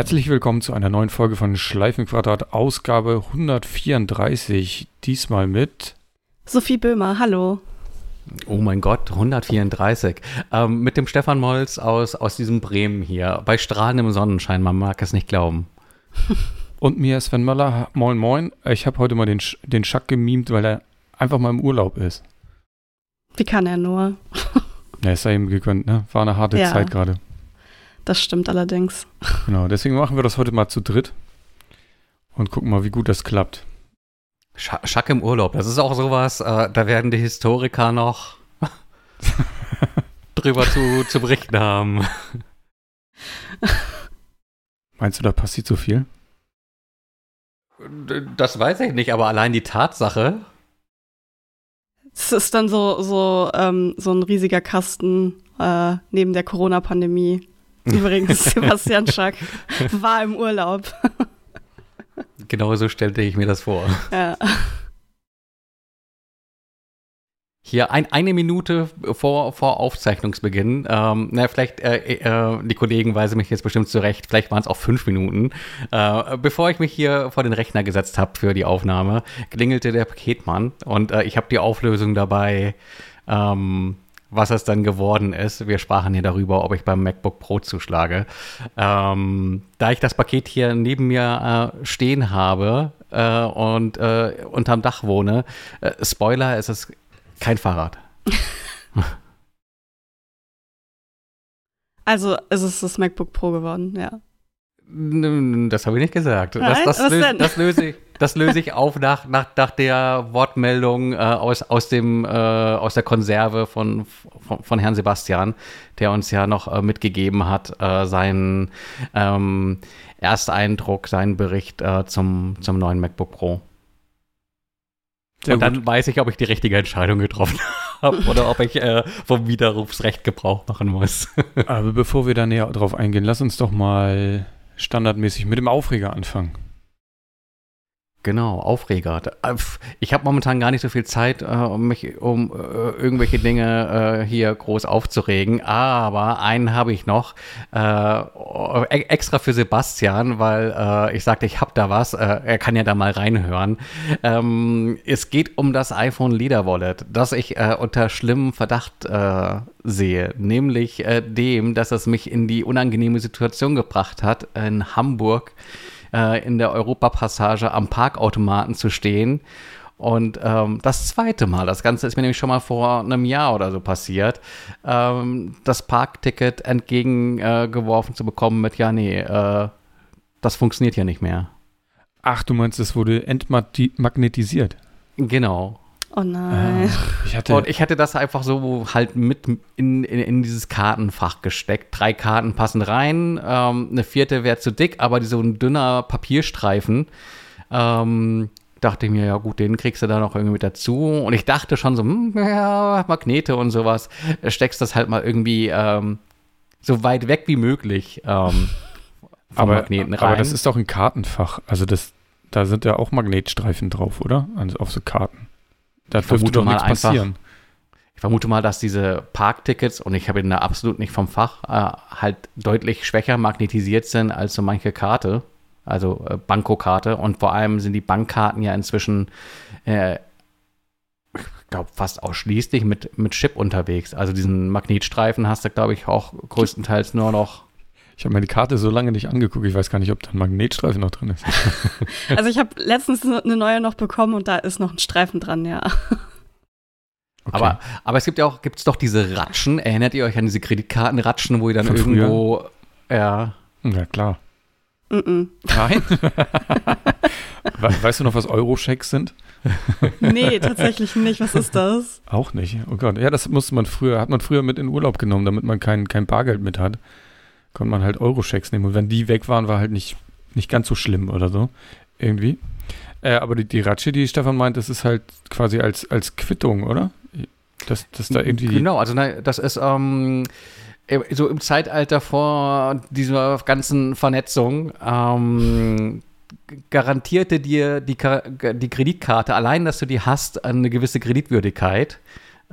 Herzlich willkommen zu einer neuen Folge von Schleifenquadrat, Ausgabe 134. Diesmal mit Sophie Böhmer, hallo. Oh mein Gott, 134. Ähm, mit dem Stefan Molz aus, aus diesem Bremen hier, bei strahlendem Sonnenschein, man mag es nicht glauben. Und mir Sven Möller, moin moin. Ich habe heute mal den, Sch den Schack gemimt, weil er einfach mal im Urlaub ist. Wie kann er nur? Ja, ist ja ihm gegönnt, ne? War eine harte Ja. Zeit gerade. Das stimmt allerdings. Genau, deswegen machen wir das heute mal zu dritt und gucken mal, wie gut das klappt. Scha Schack im Urlaub, das ist auch sowas, äh, da werden die Historiker noch drüber zu, zu berichten haben. Meinst du, da passiert so viel? Das weiß ich nicht, aber allein die Tatsache, Es ist dann so, so, ähm, so ein riesiger Kasten äh, neben der Corona-Pandemie. Übrigens, Sebastian Schack war im Urlaub. genau so stellte ich mir das vor. ja. Hier ein, eine Minute vor, vor Aufzeichnungsbeginn. Ähm, na, vielleicht, äh, äh, die Kollegen weisen mich jetzt bestimmt zurecht, vielleicht waren es auch fünf Minuten. Äh, bevor ich mich hier vor den Rechner gesetzt habe für die Aufnahme, klingelte der Paketmann und äh, ich habe die Auflösung dabei, ähm, was es dann geworden ist. Wir sprachen hier darüber, ob ich beim MacBook Pro zuschlage. Ähm, da ich das Paket hier neben mir äh, stehen habe äh, und äh, unterm Dach wohne, äh, Spoiler, es ist kein Fahrrad. Also es ist das MacBook Pro geworden, ja. Das habe ich nicht gesagt. Das, Nein? das, Was löse, denn? das, löse ich, das löse ich auf nach, nach, nach der Wortmeldung äh, aus, aus, dem, äh, aus der Konserve von, von, von Herrn Sebastian, der uns ja noch äh, mitgegeben hat, äh, seinen ähm, Ersteindruck, seinen Bericht äh, zum, zum neuen MacBook Pro. Sehr Und dann weiß ich, ob ich die richtige Entscheidung getroffen habe oder ob ich äh, vom Widerrufsrecht Gebrauch machen muss. Aber bevor wir da näher drauf eingehen, lass uns doch mal standardmäßig mit dem Aufreger anfangen. Genau, Aufreger. Äh, Ich habe momentan gar nicht so viel Zeit, äh, um mich um äh, irgendwelche Dinge hier groß aufzuregen, aber einen habe ich noch, e- extra für Sebastian, weil ich sagte, ich habe da was, er kann ja da mal reinhören. Ähm, es geht um das iPhone Leader Wallet, das ich unter schlimmem Verdacht sehe, nämlich dem, dass es mich in die unangenehme Situation gebracht hat, in Hamburg äh, in der Europapassage am Parkautomaten zu stehen. Und ähm, das zweite Mal, das Ganze ist mir nämlich schon mal vor einem Jahr oder so passiert, ähm, das Parkticket entgegengeworfen äh, zu bekommen mit, ja, nee, äh, das funktioniert ja nicht mehr. Ach, du meinst, es wurde entmagnetisiert. Genau. Oh nein. Ich hatte, Und ich hatte das einfach so halt mit in, in, in dieses Kartenfach gesteckt. Drei Karten passen rein, ähm, eine vierte wäre zu dick, aber so ein dünner Papierstreifen. Ähm, dachte ich mir, ja gut, den kriegst du da noch irgendwie mit dazu. Und ich dachte schon so, hm, ja, Magnete und sowas. Steckst das halt mal irgendwie ähm, so weit weg wie möglich ähm, vom aber, Magneten rein. aber das ist doch ein Kartenfach. Also das, da sind ja auch Magnetstreifen drauf, oder? Also auf so Karten. Da Ich dürfte vermute doch mal nichts einfach- passieren. Ich vermute mal, dass diese Parktickets, und ich habe ihn da absolut nicht vom Fach, äh, halt deutlich schwächer magnetisiert sind als so manche Karte, also äh, Bankokarte. Und vor allem sind die Bankkarten ja inzwischen, äh, ich glaube, fast ausschließlich mit, mit Chip unterwegs. Also diesen Magnetstreifen hast du, glaube ich, auch größtenteils nur noch. Ich habe mir die Karte so lange nicht angeguckt. Ich weiß gar nicht, ob da ein Magnetstreifen noch drin ist. Also ich habe letztens eine neue noch bekommen und da ist noch ein Streifen dran, ja. Okay. Aber, aber es gibt ja auch, gibt es doch diese Ratschen. Erinnert ihr euch an diese Kreditkartenratschen, wo ihr dann Von früher? irgendwo, ja, ja, klar. Mm Nein. We weißt du noch, was Eurochecks sind? -mm. Nee, tatsächlich nicht. Was ist das? Auch nicht. Oh Gott. Ja, das musste man früher, hat man früher mit in Urlaub genommen, damit man kein, kein Bargeld mit hat. Konnte man halt Eurochecks nehmen. Und wenn die weg waren, war halt nicht, nicht ganz so schlimm oder so. Irgendwie. Äh, aber die, die Ratsche, die Stefan meint, das ist halt quasi als, als Quittung, oder? Dass, dass da irgendwie. Genau, also ne, das ist ähm, äh, so im Zeitalter vor dieser ganzen Vernetzung ähm, garantierte dir die, die Kreditkarte, allein dass du die hast, eine gewisse Kreditwürdigkeit.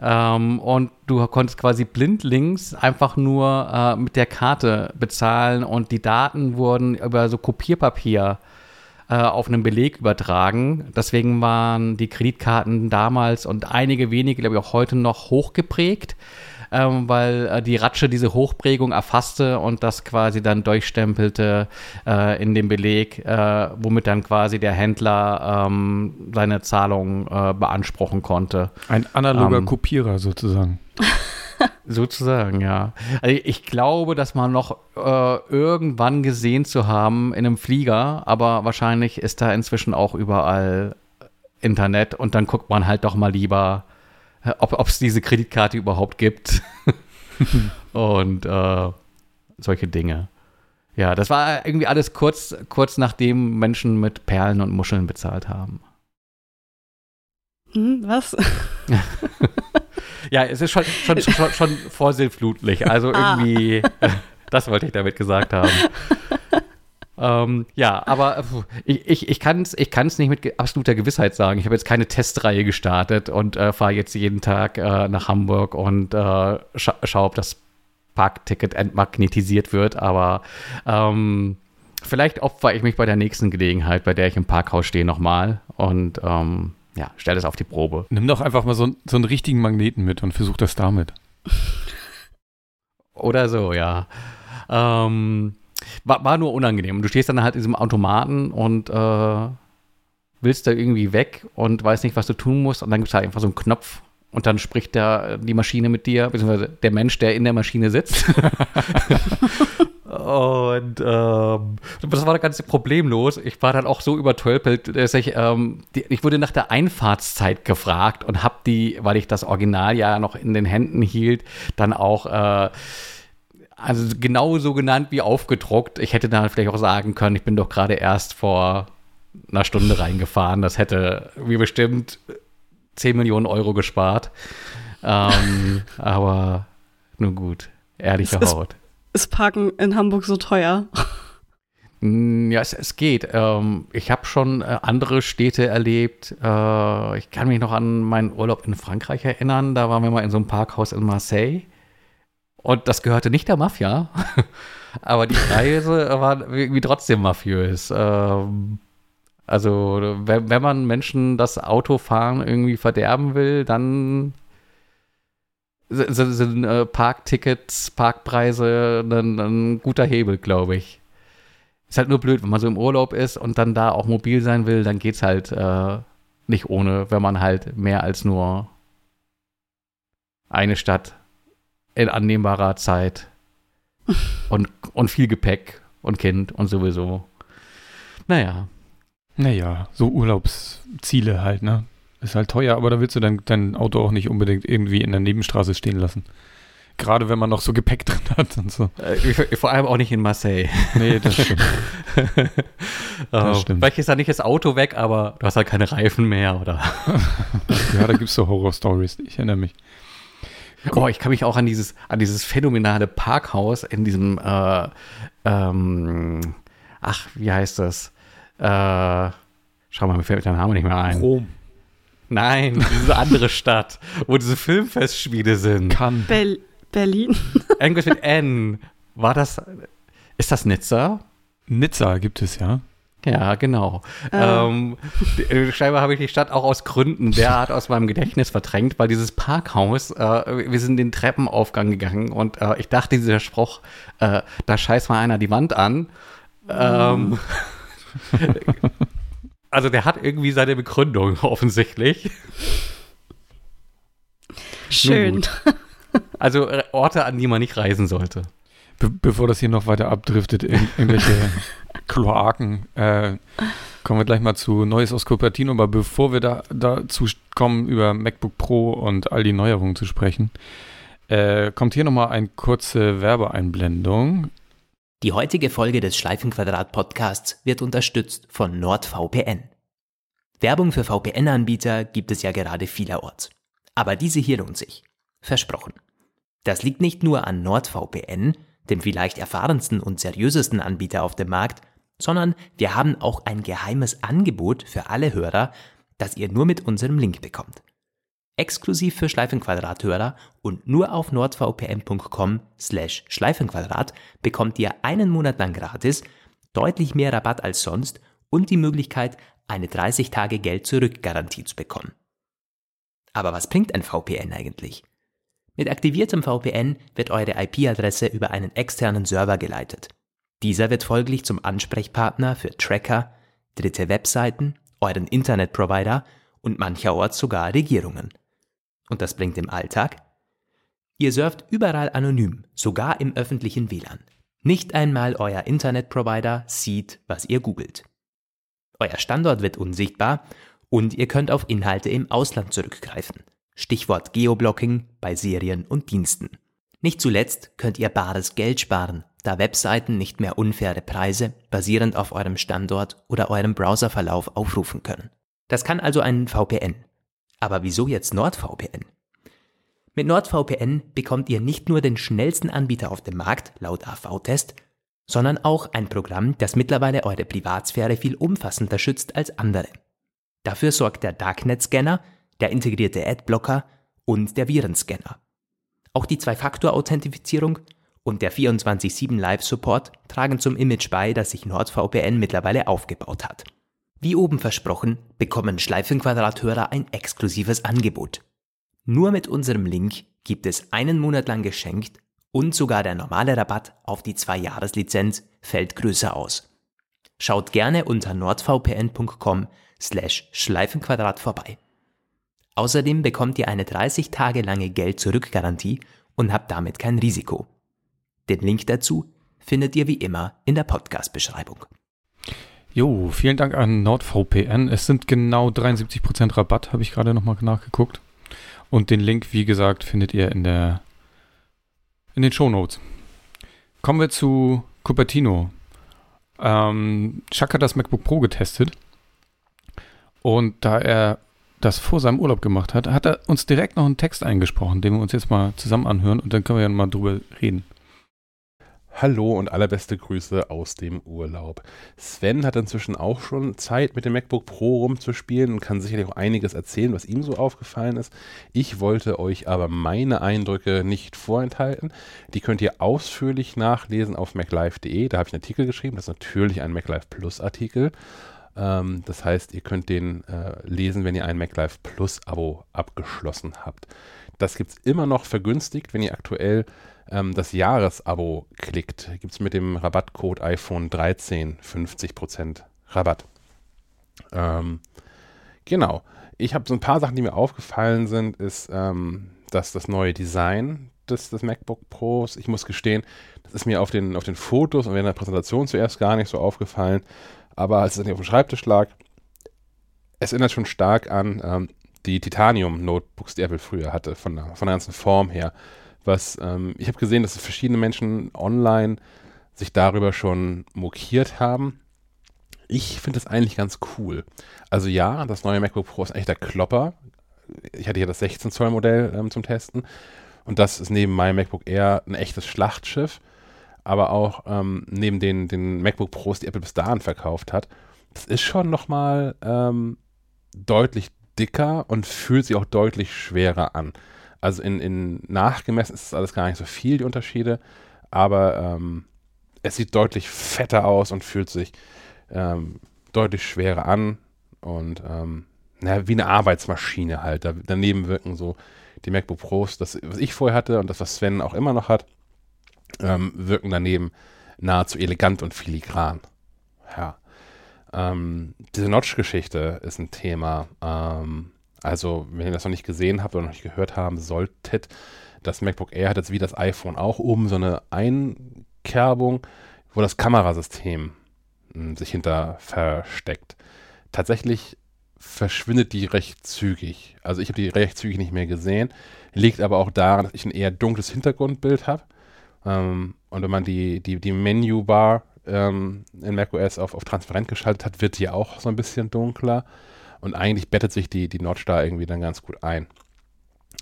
Ähm, und du konntest quasi blindlings einfach nur äh, mit der Karte bezahlen und die Daten wurden über so Kopierpapier äh, auf einen Beleg übertragen. Deswegen waren die Kreditkarten damals und einige wenige, glaube ich, auch heute noch hochgeprägt ähm, weil äh, die Ratsche diese Hochprägung erfasste und das quasi dann durchstempelte äh, in dem Beleg, äh, womit dann quasi der Händler ähm, seine Zahlung äh, beanspruchen konnte. Ein analoger ähm, Kopierer sozusagen. Sozusagen, ja. Also ich glaube, dass man noch äh, irgendwann gesehen zu haben in einem Flieger, aber wahrscheinlich ist da inzwischen auch überall Internet und dann guckt man halt doch mal lieber ob es diese Kreditkarte überhaupt gibt und äh, solche Dinge. Ja, das war irgendwie alles kurz, kurz nachdem Menschen mit Perlen und Muscheln bezahlt haben. Hm, was? ja, es ist schon, schon, schon, schon vorsintflutlich. Also ah. irgendwie, ah. das wollte ich damit gesagt haben. Ähm, ja, aber ich, ich, ich kann es ich kann's nicht mit absoluter Gewissheit sagen. Ich habe jetzt keine Testreihe gestartet und äh, fahre jetzt jeden Tag äh, nach Hamburg und äh, scha schaue, ob das Parkticket entmagnetisiert wird. Aber ähm, vielleicht opfere ich mich bei der nächsten Gelegenheit, bei der ich im Parkhaus stehe, nochmal und ähm, ja, stelle es auf die Probe. Nimm doch einfach mal so, so einen richtigen Magneten mit und versuch das damit. Oder so, ja. Ähm, war, war nur unangenehm. Du stehst dann halt in diesem Automaten und äh, willst da irgendwie weg und weißt nicht, was du tun musst. Und dann gibt es halt einfach so einen Knopf und dann spricht der, die Maschine mit dir, beziehungsweise der Mensch, der in der Maschine sitzt. und ähm, das war ganz problemlos. Ich war dann auch so übertölpelt, dass ich, ähm, die, ich wurde nach der Einfahrtszeit gefragt und habe die, weil ich das Original ja noch in den Händen hielt, dann auch äh, also genau so genannt wie aufgedruckt. Ich hätte dann vielleicht auch sagen können, ich bin doch gerade erst vor einer Stunde reingefahren. Das hätte mir bestimmt 10 Millionen Euro gespart. Ähm, aber nun gut, ehrliche ist, Haut. Ist Parken in Hamburg so teuer? Mm, ja, es, es geht. Ähm, ich habe schon äh, andere Städte erlebt. Äh, ich kann mich noch an meinen Urlaub in Frankreich erinnern. Da waren wir mal in so einem Parkhaus in Marseille. Und das gehörte nicht der Mafia. Aber die Preise waren irgendwie trotzdem mafiös. Ähm, also, wenn, wenn man Menschen das Autofahren irgendwie verderben will, dann sind, sind äh, Parktickets, Parkpreise ein, ein guter Hebel, glaube ich. Ist halt nur blöd, wenn man so im Urlaub ist und dann da auch mobil sein will, dann geht's halt äh, nicht ohne, wenn man halt mehr als nur eine Stadt in annehmbarer Zeit und, und viel Gepäck und Kind und sowieso. Naja. Naja, so Urlaubsziele halt, ne? Ist halt teuer, aber da willst du dein, dein Auto auch nicht unbedingt irgendwie in der Nebenstraße stehen lassen. Gerade wenn man noch so Gepäck drin hat und so. Äh, vor allem auch nicht in Marseille. Nee, das stimmt. das stimmt. Vielleicht ist da nicht das Auto weg, aber du hast halt keine Reifen mehr, oder? ja, da gibt es so Horror-Stories, ich erinnere mich. Oh, ich kann mich auch an dieses, an dieses phänomenale Parkhaus in diesem, äh, ähm, ach, wie heißt das? Äh, schau mal, mir fällt der Name nicht mehr ein. Rom. Nein, diese andere Stadt, wo diese Filmfestspiele sind. Kann. Bel Berlin. Irgendwas mit N. War das, ist das Nizza? Nizza gibt es, ja. Ja, genau. Ähm. Ähm, scheinbar habe ich die Stadt auch aus Gründen derart aus meinem Gedächtnis verdrängt, weil dieses Parkhaus, äh, wir sind den Treppenaufgang gegangen und äh, ich dachte, dieser Spruch, äh, da scheißt mal einer die Wand an. Ähm, also der hat irgendwie seine Begründung offensichtlich. Schön. Also äh, Orte, an die man nicht reisen sollte. Be bevor das hier noch weiter abdriftet, in, irgendwelche Kloaken. Äh, kommen wir gleich mal zu Neues aus Cupertino, aber bevor wir da dazu kommen, über MacBook Pro und all die Neuerungen zu sprechen, äh, kommt hier nochmal eine kurze Werbeeinblendung. Die heutige Folge des Schleifenquadrat-Podcasts wird unterstützt von NordVPN. Werbung für VPN-Anbieter gibt es ja gerade vielerorts. Aber diese hier lohnt sich. Versprochen. Das liegt nicht nur an NordVPN, dem vielleicht erfahrensten und seriösesten Anbieter auf dem Markt, sondern wir haben auch ein geheimes Angebot für alle Hörer, das ihr nur mit unserem Link bekommt. exklusiv für Schleifenquadrathörer und nur auf nordvpn.com slash Schleifenquadrat bekommt ihr einen Monat lang gratis, deutlich mehr Rabatt als sonst und die Möglichkeit, eine 30 Tage Geld zurück Garantie zu bekommen. Aber was bringt ein VPN eigentlich? Mit aktiviertem VPN wird eure IP-Adresse über einen externen Server geleitet. Dieser wird folglich zum Ansprechpartner für Tracker, dritte Webseiten, euren Internetprovider und mancherorts sogar Regierungen. Und das bringt im Alltag? Ihr surft überall anonym, sogar im öffentlichen WLAN. Nicht einmal euer Internetprovider sieht, was ihr googelt. Euer Standort wird unsichtbar und ihr könnt auf Inhalte im Ausland zurückgreifen. Stichwort Geoblocking bei Serien und Diensten. Nicht zuletzt könnt ihr bares Geld sparen, da Webseiten nicht mehr unfaire Preise basierend auf eurem Standort oder eurem Browserverlauf aufrufen können. Das kann also ein VPN. Aber wieso jetzt NordVPN? Mit NordVPN bekommt ihr nicht nur den schnellsten Anbieter auf dem Markt, laut AV-Test, sondern auch ein Programm, das mittlerweile eure Privatsphäre viel umfassender schützt als andere. Dafür sorgt der Darknet-Scanner, der integrierte Adblocker und der Virenscanner. Auch die Zwei-Faktor-Authentifizierung und der 24-7 Live-Support tragen zum Image bei, das sich NordVPN mittlerweile aufgebaut hat. Wie oben versprochen, bekommen Schleifenquadrathörer ein exklusives Angebot. Nur mit unserem Link gibt es einen Monat lang geschenkt und sogar der normale Rabatt auf die 2-Jahres-Lizenz fällt größer aus. Schaut gerne unter nordvpn.com slash Schleifenquadrat vorbei. Außerdem bekommt ihr eine 30 Tage lange Geld-Zurück-Garantie und habt damit kein Risiko. Den Link dazu findet ihr wie immer in der Podcast-Beschreibung. Jo, vielen Dank an NordVPN. Es sind genau 73% Rabatt, habe ich gerade nochmal nachgeguckt. Und den Link, wie gesagt, findet ihr in der in den Shownotes. Kommen wir zu Cupertino. Ähm, Chuck hat das MacBook Pro getestet. Und da er das vor seinem Urlaub gemacht hat, hat er uns direkt noch einen Text eingesprochen, den wir uns jetzt mal zusammen anhören und dann können wir ja mal drüber reden. Hallo und allerbeste Grüße aus dem Urlaub. Sven hat inzwischen auch schon Zeit, mit dem MacBook Pro rumzuspielen und kann sicherlich auch einiges erzählen, was ihm so aufgefallen ist. Ich wollte euch aber meine Eindrücke nicht vorenthalten. Die könnt ihr ausführlich nachlesen auf maclife.de. Da habe ich einen Artikel geschrieben. Das ist natürlich ein MacLife Plus Artikel. Ähm, das heißt, ihr könnt den äh, lesen, wenn ihr ein MacLife Plus Abo abgeschlossen habt. Das gibt es immer noch vergünstigt, wenn ihr aktuell ähm, das Jahresabo klickt, gibt es mit dem Rabattcode iPhone 13 50% Rabatt. Ähm, genau. Ich habe so ein paar Sachen, die mir aufgefallen sind, ist, ähm, dass das neue Design des, des MacBook Pros, ich muss gestehen, das ist mir auf den, auf den Fotos und während der Präsentation zuerst gar nicht so aufgefallen, aber als es dann auf dem Schreibtisch lag, es erinnert schon stark an ähm, die Titanium-Notebooks, die Apple früher hatte, von der, von der ganzen Form her was ähm, ich habe gesehen, dass verschiedene Menschen online sich darüber schon mokiert haben. Ich finde das eigentlich ganz cool. Also ja, das neue MacBook Pro ist echt der Klopper. Ich hatte hier das 16 Zoll Modell ähm, zum Testen und das ist neben meinem MacBook Air ein echtes Schlachtschiff, aber auch ähm, neben den, den MacBook Pros, die Apple bis dahin verkauft hat, das ist schon nochmal ähm, deutlich dicker und fühlt sich auch deutlich schwerer an. Also in, in nachgemessen ist das alles gar nicht so viel, die Unterschiede, aber ähm, es sieht deutlich fetter aus und fühlt sich ähm, deutlich schwerer an und ähm, na, wie eine Arbeitsmaschine halt. Da, daneben wirken so die MacBook Pros, das, was ich vorher hatte und das, was Sven auch immer noch hat, ähm, wirken daneben nahezu elegant und filigran. Ja. Ähm, diese Notch-Geschichte ist ein Thema. Ähm, also, wenn ihr das noch nicht gesehen habt oder noch nicht gehört haben solltet, das MacBook Air hat jetzt wie das iPhone auch oben so eine Einkerbung, wo das Kamerasystem hm, sich hinter versteckt. Tatsächlich verschwindet die recht zügig. Also ich habe die recht zügig nicht mehr gesehen. Liegt aber auch daran, dass ich ein eher dunkles Hintergrundbild habe. Ähm, und wenn man die, die, die Menübar ähm, in macOS auf, auf transparent geschaltet hat, wird die auch so ein bisschen dunkler. Und eigentlich bettet sich die, die Notch da irgendwie dann ganz gut ein.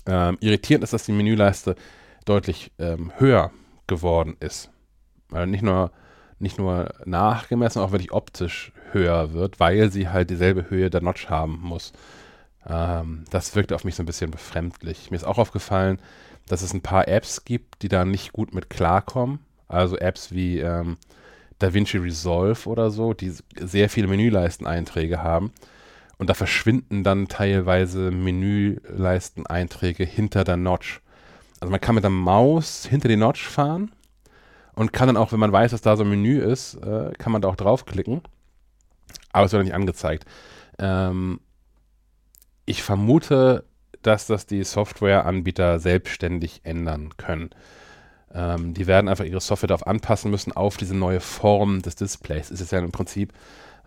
Ähm, irritierend ist, dass die Menüleiste deutlich ähm, höher geworden ist. Also nicht nur, nicht nur nachgemessen, auch wirklich optisch höher wird, weil sie halt dieselbe Höhe der Notch haben muss. Ähm, das wirkte auf mich so ein bisschen befremdlich. Mir ist auch aufgefallen, dass es ein paar Apps gibt, die da nicht gut mit klarkommen. Also Apps wie ähm, DaVinci Resolve oder so, die sehr viele Menüleisteneinträge haben. Und da verschwinden dann teilweise Menüleisteneinträge hinter der Notch. Also man kann mit der Maus hinter die Notch fahren und kann dann auch, wenn man weiß, dass da so ein Menü ist, äh, kann man da auch draufklicken. Aber es wird nicht angezeigt. Ähm, ich vermute, dass das die Softwareanbieter selbstständig ändern können. Ähm, die werden einfach ihre Software darauf anpassen müssen, auf diese neue Form des Displays. Es ist ja im Prinzip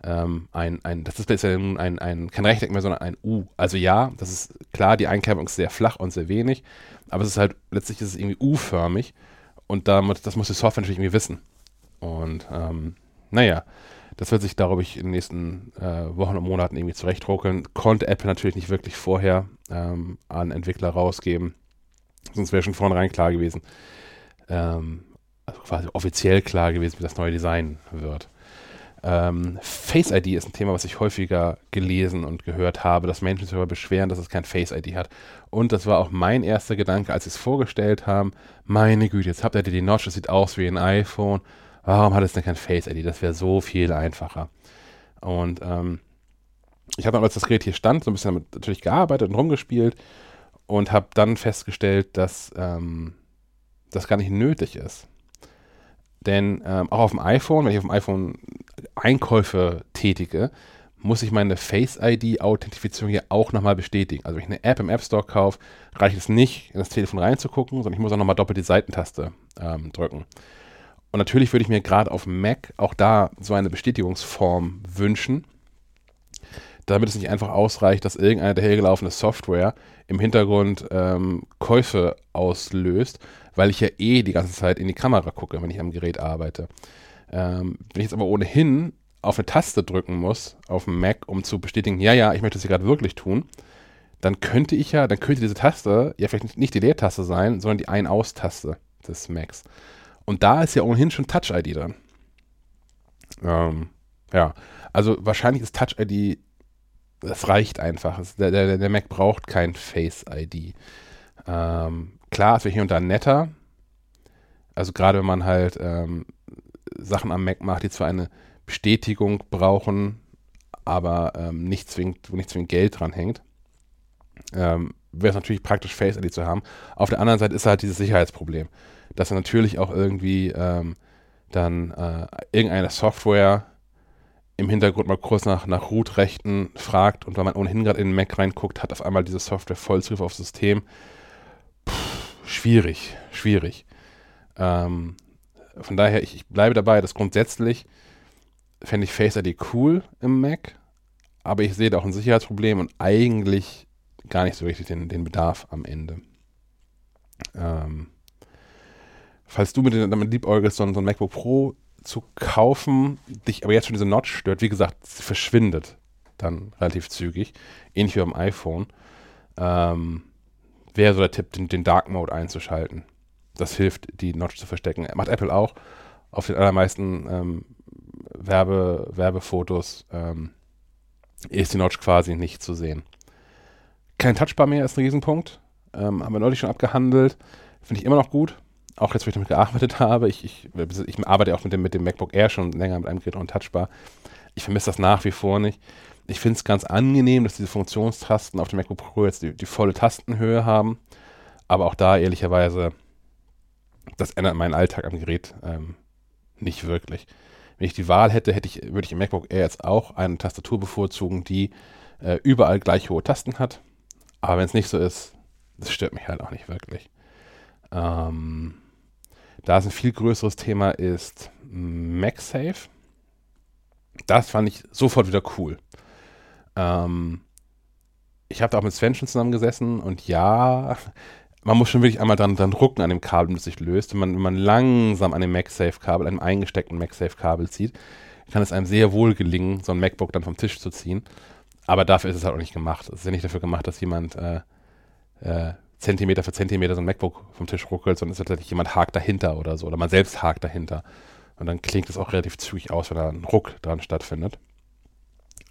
ähm, ein, ein, das Display ist ja nun ein, ein, kein Rechteck mehr, sondern ein U. Also ja, das ist klar, die Einkerbung ist sehr flach und sehr wenig, aber es ist halt, letztlich ist es irgendwie U-förmig und damit, das muss die Software natürlich irgendwie wissen. Und ähm, naja, das wird sich, glaube ich, in den nächsten äh, Wochen und Monaten irgendwie zurechtruckeln. Konnte Apple natürlich nicht wirklich vorher ähm, an Entwickler rausgeben. Sonst wäre schon vornherein klar gewesen, ähm, also quasi offiziell klar gewesen, wie das neue Design wird. Ähm, Face ID ist ein Thema, was ich häufiger gelesen und gehört habe, dass Menschen sich darüber beschweren, dass es kein Face ID hat. Und das war auch mein erster Gedanke, als sie es vorgestellt haben. Meine Güte, jetzt habt ihr die Notch, das sieht aus wie ein iPhone. Warum hat es denn kein Face ID? Das wäre so viel einfacher. Und ähm, ich habe dann, als das Gerät hier stand, so ein bisschen damit natürlich gearbeitet und rumgespielt und habe dann festgestellt, dass ähm, das gar nicht nötig ist. Denn ähm, auch auf dem iPhone, wenn ich auf dem iPhone Einkäufe tätige, muss ich meine Face-ID-Authentifizierung hier auch nochmal bestätigen. Also wenn ich eine App im App Store kaufe, reicht es nicht, in das Telefon reinzugucken, sondern ich muss auch nochmal doppelt die Seitentaste ähm, drücken. Und natürlich würde ich mir gerade auf Mac auch da so eine Bestätigungsform wünschen, damit es nicht einfach ausreicht, dass irgendeine dahergelaufene Software im Hintergrund ähm, Käufe auslöst, weil ich ja eh die ganze Zeit in die Kamera gucke, wenn ich am Gerät arbeite. Ähm, wenn ich jetzt aber ohnehin auf eine Taste drücken muss, auf dem Mac, um zu bestätigen, ja, ja, ich möchte das hier gerade wirklich tun, dann könnte ich ja, dann könnte diese Taste ja vielleicht nicht die Leertaste sein, sondern die Ein-Aus-Taste des Macs. Und da ist ja ohnehin schon Touch-ID dran. Ähm, ja, also wahrscheinlich ist Touch-ID, das reicht einfach. Der, der, der Mac braucht kein Face-ID. Ähm, klar, es wäre hier und da netter. Also gerade wenn man halt ähm, Sachen am Mac macht, die zwar eine Bestätigung brauchen, aber ähm, nicht zwingend, wo nicht zwingend Geld dran hängt, ähm, wäre es natürlich praktisch Face ID zu haben. Auf der anderen Seite ist halt dieses Sicherheitsproblem, dass er natürlich auch irgendwie ähm, dann äh, irgendeine Software im Hintergrund mal kurz nach, nach Root-Rechten fragt und wenn man ohnehin gerade in den Mac reinguckt, hat auf einmal diese Software Vollzugriff aufs System. Puh, schwierig, schwierig. Ähm, von daher, ich, ich, bleibe dabei, dass grundsätzlich fände ich Face ID cool im Mac, aber ich sehe da auch ein Sicherheitsproblem und eigentlich gar nicht so richtig den, den Bedarf am Ende. Ähm, falls du mit damit liebäugelst, so, so ein MacBook Pro zu kaufen, dich aber jetzt schon diese Notch stört, wie gesagt, verschwindet dann relativ zügig, ähnlich wie beim iPhone, ähm, wäre so der Tipp, den, den Dark Mode einzuschalten das hilft, die Notch zu verstecken. Macht Apple auch. Auf den allermeisten ähm, Werbe, Werbefotos ähm, ist die Notch quasi nicht zu sehen. Kein Touchbar mehr ist ein Riesenpunkt. Ähm, haben wir neulich schon abgehandelt. Finde ich immer noch gut. Auch jetzt, wo ich damit gearbeitet habe. Ich, ich, ich arbeite auch mit dem, mit dem MacBook Air schon länger mit einem Gerät und Touchbar. Ich vermisse das nach wie vor nicht. Ich finde es ganz angenehm, dass diese Funktionstasten auf dem MacBook Pro jetzt die, die volle Tastenhöhe haben. Aber auch da ehrlicherweise das ändert meinen Alltag am Gerät ähm, nicht wirklich. Wenn ich die Wahl hätte, hätte ich, würde ich im MacBook Air jetzt auch eine Tastatur bevorzugen, die äh, überall gleich hohe Tasten hat. Aber wenn es nicht so ist, das stört mich halt auch nicht wirklich. Ähm, da es ein viel größeres Thema ist MagSafe. Das fand ich sofort wieder cool. Ähm, ich habe da auch mit Sven schon zusammengesessen und ja, man muss schon wirklich einmal dran, dran rucken an dem Kabel, das sich löst. Wenn man, wenn man langsam an dem MagSafe-Kabel, einem eingesteckten MagSafe-Kabel zieht, kann es einem sehr wohl gelingen, so ein MacBook dann vom Tisch zu ziehen. Aber dafür ist es halt auch nicht gemacht. Es ist ja nicht dafür gemacht, dass jemand äh, äh, Zentimeter für Zentimeter so ein MacBook vom Tisch ruckelt, sondern es ist tatsächlich jemand hakt dahinter oder so. Oder man selbst hakt dahinter. Und dann klingt es auch relativ zügig aus, wenn da ein Ruck dran stattfindet.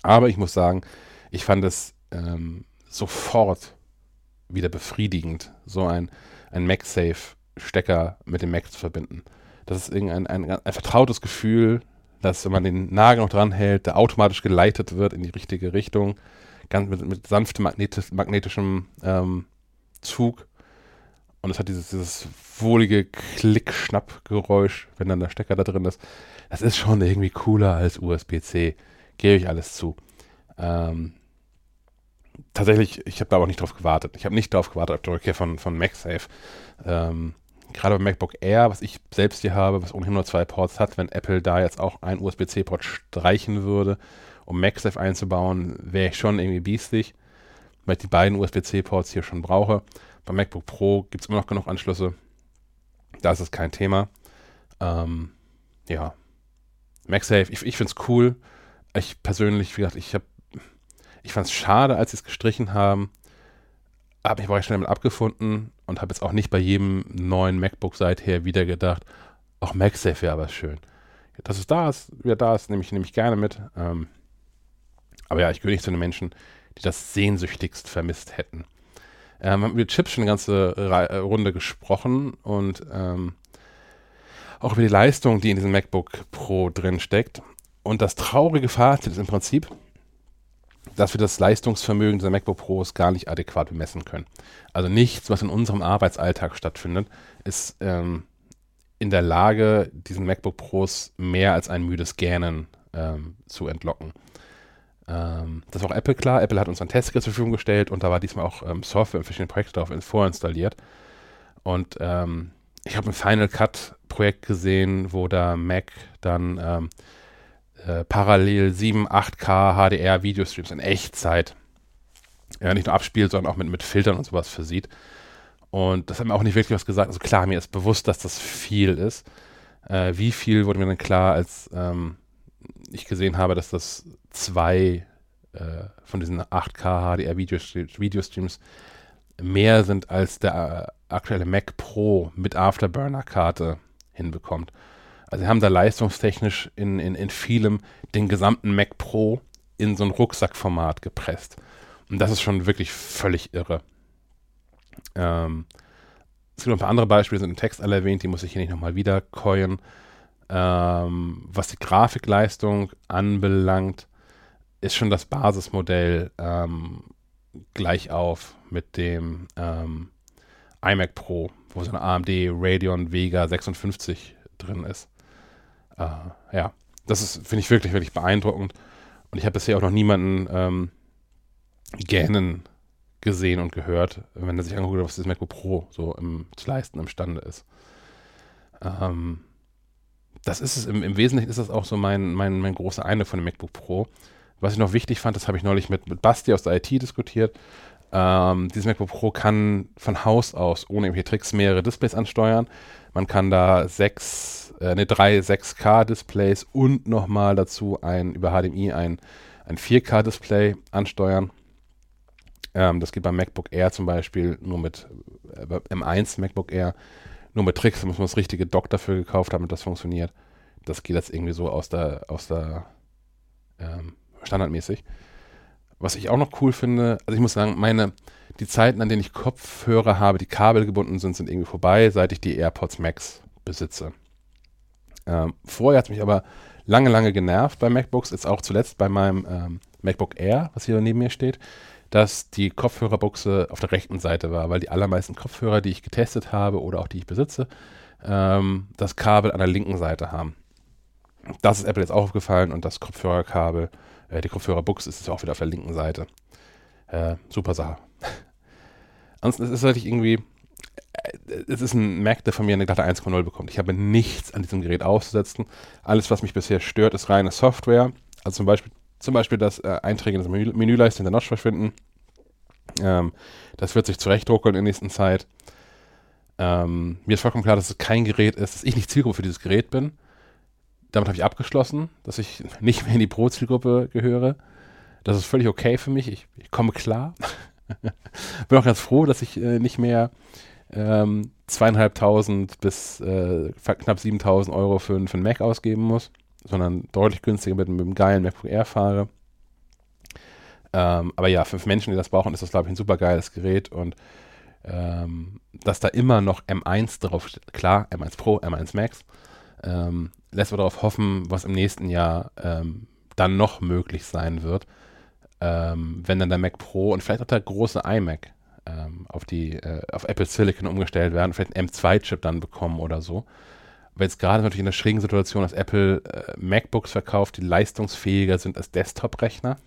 Aber ich muss sagen, ich fand es ähm, sofort wieder befriedigend, so ein, ein MagSafe-Stecker mit dem Mac zu verbinden. Das ist irgendein ein, ein, vertrautes Gefühl, dass wenn man den Nagel noch dran hält, der automatisch geleitet wird in die richtige Richtung, ganz mit, mit sanftem magnetisch, magnetischem ähm, Zug. Und es hat dieses, dieses wohlige Klick-Schnapp-Geräusch, wenn dann der Stecker da drin ist. Das ist schon irgendwie cooler als USB-C. Gebe ich alles zu. Ähm, tatsächlich, ich habe da auch nicht drauf gewartet. Ich habe nicht drauf gewartet auf die Rückkehr von, von MagSafe. Ähm, gerade beim MacBook Air, was ich selbst hier habe, was ohnehin nur zwei Ports hat, wenn Apple da jetzt auch einen USB-C-Port streichen würde, um MagSafe einzubauen, wäre ich schon irgendwie biestig, weil ich die beiden USB-C-Ports hier schon brauche. Beim MacBook Pro gibt es immer noch genug Anschlüsse. Da ist es kein Thema. Ähm, ja. MagSafe, ich, ich finde es cool. Ich persönlich, wie gesagt, ich habe ich fand es schade, als sie es gestrichen haben. Habe mich aber schnell damit abgefunden und habe jetzt auch nicht bei jedem neuen MacBook seither wieder gedacht, auch MagSafe wäre aber schön. Dass es da ist, wieder da ist, nehme ich, nehme ich gerne mit. Ähm, aber ja, ich gehöre nicht zu den Menschen, die das sehnsüchtigst vermisst hätten. Ähm, wir haben über Chips schon eine ganze Re äh, Runde gesprochen und ähm, auch über die Leistung, die in diesem MacBook Pro drin steckt. Und das traurige Fazit ist im Prinzip, dass wir das Leistungsvermögen dieser MacBook Pros gar nicht adäquat bemessen können. Also nichts, was in unserem Arbeitsalltag stattfindet, ist ähm, in der Lage, diesen MacBook Pros mehr als ein müdes Gähnen ähm, zu entlocken. Ähm, das war auch Apple klar. Apple hat uns ein Testgerät zur Verfügung gestellt und da war diesmal auch ähm, Software in verschiedenen Projekten darauf vorinstalliert. Und ähm, ich habe ein Final Cut Projekt gesehen, wo der Mac dann ähm, äh, parallel 7, 8K HDR Videostreams in Echtzeit ja, nicht nur abspielt, sondern auch mit, mit Filtern und sowas versieht. Und das hat mir auch nicht wirklich was gesagt. Also klar, mir ist bewusst, dass das viel ist. Äh, wie viel wurde mir dann klar, als ähm, ich gesehen habe, dass das zwei äh, von diesen 8K HDR Videostreams, mehr sind, als der äh, aktuelle Mac Pro mit Afterburner-Karte hinbekommt. Also sie haben da leistungstechnisch in, in, in vielem den gesamten Mac Pro in so ein Rucksackformat gepresst. Und das ist schon wirklich völlig irre. Ähm, es gibt noch ein paar andere Beispiele, sind im Text alle erwähnt, die muss ich hier nicht nochmal wiederkäuen. Ähm, was die Grafikleistung anbelangt, ist schon das Basismodell ähm, gleich auf mit dem ähm, iMac Pro, wo so eine AMD Radeon Vega 56 drin ist. Äh, ja, das ist, finde ich wirklich, wirklich beeindruckend. Und ich habe bisher auch noch niemanden ähm, gähnen gesehen und gehört, wenn er sich anguckt, was das MacBook Pro so im, zu leisten imstande ist. Ähm, das ist es, im, im, Wesentlichen ist das auch so mein, mein, mein großer Eindruck von dem MacBook Pro. Was ich noch wichtig fand, das habe ich neulich mit, mit Basti aus der IT diskutiert. Ähm, dieses MacBook Pro kann von Haus aus ohne irgendwelche Tricks mehrere Displays ansteuern. Man kann da sechs, äh, ne, drei 6K-Displays und nochmal dazu ein über HDMI ein, ein 4K-Display ansteuern. Ähm, das geht beim MacBook Air zum Beispiel nur mit äh, M1 MacBook Air nur mit Tricks. Da muss man das richtige Dock dafür gekauft haben, damit das funktioniert. Das geht jetzt irgendwie so aus der, aus der ähm, standardmäßig. Was ich auch noch cool finde, also ich muss sagen, meine, die Zeiten, an denen ich Kopfhörer habe, die kabelgebunden sind, sind irgendwie vorbei, seit ich die AirPods Max besitze. Ähm, vorher hat es mich aber lange, lange genervt bei MacBooks, jetzt auch zuletzt bei meinem ähm, MacBook Air, was hier neben mir steht dass die Kopfhörerbuchse auf der rechten Seite war, weil die allermeisten Kopfhörer, die ich getestet habe oder auch die ich besitze, ähm, das Kabel an der linken Seite haben. Das ist Apple jetzt auch aufgefallen und das Kopfhörerkabel, äh, die Kopfhörerbuchse ist auch wieder auf der linken Seite. Äh, super Sache. Ansonsten ist es natürlich irgendwie, äh, es ist ein Mac, der von mir eine glatte 1,0 bekommt. Ich habe nichts an diesem Gerät auszusetzen. Alles, was mich bisher stört, ist reine Software. Also zum Beispiel zum Beispiel das äh, Einträge in der Menü Menüleiste in der Notch verschwinden. Ähm, das wird sich zurechtdruckeln in der nächsten Zeit. Ähm, mir ist vollkommen klar, dass es kein Gerät ist, dass ich nicht Zielgruppe für dieses Gerät bin. Damit habe ich abgeschlossen, dass ich nicht mehr in die Pro-Zielgruppe gehöre. Das ist völlig okay für mich. Ich, ich komme klar. bin auch ganz froh, dass ich äh, nicht mehr ähm, zweieinhalbtausend bis äh, knapp 7000 Euro für, für einen Mac ausgeben muss sondern deutlich günstiger mit, mit einem geilen MacBook Air fahre. Ähm, aber ja, für Menschen, die das brauchen, ist das, glaube ich, ein super geiles Gerät und ähm, dass da immer noch M1 drauf steht. Klar, M1 Pro, M1 Max. Ähm, lässt wir darauf hoffen, was im nächsten Jahr ähm, dann noch möglich sein wird, ähm, wenn dann der Mac Pro und vielleicht auch der große iMac ähm, auf die äh, auf Apple Silicon umgestellt werden, vielleicht einen M2-Chip dann bekommen oder so. Weil jetzt gerade natürlich in der schrägen Situation, dass Apple äh, MacBooks verkauft, die leistungsfähiger sind als Desktop-Rechner.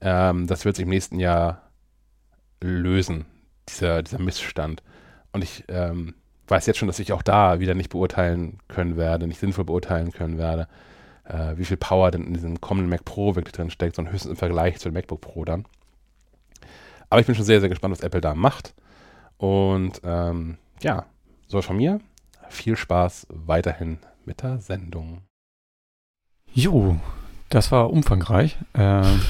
Ähm, das wird sich im nächsten Jahr lösen, dieser, dieser Missstand. Und ich ähm, weiß jetzt schon, dass ich auch da wieder nicht beurteilen können werde, nicht sinnvoll beurteilen können werde, äh, wie viel Power denn in diesem kommenden Mac Pro wirklich drin steckt, sondern höchstens im Vergleich zu dem MacBook Pro dann. Aber ich bin schon sehr, sehr gespannt, was Apple da macht. Und ähm, ja, so von mir. Viel Spaß weiterhin mit der Sendung. Jo, das war umfangreich ähm,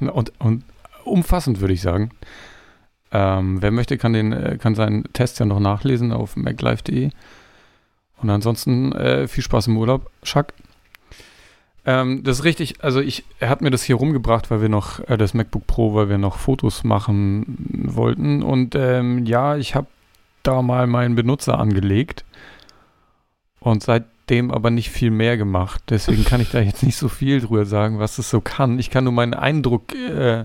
und, und umfassend, würde ich sagen. Ähm, wer möchte, kann, den, äh, kann seinen Test ja noch nachlesen auf maclife.de. Und ansonsten äh, viel Spaß im Urlaub, Schack. Ähm, das ist richtig, also ich, er hat mir das hier rumgebracht, weil wir noch, äh, das MacBook Pro, weil wir noch Fotos machen wollten. Und ähm, ja, ich habe da mal meinen Benutzer angelegt und seitdem aber nicht viel mehr gemacht. Deswegen kann ich da jetzt nicht so viel drüber sagen, was es so kann. Ich kann nur meinen Eindruck äh,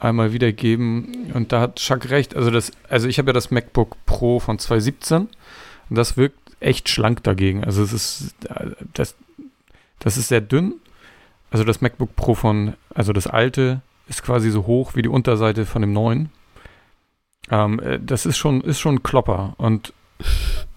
einmal wiedergeben. Und da hat Chuck recht. Also, das, also ich habe ja das MacBook Pro von 2017 und das wirkt echt schlank dagegen. Also es ist das, das ist sehr dünn. Also das MacBook Pro von, also das alte ist quasi so hoch wie die Unterseite von dem neuen. Ähm, äh, das ist schon, ist schon ein Klopper und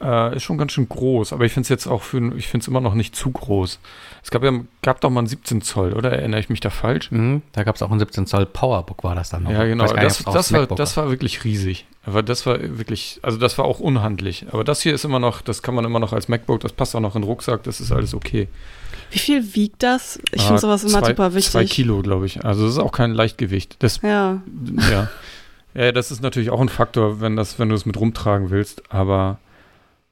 äh, ist schon ganz schön groß, aber ich finde es jetzt auch für, ich finde es immer noch nicht zu groß. Es gab ja, gab doch mal ein 17 Zoll, oder? Erinnere ich mich da falsch? Mhm, da gab es auch ein 17 Zoll Powerbook, war das dann noch? Ja, genau. Das, nicht, das, war, das war wirklich riesig. Aber das war wirklich, also das war auch unhandlich. Aber das hier ist immer noch, das kann man immer noch als MacBook, das passt auch noch in den Rucksack, das ist alles okay. Wie viel wiegt das? Ich ah, finde sowas immer zwei, super wichtig. Zwei Kilo, glaube ich. Also das ist auch kein Leichtgewicht. Das, ja. ja. Ja, das ist natürlich auch ein Faktor, wenn, das, wenn du es mit rumtragen willst, aber.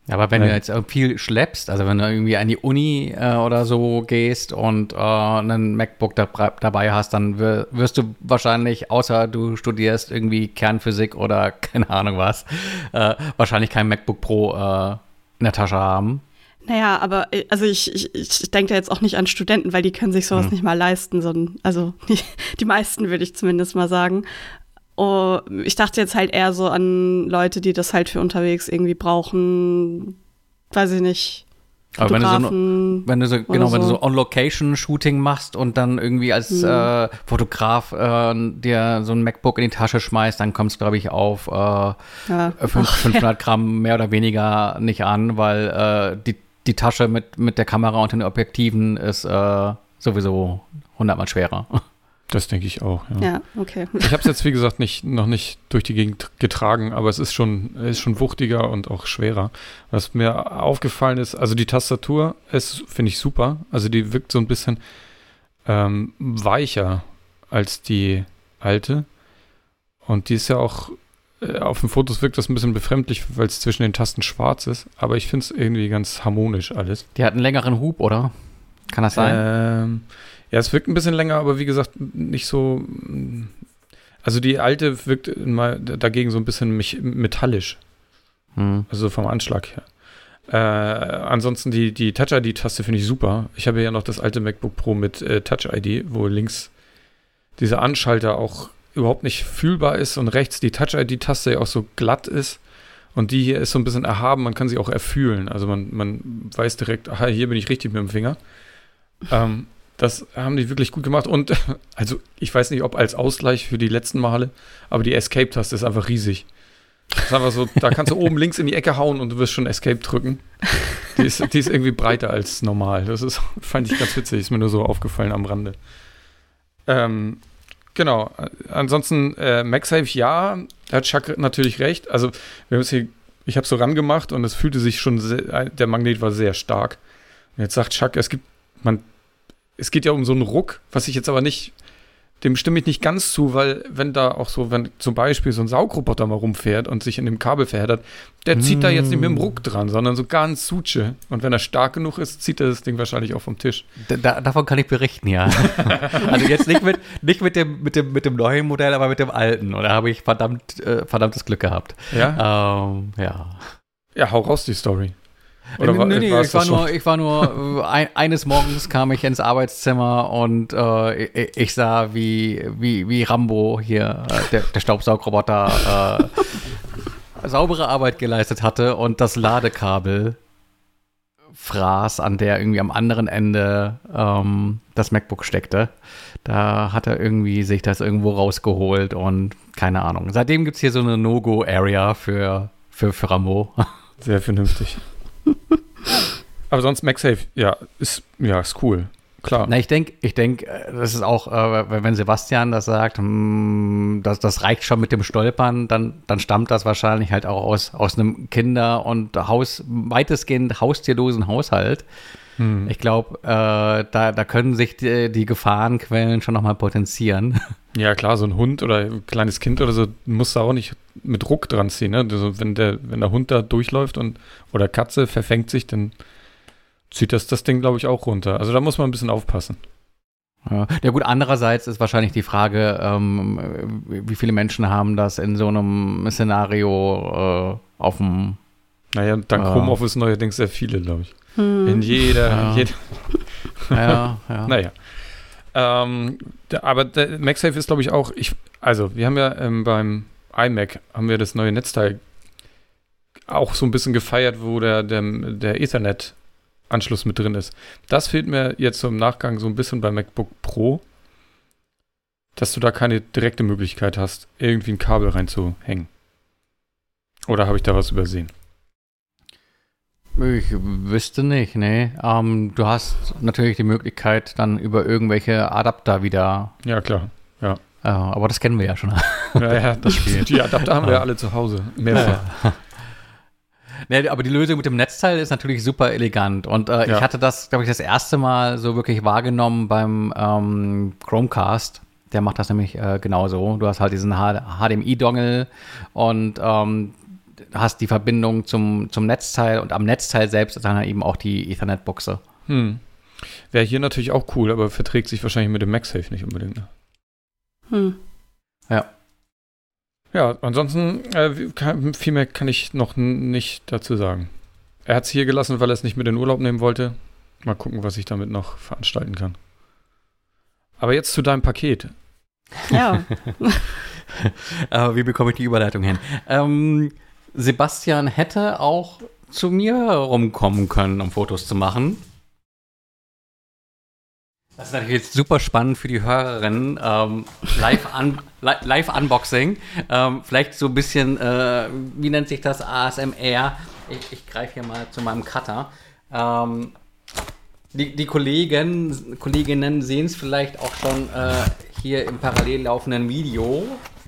Aber wenn äh, du jetzt viel schleppst, also wenn du irgendwie an die Uni äh, oder so gehst und äh, einen MacBook da, dabei hast, dann wirst du wahrscheinlich, außer du studierst irgendwie Kernphysik oder keine Ahnung was, äh, wahrscheinlich kein MacBook Pro äh, in der Tasche haben. Naja, aber äh, also ich, ich, ich denke da jetzt auch nicht an Studenten, weil die können sich sowas hm. nicht mal leisten, sondern also die, die meisten würde ich zumindest mal sagen. Oh, ich dachte jetzt halt eher so an Leute, die das halt für unterwegs irgendwie brauchen, weiß ich nicht. Aber wenn du so, wenn du so genau, so. wenn du so On-Location-Shooting machst und dann irgendwie als hm. äh, Fotograf äh, dir so ein MacBook in die Tasche schmeißt, dann kommt es, glaube ich, auf äh, ja. 500 Ach, Gramm mehr oder weniger nicht an, weil äh, die, die Tasche mit, mit der Kamera und den Objektiven ist äh, sowieso hundertmal schwerer. Das denke ich auch. Ja, ja okay. Ich habe es jetzt, wie gesagt, nicht, noch nicht durch die Gegend getragen, aber es ist schon, ist schon wuchtiger und auch schwerer. Was mir aufgefallen ist, also die Tastatur ist, finde ich super. Also die wirkt so ein bisschen ähm, weicher als die alte. Und die ist ja auch, äh, auf den Fotos wirkt das ein bisschen befremdlich, weil es zwischen den Tasten schwarz ist. Aber ich finde es irgendwie ganz harmonisch alles. Die hat einen längeren Hub, oder? Kann das sein? Ähm, ja, es wirkt ein bisschen länger, aber wie gesagt, nicht so. Also die alte wirkt mal dagegen so ein bisschen metallisch. Hm. Also vom Anschlag her. Äh, ansonsten die, die Touch-ID-Taste finde ich super. Ich habe ja noch das alte MacBook Pro mit äh, Touch-ID, wo links dieser Anschalter auch überhaupt nicht fühlbar ist und rechts die Touch-ID-Taste ja auch so glatt ist. Und die hier ist so ein bisschen erhaben, man kann sie auch erfühlen. Also man, man weiß direkt, aha, hier bin ich richtig mit dem Finger. Ähm, das haben die wirklich gut gemacht. Und also ich weiß nicht, ob als Ausgleich für die letzten Male, aber die Escape-Taste ist einfach riesig. Das ist einfach so, da kannst du oben links in die Ecke hauen und du wirst schon Escape drücken. Die ist, die ist irgendwie breiter als normal. Das ist, fand ich ganz witzig, ist mir nur so aufgefallen am Rande. Ähm, genau. Ansonsten äh, MagSafe, ja, da hat Chuck natürlich recht. Also, wir haben es hier, ich habe es so rangemacht und es fühlte sich schon, sehr, der Magnet war sehr stark. Und jetzt sagt Chuck, es gibt, man es geht ja um so einen Ruck, was ich jetzt aber nicht dem stimme ich nicht ganz zu, weil wenn da auch so, wenn zum Beispiel so ein Saugroboter mal rumfährt und sich in dem Kabel verheddert, der zieht da jetzt nicht mit dem Ruck dran, sondern so ganz suche. Und wenn er stark genug ist, zieht er das Ding wahrscheinlich auch vom Tisch. Da, davon kann ich berichten, ja. also jetzt nicht mit, nicht mit dem, mit dem, mit dem neuen Modell, aber mit dem alten. Und da habe ich verdammt, äh, verdammtes Glück gehabt. Ja? Ähm, ja. Ja, hau raus die Story. Oder nee, nee, nee ich, war nur, ich war nur, ein, eines Morgens kam ich ins Arbeitszimmer und äh, ich, ich, sah, wie, wie, wie Rambo hier, äh, der, der Staubsaugroboter, äh, saubere Arbeit geleistet hatte und das Ladekabel fraß, an der irgendwie am anderen Ende ähm, das MacBook steckte. Da hat er irgendwie sich das irgendwo rausgeholt und keine Ahnung. Seitdem gibt es hier so eine No-Go-Area für, für, für Rambo. Sehr vernünftig. Aber sonst MagSafe, ja, ist, ja, ist cool. Klar. Na, ich denke, ich denke, äh, das ist auch, äh, wenn Sebastian das sagt, hm, das, das reicht schon mit dem Stolpern, dann, dann stammt das wahrscheinlich halt auch aus, aus einem Kinder- und Haus, weitestgehend haustierlosen Haushalt. Hm. Ich glaube, äh, da, da können sich die, die Gefahrenquellen schon nochmal potenzieren. Ja, klar, so ein Hund oder ein kleines Kind oder so muss da auch nicht mit Ruck dran ziehen. Ne? Also wenn, der, wenn der Hund da durchläuft und oder Katze verfängt sich, dann zieht das das Ding, glaube ich, auch runter. Also da muss man ein bisschen aufpassen. Ja, ja gut, andererseits ist wahrscheinlich die Frage, ähm, wie viele Menschen haben das in so einem Szenario äh, auf dem Naja, dank äh, Homeoffice neuerdings sehr viele, glaube ich. Hm. In jeder, ja. jeder. ja, ja. Naja. Ähm, aber der MagSafe ist, glaube ich, auch, ich, also wir haben ja ähm, beim iMac haben wir das neue Netzteil auch so ein bisschen gefeiert, wo der, der, der Ethernet-Anschluss mit drin ist. Das fehlt mir jetzt so im Nachgang so ein bisschen beim MacBook Pro, dass du da keine direkte Möglichkeit hast, irgendwie ein Kabel reinzuhängen. Oder habe ich da was übersehen? Ich wüsste nicht, nee. Ähm, du hast natürlich die Möglichkeit, dann über irgendwelche Adapter wieder. Ja, klar. Ja. Äh, aber das kennen wir ja schon. Ja, ja, das Spiel. Die Adapter haben wir ja alle zu Hause. Mehrfach. Ja. Nee, aber die Lösung mit dem Netzteil ist natürlich super elegant. Und äh, ja. ich hatte das, glaube ich, das erste Mal so wirklich wahrgenommen beim ähm, Chromecast. Der macht das nämlich äh, genauso. Du hast halt diesen HDMI-Dongle und ähm, hast die Verbindung zum, zum Netzteil und am Netzteil selbst ist dann eben auch die Ethernet-Buchse. Hm. Wäre hier natürlich auch cool, aber verträgt sich wahrscheinlich mit dem MagSafe nicht unbedingt. Ne? Hm. Ja. Ja, ansonsten äh, kann, viel mehr kann ich noch nicht dazu sagen. Er hat es hier gelassen, weil er es nicht mit in Urlaub nehmen wollte. Mal gucken, was ich damit noch veranstalten kann. Aber jetzt zu deinem Paket. Ja. äh, wie bekomme ich die Überleitung hin? Ähm, Sebastian hätte auch zu mir rumkommen können, um Fotos zu machen. Das ist natürlich jetzt super spannend für die Hörerinnen. Ähm, Live-Unboxing. Live ähm, vielleicht so ein bisschen, äh, wie nennt sich das? ASMR. Ich, ich greife hier mal zu meinem Cutter. Ähm, die, die Kollegen, Kolleginnen sehen es vielleicht auch schon äh, hier im parallel laufenden Video.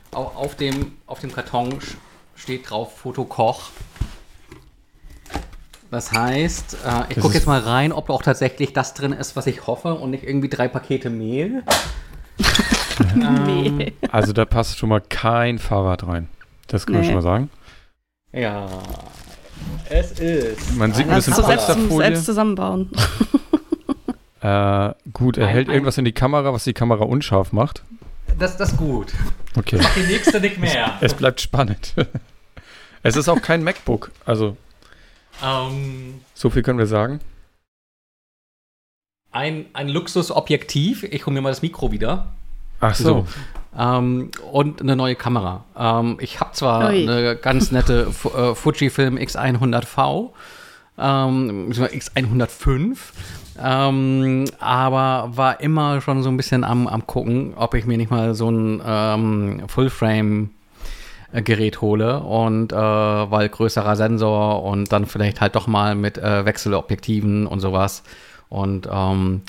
Auf, auf, dem, auf dem Karton steht drauf Fotokoch. Das heißt, äh, ich gucke jetzt mal rein, ob auch tatsächlich das drin ist, was ich hoffe und nicht irgendwie drei Pakete Mehl. ähm, also da passt schon mal kein Fahrrad rein. Das kann nee. man schon mal sagen. Ja, es ist. Man sieht ein bisschen Polsterfolie. Selbst zusammenbauen. äh, gut, er ein, hält ein, irgendwas in die Kamera, was die Kamera unscharf macht. Das, das ist gut. Okay. Mach die nächste nicht mehr. Es bleibt spannend. es ist auch kein MacBook. Also. Um, ähm, so viel können wir sagen. Ein, ein Luxusobjektiv. Ich hole mir mal das Mikro wieder. Ach so. so. Ähm, und eine neue Kamera. Ähm, ich habe zwar Ui. eine ganz nette äh, Fujifilm X100V, ähm, X105, ähm, aber war immer schon so ein bisschen am, am gucken, ob ich mir nicht mal so ein ähm, Fullframe Gerät hole und äh, weil größerer Sensor und dann vielleicht halt doch mal mit äh, Wechselobjektiven und sowas. Und ähm,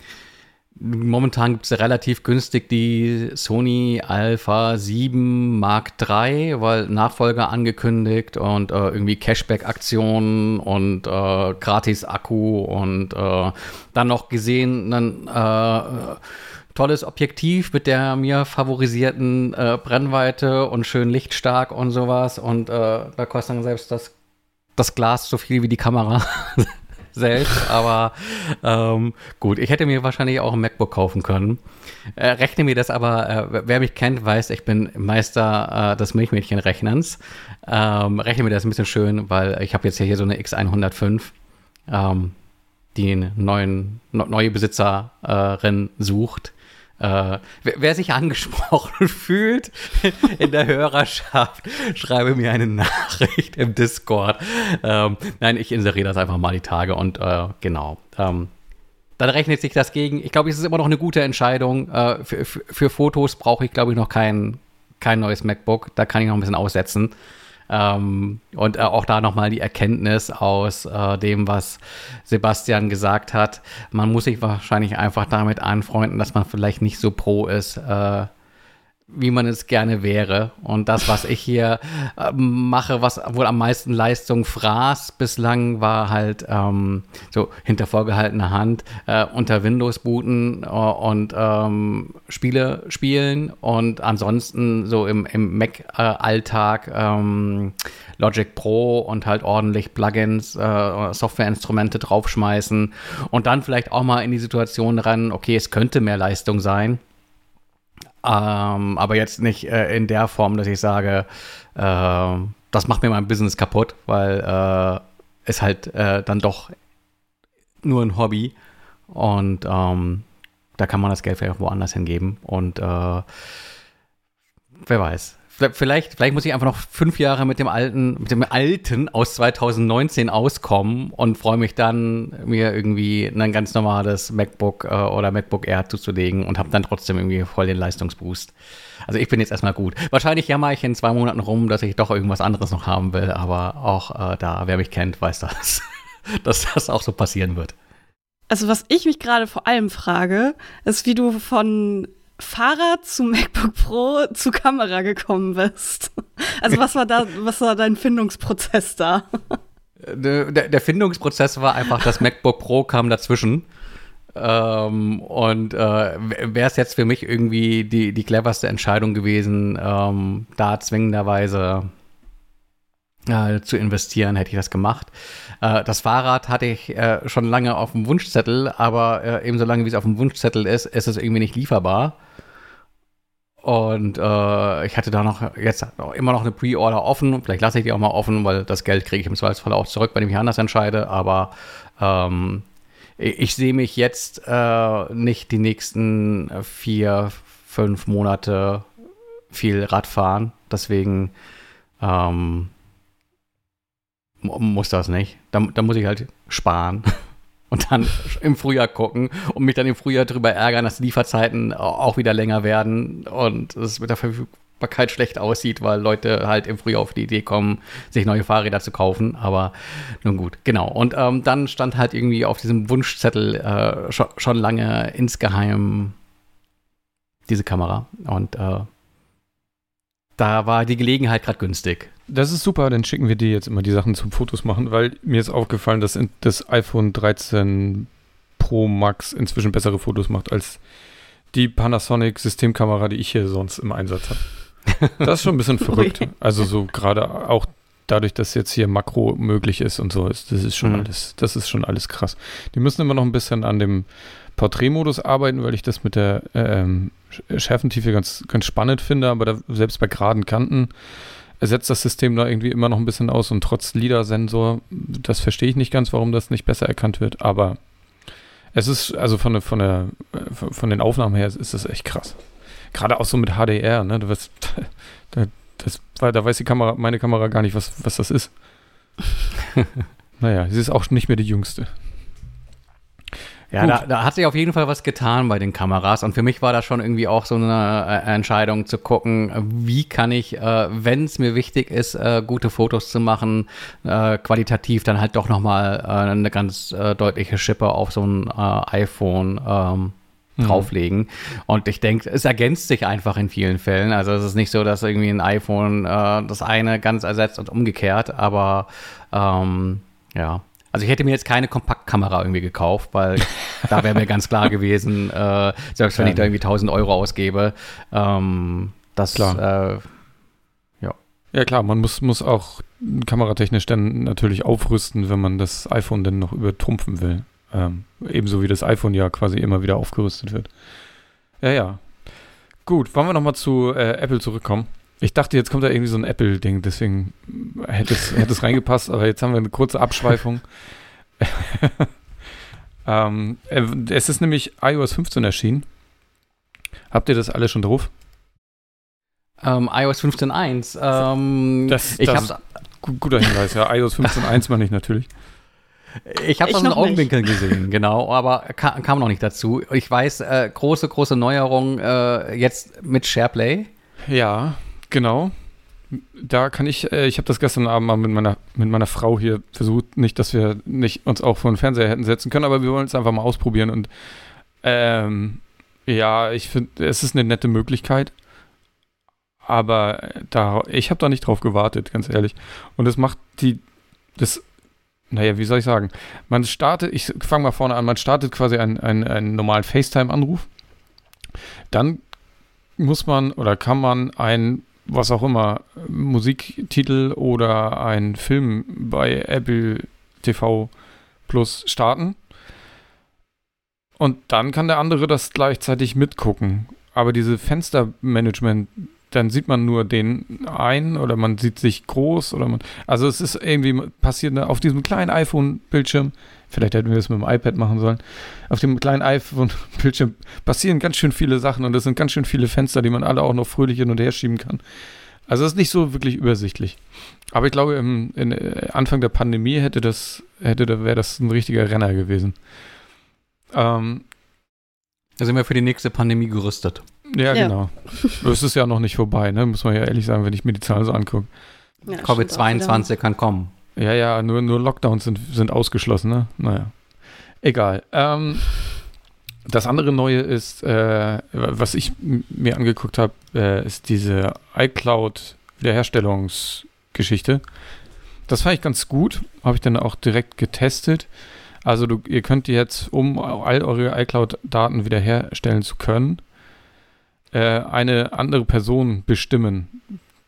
momentan gibt es relativ günstig die Sony Alpha 7 Mark III, weil Nachfolger angekündigt und äh, irgendwie Cashback-Aktionen und äh, gratis Akku und äh, dann noch gesehen, einen äh, tolles Objektiv mit der mir favorisierten äh, Brennweite und schön lichtstark und sowas. Und äh, da kostet dann selbst das, das Glas so viel wie die Kamera selbst. Aber ähm, gut, ich hätte mir wahrscheinlich auch ein MacBook kaufen können. Äh, rechne mir das aber, äh, wer mich kennt, weiß, ich bin Meister äh, des Milchmädchenrechnens. Ähm, rechne mir das ein bisschen schön, weil ich habe jetzt hier so eine X105. Ähm, die einen neuen, neue Besitzerin sucht. Äh, wer, sich angesprochen fühlt in der Hörerschaft, schreibe mir eine Nachricht im Discord. Ähm, nein, ich inseriere das einfach mal die Tage und äh, genau. Ähm, dann rechnet sich das gegen. Ich glaube, es ist immer noch eine gute Entscheidung. Äh, für, für, für, Fotos brauche ich, glaube ich, noch kein, kein neues MacBook. Da kann ich noch ein bisschen aussetzen. Ähm, und äh, auch da nochmal die Erkenntnis aus äh, dem, was Sebastian gesagt hat. Man muss sich wahrscheinlich einfach damit anfreunden, dass man vielleicht nicht so pro ist, äh, wie man es gerne wäre. Und das, was ich hier äh, mache, was wohl am meisten Leistung fraß bislang, war halt ähm, so hinter vorgehaltener Hand äh, unter Windows booten äh, und ähm, Spiele spielen und ansonsten so im, im Mac-Alltag ähm, Logic Pro und halt ordentlich Plugins, äh, Softwareinstrumente draufschmeißen und dann vielleicht auch mal in die Situation ran, okay, es könnte mehr Leistung sein ähm, aber jetzt nicht äh, in der Form, dass ich sage, äh, das macht mir mein Business kaputt, weil äh, es halt äh, dann doch nur ein Hobby und ähm, da kann man das Geld vielleicht woanders hingeben und äh, wer weiß. Vielleicht, vielleicht muss ich einfach noch fünf Jahre mit dem alten, mit dem alten aus 2019 auskommen und freue mich dann, mir irgendwie ein ganz normales MacBook äh, oder MacBook Air zuzulegen und habe dann trotzdem irgendwie voll den Leistungsboost. Also ich bin jetzt erstmal gut. Wahrscheinlich jammer ich in zwei Monaten rum, dass ich doch irgendwas anderes noch haben will, aber auch äh, da, wer mich kennt, weiß das, dass das auch so passieren wird. Also was ich mich gerade vor allem frage, ist, wie du von Fahrrad zu MacBook Pro zu Kamera gekommen bist. Also was war da, was war dein Findungsprozess da? Der, der Findungsprozess war einfach, das MacBook Pro kam dazwischen. Ähm, und äh, wäre es jetzt für mich irgendwie die, die cleverste Entscheidung gewesen, ähm, da zwingenderweise äh, zu investieren, hätte ich das gemacht. Äh, das Fahrrad hatte ich äh, schon lange auf dem Wunschzettel, aber äh, ebenso lange wie es auf dem Wunschzettel ist, ist es irgendwie nicht lieferbar. Und äh, ich hatte da noch jetzt immer noch eine Pre-Order offen. Vielleicht lasse ich die auch mal offen, weil das Geld kriege ich im Zweifelsfall auch zurück, wenn ich mich anders entscheide. Aber ähm, ich, ich sehe mich jetzt äh, nicht die nächsten vier, fünf Monate viel Radfahren. Deswegen ähm, muss das nicht. Da, da muss ich halt sparen. und dann im Frühjahr gucken und mich dann im Frühjahr darüber ärgern, dass Lieferzeiten auch wieder länger werden und es mit der Verfügbarkeit schlecht aussieht, weil Leute halt im Frühjahr auf die Idee kommen, sich neue Fahrräder zu kaufen. Aber nun gut, genau. Und ähm, dann stand halt irgendwie auf diesem Wunschzettel äh, schon, schon, lange insgeheim diese Kamera und äh, da war die Gelegenheit gerade günstig. Das ist super, dann schicken wir dir jetzt immer die Sachen zum Fotos machen, weil mir ist aufgefallen, dass das iPhone 13 Pro Max inzwischen bessere Fotos macht als die Panasonic Systemkamera, die ich hier sonst im Einsatz habe. Das ist schon ein bisschen verrückt. Also so gerade auch dadurch, dass jetzt hier Makro möglich ist und so ist, das ist schon mhm. alles, das ist schon alles krass. Die müssen immer noch ein bisschen an dem Porträtmodus arbeiten, weil ich das mit der ähm, Schärfentiefe ganz, ganz spannend finde, aber da, selbst bei geraden Kanten ersetzt das System da irgendwie immer noch ein bisschen aus und trotz LIDAR-Sensor, das verstehe ich nicht ganz, warum das nicht besser erkannt wird, aber es ist, also von der, von der, von den Aufnahmen her ist das echt krass. Gerade auch so mit HDR, ne? Das, das, das, da weiß die Kamera, meine Kamera gar nicht, was, was das ist. naja, sie ist auch nicht mehr die jüngste. Ja, da, da, hat sich auf jeden Fall was getan bei den Kameras. Und für mich war das schon irgendwie auch so eine äh, Entscheidung zu gucken, wie kann ich, äh, wenn es mir wichtig ist, äh, gute Fotos zu machen, äh, qualitativ dann halt doch nochmal äh, eine ganz äh, deutliche Schippe auf so ein iPhone ähm, mhm. drauflegen. Und ich denke, es ergänzt sich einfach in vielen Fällen. Also es ist nicht so, dass irgendwie ein iPhone das eine ganz ersetzt und umgekehrt, aber ähm, ja. Also ich hätte mir jetzt keine Kompaktkamera irgendwie gekauft, weil da wäre mir ganz klar gewesen, äh, selbst wenn ich da irgendwie 1000 Euro ausgebe, ähm, das, klar. Äh, ja. Ja, klar, man muss, muss auch kameratechnisch dann natürlich aufrüsten, wenn man das iPhone dann noch übertrumpfen will. Ähm, ebenso wie das iPhone ja quasi immer wieder aufgerüstet wird. Ja, ja. Gut, wollen wir nochmal zu äh, Apple zurückkommen? Ich dachte, jetzt kommt da irgendwie so ein Apple-Ding, deswegen hätte es, hätte es reingepasst, aber jetzt haben wir eine kurze Abschweifung. ähm, äh, es ist nämlich iOS 15 erschienen. Habt ihr das alle schon drauf? Ähm, iOS 15.1. Ähm, das, ich das guter Hinweis, ja. iOS 15.1 meine ich natürlich. Ich habe das in Augenwinkeln gesehen, genau, aber kam, kam, noch nicht dazu. Ich weiß, äh, große, große Neuerung äh, jetzt mit SharePlay. Ja, genau. Da kann ich, äh, ich habe das gestern Abend mal mit meiner, mit meiner Frau hier versucht, nicht, dass wir nicht uns auch vor den Fernseher hätten setzen können, aber wir wollen es einfach mal ausprobieren und ähm, ja, ich finde, es ist eine nette Möglichkeit, aber da, ich habe da nicht drauf gewartet, ganz ehrlich. Und es macht die, das naja, wie soll ich sagen? Man startet, ich fange mal vorne an, man startet quasi einen, einen, einen normalen FaceTime-Anruf. Dann muss man oder kann man ein, was auch immer, Musiktitel oder einen Film bei Apple TV Plus starten. Und dann kann der andere das gleichzeitig mitgucken. Aber diese Fenstermanagement dann sieht man nur den einen oder man sieht sich groß oder man. Also es ist irgendwie passiert ne, auf diesem kleinen iPhone-Bildschirm. Vielleicht hätten wir es mit dem iPad machen sollen. Auf dem kleinen iPhone-Bildschirm passieren ganz schön viele Sachen und es sind ganz schön viele Fenster, die man alle auch noch fröhlich hin und her schieben kann. Also es ist nicht so wirklich übersichtlich. Aber ich glaube, im, in, äh, Anfang der Pandemie hätte das, hätte, wäre das ein richtiger Renner gewesen. Ähm, da sind wir für die nächste Pandemie gerüstet. Ja, ja. genau. Das ist ja noch nicht vorbei, ne? muss man ja ehrlich sagen, wenn ich mir die Zahlen so angucke. Ja, Covid-22 kann kommen. Ja, ja, nur, nur Lockdowns sind, sind ausgeschlossen, ne? Naja. Egal. Ähm, das andere Neue ist, äh, was ich mir angeguckt habe, äh, ist diese iCloud-Wiederherstellungsgeschichte. Das fand ich ganz gut. Habe ich dann auch direkt getestet. Also du, ihr könnt jetzt, um all eure iCloud-Daten wiederherstellen zu können, äh, eine andere Person bestimmen,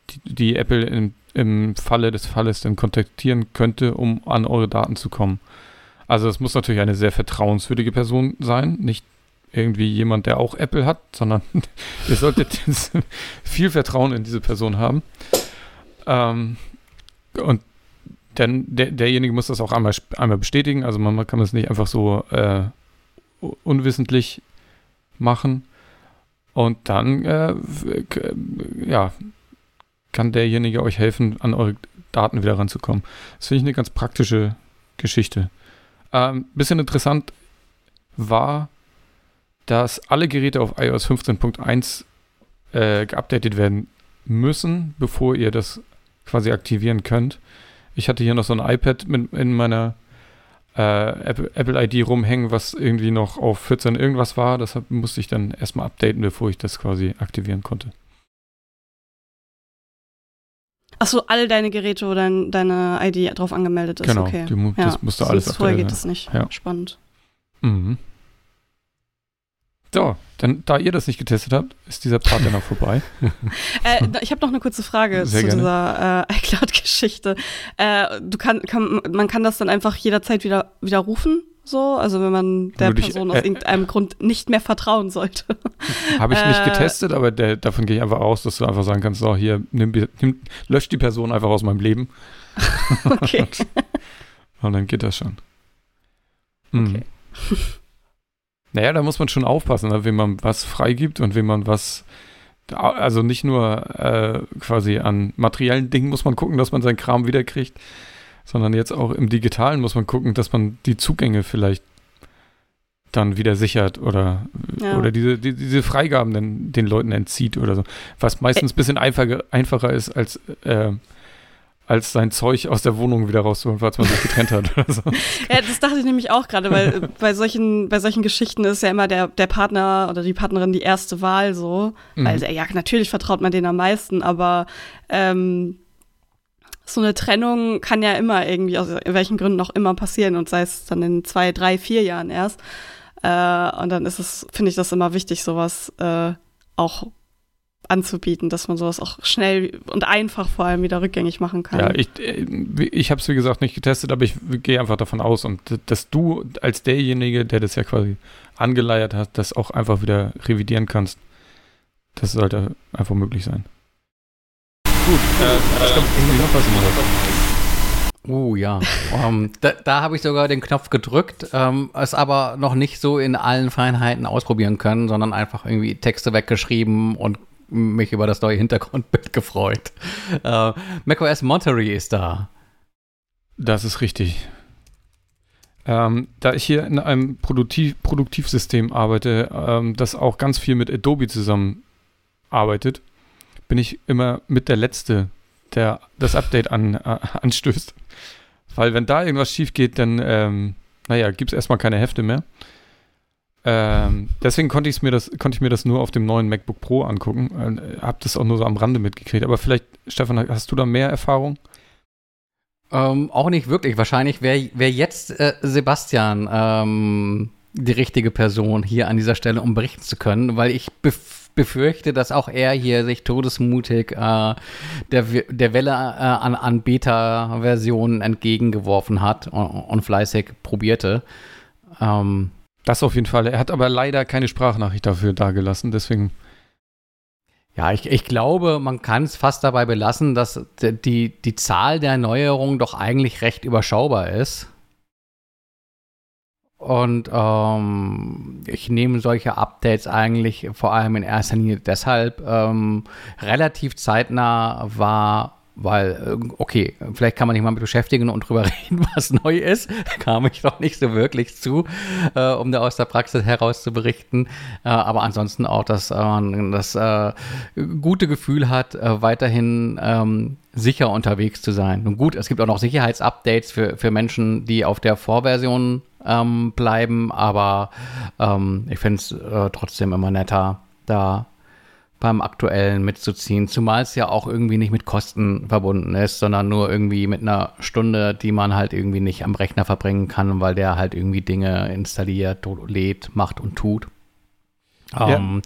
die, die Apple in, im Falle des Falles dann kontaktieren könnte, um an eure Daten zu kommen. Also es muss natürlich eine sehr vertrauenswürdige Person sein, nicht irgendwie jemand, der auch Apple hat, sondern ihr solltet viel Vertrauen in diese Person haben. Ähm, und dann der, derjenige muss das auch einmal, einmal bestätigen. Also man, man kann es nicht einfach so äh, unwissentlich machen. Und dann, äh, ja, kann derjenige euch helfen, an eure Daten wieder ranzukommen. Das finde ich eine ganz praktische Geschichte. Ähm, bisschen interessant war, dass alle Geräte auf iOS 15.1 äh, geupdatet werden müssen, bevor ihr das quasi aktivieren könnt. Ich hatte hier noch so ein iPad mit in meiner äh, Apple, Apple, ID rumhängen, was irgendwie noch auf 14 irgendwas war. Deshalb musste ich dann erstmal updaten, bevor ich das quasi aktivieren konnte. Achso, all deine Geräte, wo dein, deine ID drauf angemeldet ist. Genau, okay. die, das ja. musste alles das Vorher geht das nicht. Ja. Spannend. Mhm. So, dann, da ihr das nicht getestet habt, ist dieser Part dann auch vorbei. äh, ich habe noch eine kurze Frage Sehr zu gerne. dieser äh, iCloud-Geschichte. Äh, du kann, kann, man kann das dann einfach jederzeit wieder widerrufen, so, also wenn man der dich, Person aus äh, irgendeinem Grund nicht mehr vertrauen sollte. Habe ich nicht äh, getestet, aber der, davon gehe ich einfach aus, dass du einfach sagen kannst, so hier, nimm, nimm, lösch die Person einfach aus meinem Leben. okay. und, und dann geht das schon. Mhm. Okay. Naja, da muss man schon aufpassen, ne, wem man was freigibt und wem man was. Also nicht nur äh, quasi an materiellen Dingen muss man gucken, dass man seinen Kram wiederkriegt, sondern jetzt auch im Digitalen muss man gucken, dass man die Zugänge vielleicht dann wieder sichert oder, ja. oder diese, die, diese Freigaben den, den Leuten entzieht oder so. Was meistens ein bisschen einfacher, einfacher ist, als äh, als sein Zeug aus der Wohnung wieder rauszuholen, falls man sich getrennt hat oder so. Ja, das dachte ich nämlich auch gerade, weil bei solchen, bei solchen Geschichten ist ja immer der, der Partner oder die Partnerin die erste Wahl so. Mhm. Weil, ja, natürlich vertraut man denen am meisten, aber ähm, so eine Trennung kann ja immer irgendwie, aus welchen Gründen auch immer passieren und sei es dann in zwei, drei, vier Jahren erst. Äh, und dann ist es, finde ich das immer wichtig, sowas äh, auch anzubieten, dass man sowas auch schnell und einfach vor allem wieder rückgängig machen kann. Ja, ich, äh, ich habe es wie gesagt nicht getestet, aber ich gehe einfach davon aus und dass du als derjenige, der das ja quasi angeleiert hat, das auch einfach wieder revidieren kannst. Das sollte einfach möglich sein. Gut, äh, ich glaube, irgendwie noch was Uh, ja. um, da, da habe ich sogar den Knopf gedrückt, ähm, es aber noch nicht so in allen Feinheiten ausprobieren können, sondern einfach irgendwie Texte weggeschrieben und mich über das neue Hintergrundbild gefreut. Äh, macOS Monterey ist da. Das ist richtig. Ähm, da ich hier in einem Produktiv Produktivsystem arbeite, ähm, das auch ganz viel mit Adobe zusammenarbeitet, bin ich immer mit der Letzte, der das Update an, äh, anstößt. Weil wenn da irgendwas schief geht, dann, ähm, naja, gibt es erstmal keine Hefte mehr. Ähm, deswegen konnte, mir das, konnte ich mir das nur auf dem neuen MacBook Pro angucken. Äh, hab das auch nur so am Rande mitgekriegt. Aber vielleicht, Stefan, hast du da mehr Erfahrung? Ähm, auch nicht wirklich. Wahrscheinlich wäre wär jetzt äh, Sebastian ähm, die richtige Person hier an dieser Stelle, um berichten zu können, weil ich bef befürchte, dass auch er hier sich todesmutig äh, der, der Welle äh, an, an Beta-Versionen entgegengeworfen hat und, und fleißig probierte. Ähm, das auf jeden Fall. Er hat aber leider keine Sprachnachricht dafür dagelassen, deswegen. Ja, ich, ich glaube, man kann es fast dabei belassen, dass die, die Zahl der Neuerungen doch eigentlich recht überschaubar ist. Und ähm, ich nehme solche Updates eigentlich vor allem in erster Linie deshalb ähm, relativ zeitnah wahr, weil, äh, okay, vielleicht kann man sich mal mit beschäftigen und drüber reden, was neu ist. Kam ich doch nicht so wirklich zu, äh, um da aus der Praxis heraus zu berichten. Äh, aber ansonsten auch, dass man das äh, gute Gefühl hat, äh, weiterhin ähm, sicher unterwegs zu sein. Nun gut, es gibt auch noch Sicherheitsupdates für, für Menschen, die auf der Vorversion ähm, bleiben, aber ähm, ich finde es äh, trotzdem immer netter, da beim aktuellen mitzuziehen, zumal es ja auch irgendwie nicht mit Kosten verbunden ist, sondern nur irgendwie mit einer Stunde, die man halt irgendwie nicht am Rechner verbringen kann, weil der halt irgendwie Dinge installiert, lädt, macht und tut. Ja. Ähm,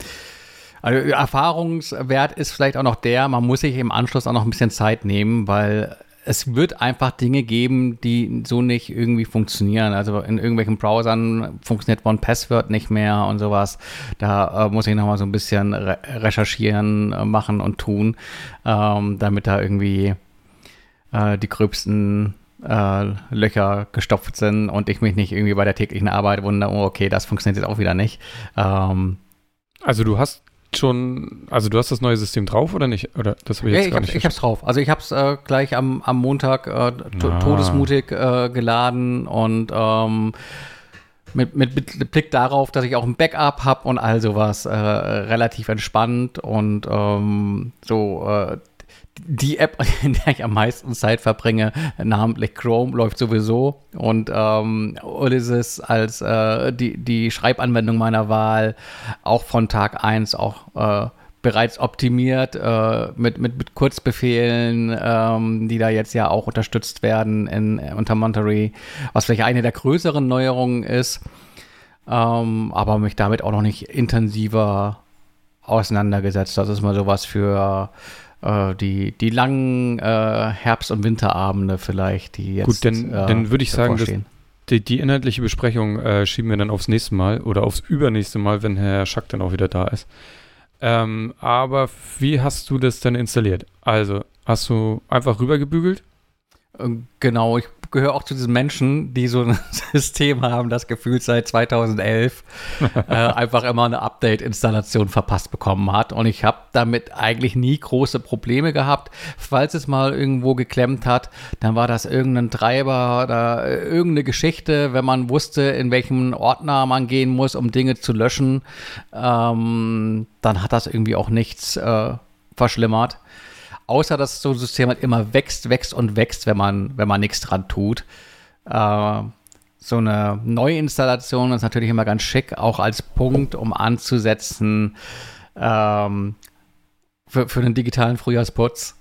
also Erfahrungswert ist vielleicht auch noch der, man muss sich im Anschluss auch noch ein bisschen Zeit nehmen, weil es wird einfach Dinge geben, die so nicht irgendwie funktionieren. Also in irgendwelchen Browsern funktioniert One Password nicht mehr und sowas. Da äh, muss ich nochmal so ein bisschen re recherchieren, äh, machen und tun, ähm, damit da irgendwie äh, die gröbsten äh, Löcher gestopft sind und ich mich nicht irgendwie bei der täglichen Arbeit wundere, oh, okay, das funktioniert jetzt auch wieder nicht. Ähm, also du hast schon, also du hast das neue System drauf oder nicht? Oder das ich jetzt ja, ich, gar hab, nicht ich hab's drauf. Also ich hab's äh, gleich am, am Montag äh, ah. todesmutig äh, geladen und ähm, mit, mit, mit, Blick darauf, dass ich auch ein Backup habe und all sowas, äh, relativ entspannt und ähm, so äh, die App, in der ich am meisten Zeit verbringe, namentlich Chrome, läuft sowieso. Und ähm, Ulysses als äh, die, die Schreibanwendung meiner Wahl auch von Tag 1 auch äh, bereits optimiert äh, mit, mit, mit Kurzbefehlen, ähm, die da jetzt ja auch unterstützt werden in, unter Monterey, was vielleicht eine der größeren Neuerungen ist, ähm, aber mich damit auch noch nicht intensiver auseinandergesetzt. Das ist mal sowas für äh, die, die langen äh, Herbst- und Winterabende vielleicht, die jetzt. Gut, dann, äh, dann würde ich sagen, dass die, die, inhaltliche Besprechung äh, schieben wir dann aufs nächste Mal oder aufs übernächste Mal, wenn Herr Schack dann auch wieder da ist. Ähm, aber wie hast du das denn installiert? Also, hast du einfach rübergebügelt? Äh, genau, ich gehöre auch zu diesen Menschen, die so ein System haben, das gefühlt seit 2011 äh, einfach immer eine Update-Installation verpasst bekommen hat. Und ich habe damit eigentlich nie große Probleme gehabt. Falls es mal irgendwo geklemmt hat, dann war das irgendein Treiber oder irgendeine Geschichte, wenn man wusste, in welchem Ordner man gehen muss, um Dinge zu löschen. Ähm, dann hat das irgendwie auch nichts äh, verschlimmert. Außer dass so ein System halt immer wächst, wächst und wächst, wenn man, wenn man nichts dran tut. Äh, so eine Neuinstallation ist natürlich immer ganz schick, auch als Punkt, um anzusetzen ähm, für, für den digitalen Frühjahrsputz.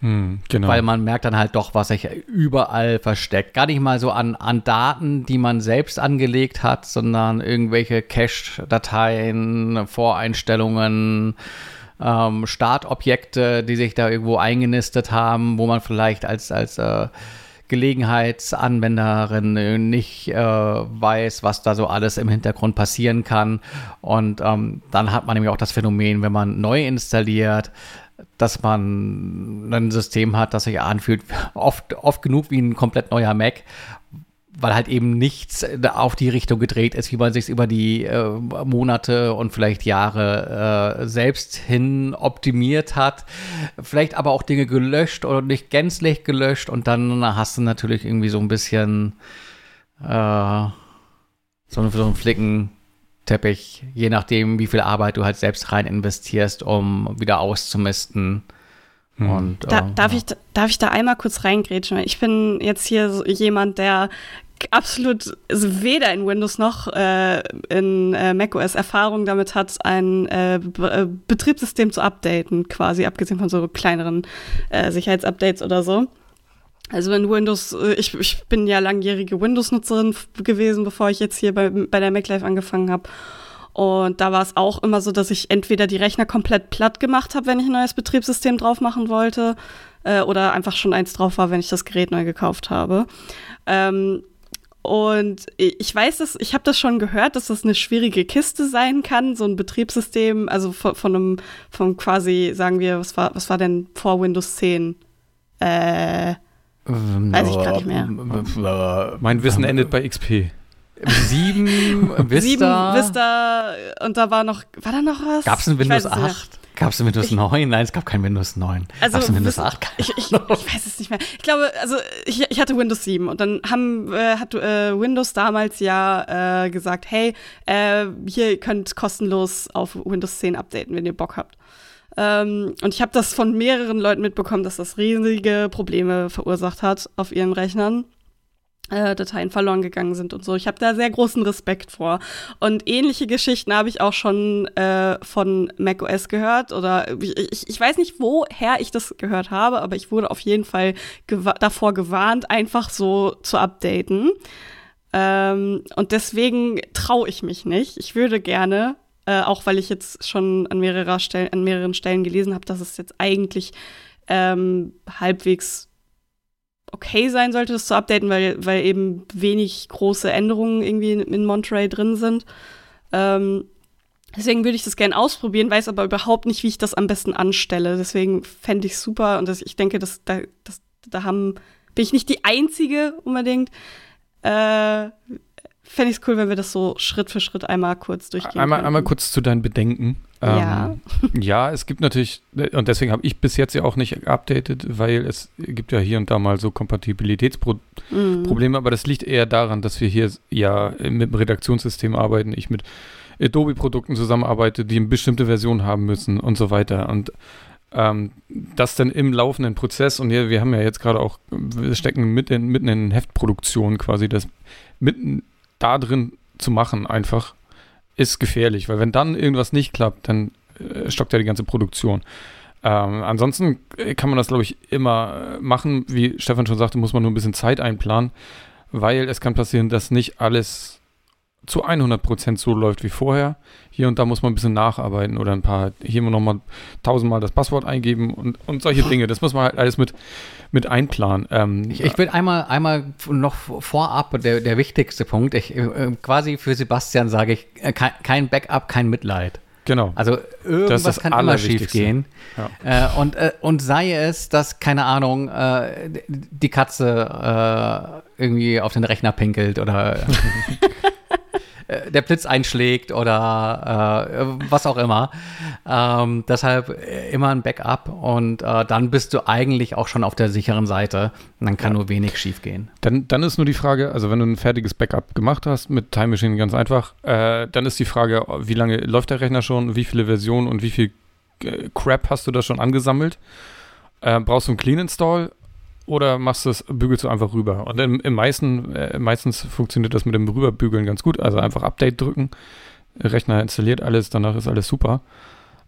Hm, genau. Weil man merkt dann halt doch, was sich überall versteckt. Gar nicht mal so an, an Daten, die man selbst angelegt hat, sondern irgendwelche Cache-Dateien, Voreinstellungen, ähm, Startobjekte, die sich da irgendwo eingenistet haben, wo man vielleicht als, als äh, Gelegenheitsanwenderin nicht äh, weiß, was da so alles im Hintergrund passieren kann. Und ähm, dann hat man nämlich auch das Phänomen, wenn man neu installiert, dass man ein System hat, das sich anfühlt, oft, oft genug wie ein komplett neuer Mac, weil halt eben nichts auf die Richtung gedreht ist, wie man sich über die äh, Monate und vielleicht Jahre äh, selbst hin optimiert hat. Vielleicht aber auch Dinge gelöscht oder nicht gänzlich gelöscht und dann hast du natürlich irgendwie so ein bisschen äh, so, so einen Flicken Teppich, je nachdem, wie viel Arbeit du halt selbst rein investierst, um wieder auszumisten. Hm. Und, da, äh, darf, ja. ich, darf ich da einmal kurz reingrätschen? Ich bin jetzt hier so jemand, der absolut also weder in Windows noch äh, in äh, macOS Erfahrung damit hat, ein äh, Be Betriebssystem zu updaten, quasi abgesehen von so kleineren äh, Sicherheitsupdates oder so. Also wenn Windows, äh, ich, ich bin ja langjährige Windows-Nutzerin gewesen, bevor ich jetzt hier bei, bei der MacLife angefangen habe. Und da war es auch immer so, dass ich entweder die Rechner komplett platt gemacht habe, wenn ich ein neues Betriebssystem drauf machen wollte, äh, oder einfach schon eins drauf war, wenn ich das Gerät neu gekauft habe. Ähm, und ich weiß dass ich habe das schon gehört, dass das eine schwierige Kiste sein kann, so ein Betriebssystem, also von, von einem, von quasi, sagen wir, was war, was war denn vor Windows 10? Äh, Weiß ich gerade nicht mehr. Mein Wissen endet bei XP. 7, Vista. 7, Vista und da war noch, war da noch was? Gab es ein Windows 8? Gab es Windows ich, 9? Nein, es gab kein Windows 9. Also gab es Windows 8? Ich, ich, ich, weiß es nicht mehr. Ich glaube, also ich, ich hatte Windows 7 und dann haben, äh, hat äh, Windows damals ja äh, gesagt, hey, äh, hier ihr könnt kostenlos auf Windows 10 updaten, wenn ihr Bock habt. Ähm, und ich habe das von mehreren Leuten mitbekommen, dass das riesige Probleme verursacht hat auf ihren Rechnern. Äh, Dateien verloren gegangen sind und so. Ich habe da sehr großen Respekt vor. Und ähnliche Geschichten habe ich auch schon äh, von macOS gehört. Oder ich, ich weiß nicht, woher ich das gehört habe, aber ich wurde auf jeden Fall gewa davor gewarnt, einfach so zu updaten. Ähm, und deswegen traue ich mich nicht. Ich würde gerne, äh, auch weil ich jetzt schon an, mehrerer Stellen, an mehreren Stellen gelesen habe, dass es jetzt eigentlich ähm, halbwegs okay sein sollte, das zu updaten, weil, weil eben wenig große Änderungen irgendwie in, in Monterey drin sind. Ähm, deswegen würde ich das gerne ausprobieren, weiß aber überhaupt nicht, wie ich das am besten anstelle. Deswegen fände ich super und das, ich denke, dass da, das, da haben, bin ich nicht die Einzige unbedingt. Äh, fände ich es cool, wenn wir das so Schritt für Schritt einmal kurz durchgehen. Einmal, einmal kurz zu deinen Bedenken. Ja. Ähm, ja, es gibt natürlich, und deswegen habe ich bis jetzt ja auch nicht geupdatet, weil es gibt ja hier und da mal so Kompatibilitätsprobleme, mhm. aber das liegt eher daran, dass wir hier ja mit dem Redaktionssystem arbeiten, ich mit Adobe-Produkten zusammenarbeite, die eine bestimmte Version haben müssen und so weiter. Und ähm, das dann im laufenden Prozess, und ja, wir haben ja jetzt gerade auch, wir stecken mitten, mitten in Heftproduktion quasi, das mitten da drin zu machen einfach ist gefährlich, weil wenn dann irgendwas nicht klappt, dann äh, stockt ja die ganze Produktion. Ähm, ansonsten äh, kann man das, glaube ich, immer äh, machen. Wie Stefan schon sagte, muss man nur ein bisschen Zeit einplanen, weil es kann passieren, dass nicht alles zu 100% so läuft wie vorher. Hier und da muss man ein bisschen nacharbeiten oder ein paar, hier noch mal tausendmal das Passwort eingeben und, und solche Dinge. Das muss man halt alles mit, mit einplanen. Ähm, ich, ich will einmal, einmal noch vorab, der, der wichtigste Punkt, ich, äh, quasi für Sebastian sage ich, äh, kein, kein Backup, kein Mitleid. Genau. Also irgendwas das das kann immer schief gehen. Ja. Äh, und, äh, und sei es, dass, keine Ahnung, äh, die Katze äh, irgendwie auf den Rechner pinkelt oder Äh, der Blitz einschlägt oder äh, was auch immer. Ähm, deshalb äh, immer ein Backup und äh, dann bist du eigentlich auch schon auf der sicheren Seite. Und dann kann ja. nur wenig schief gehen. Dann, dann ist nur die Frage, also wenn du ein fertiges Backup gemacht hast mit Time Machine ganz einfach, äh, dann ist die Frage, wie lange läuft der Rechner schon, wie viele Versionen und wie viel Crap hast du da schon angesammelt? brauchst du einen Clean Install oder machst du es, bügelst du einfach rüber. Und im, im meisten, äh, meistens funktioniert das mit dem Rüberbügeln ganz gut. Also einfach Update drücken, Rechner installiert alles, danach ist alles super.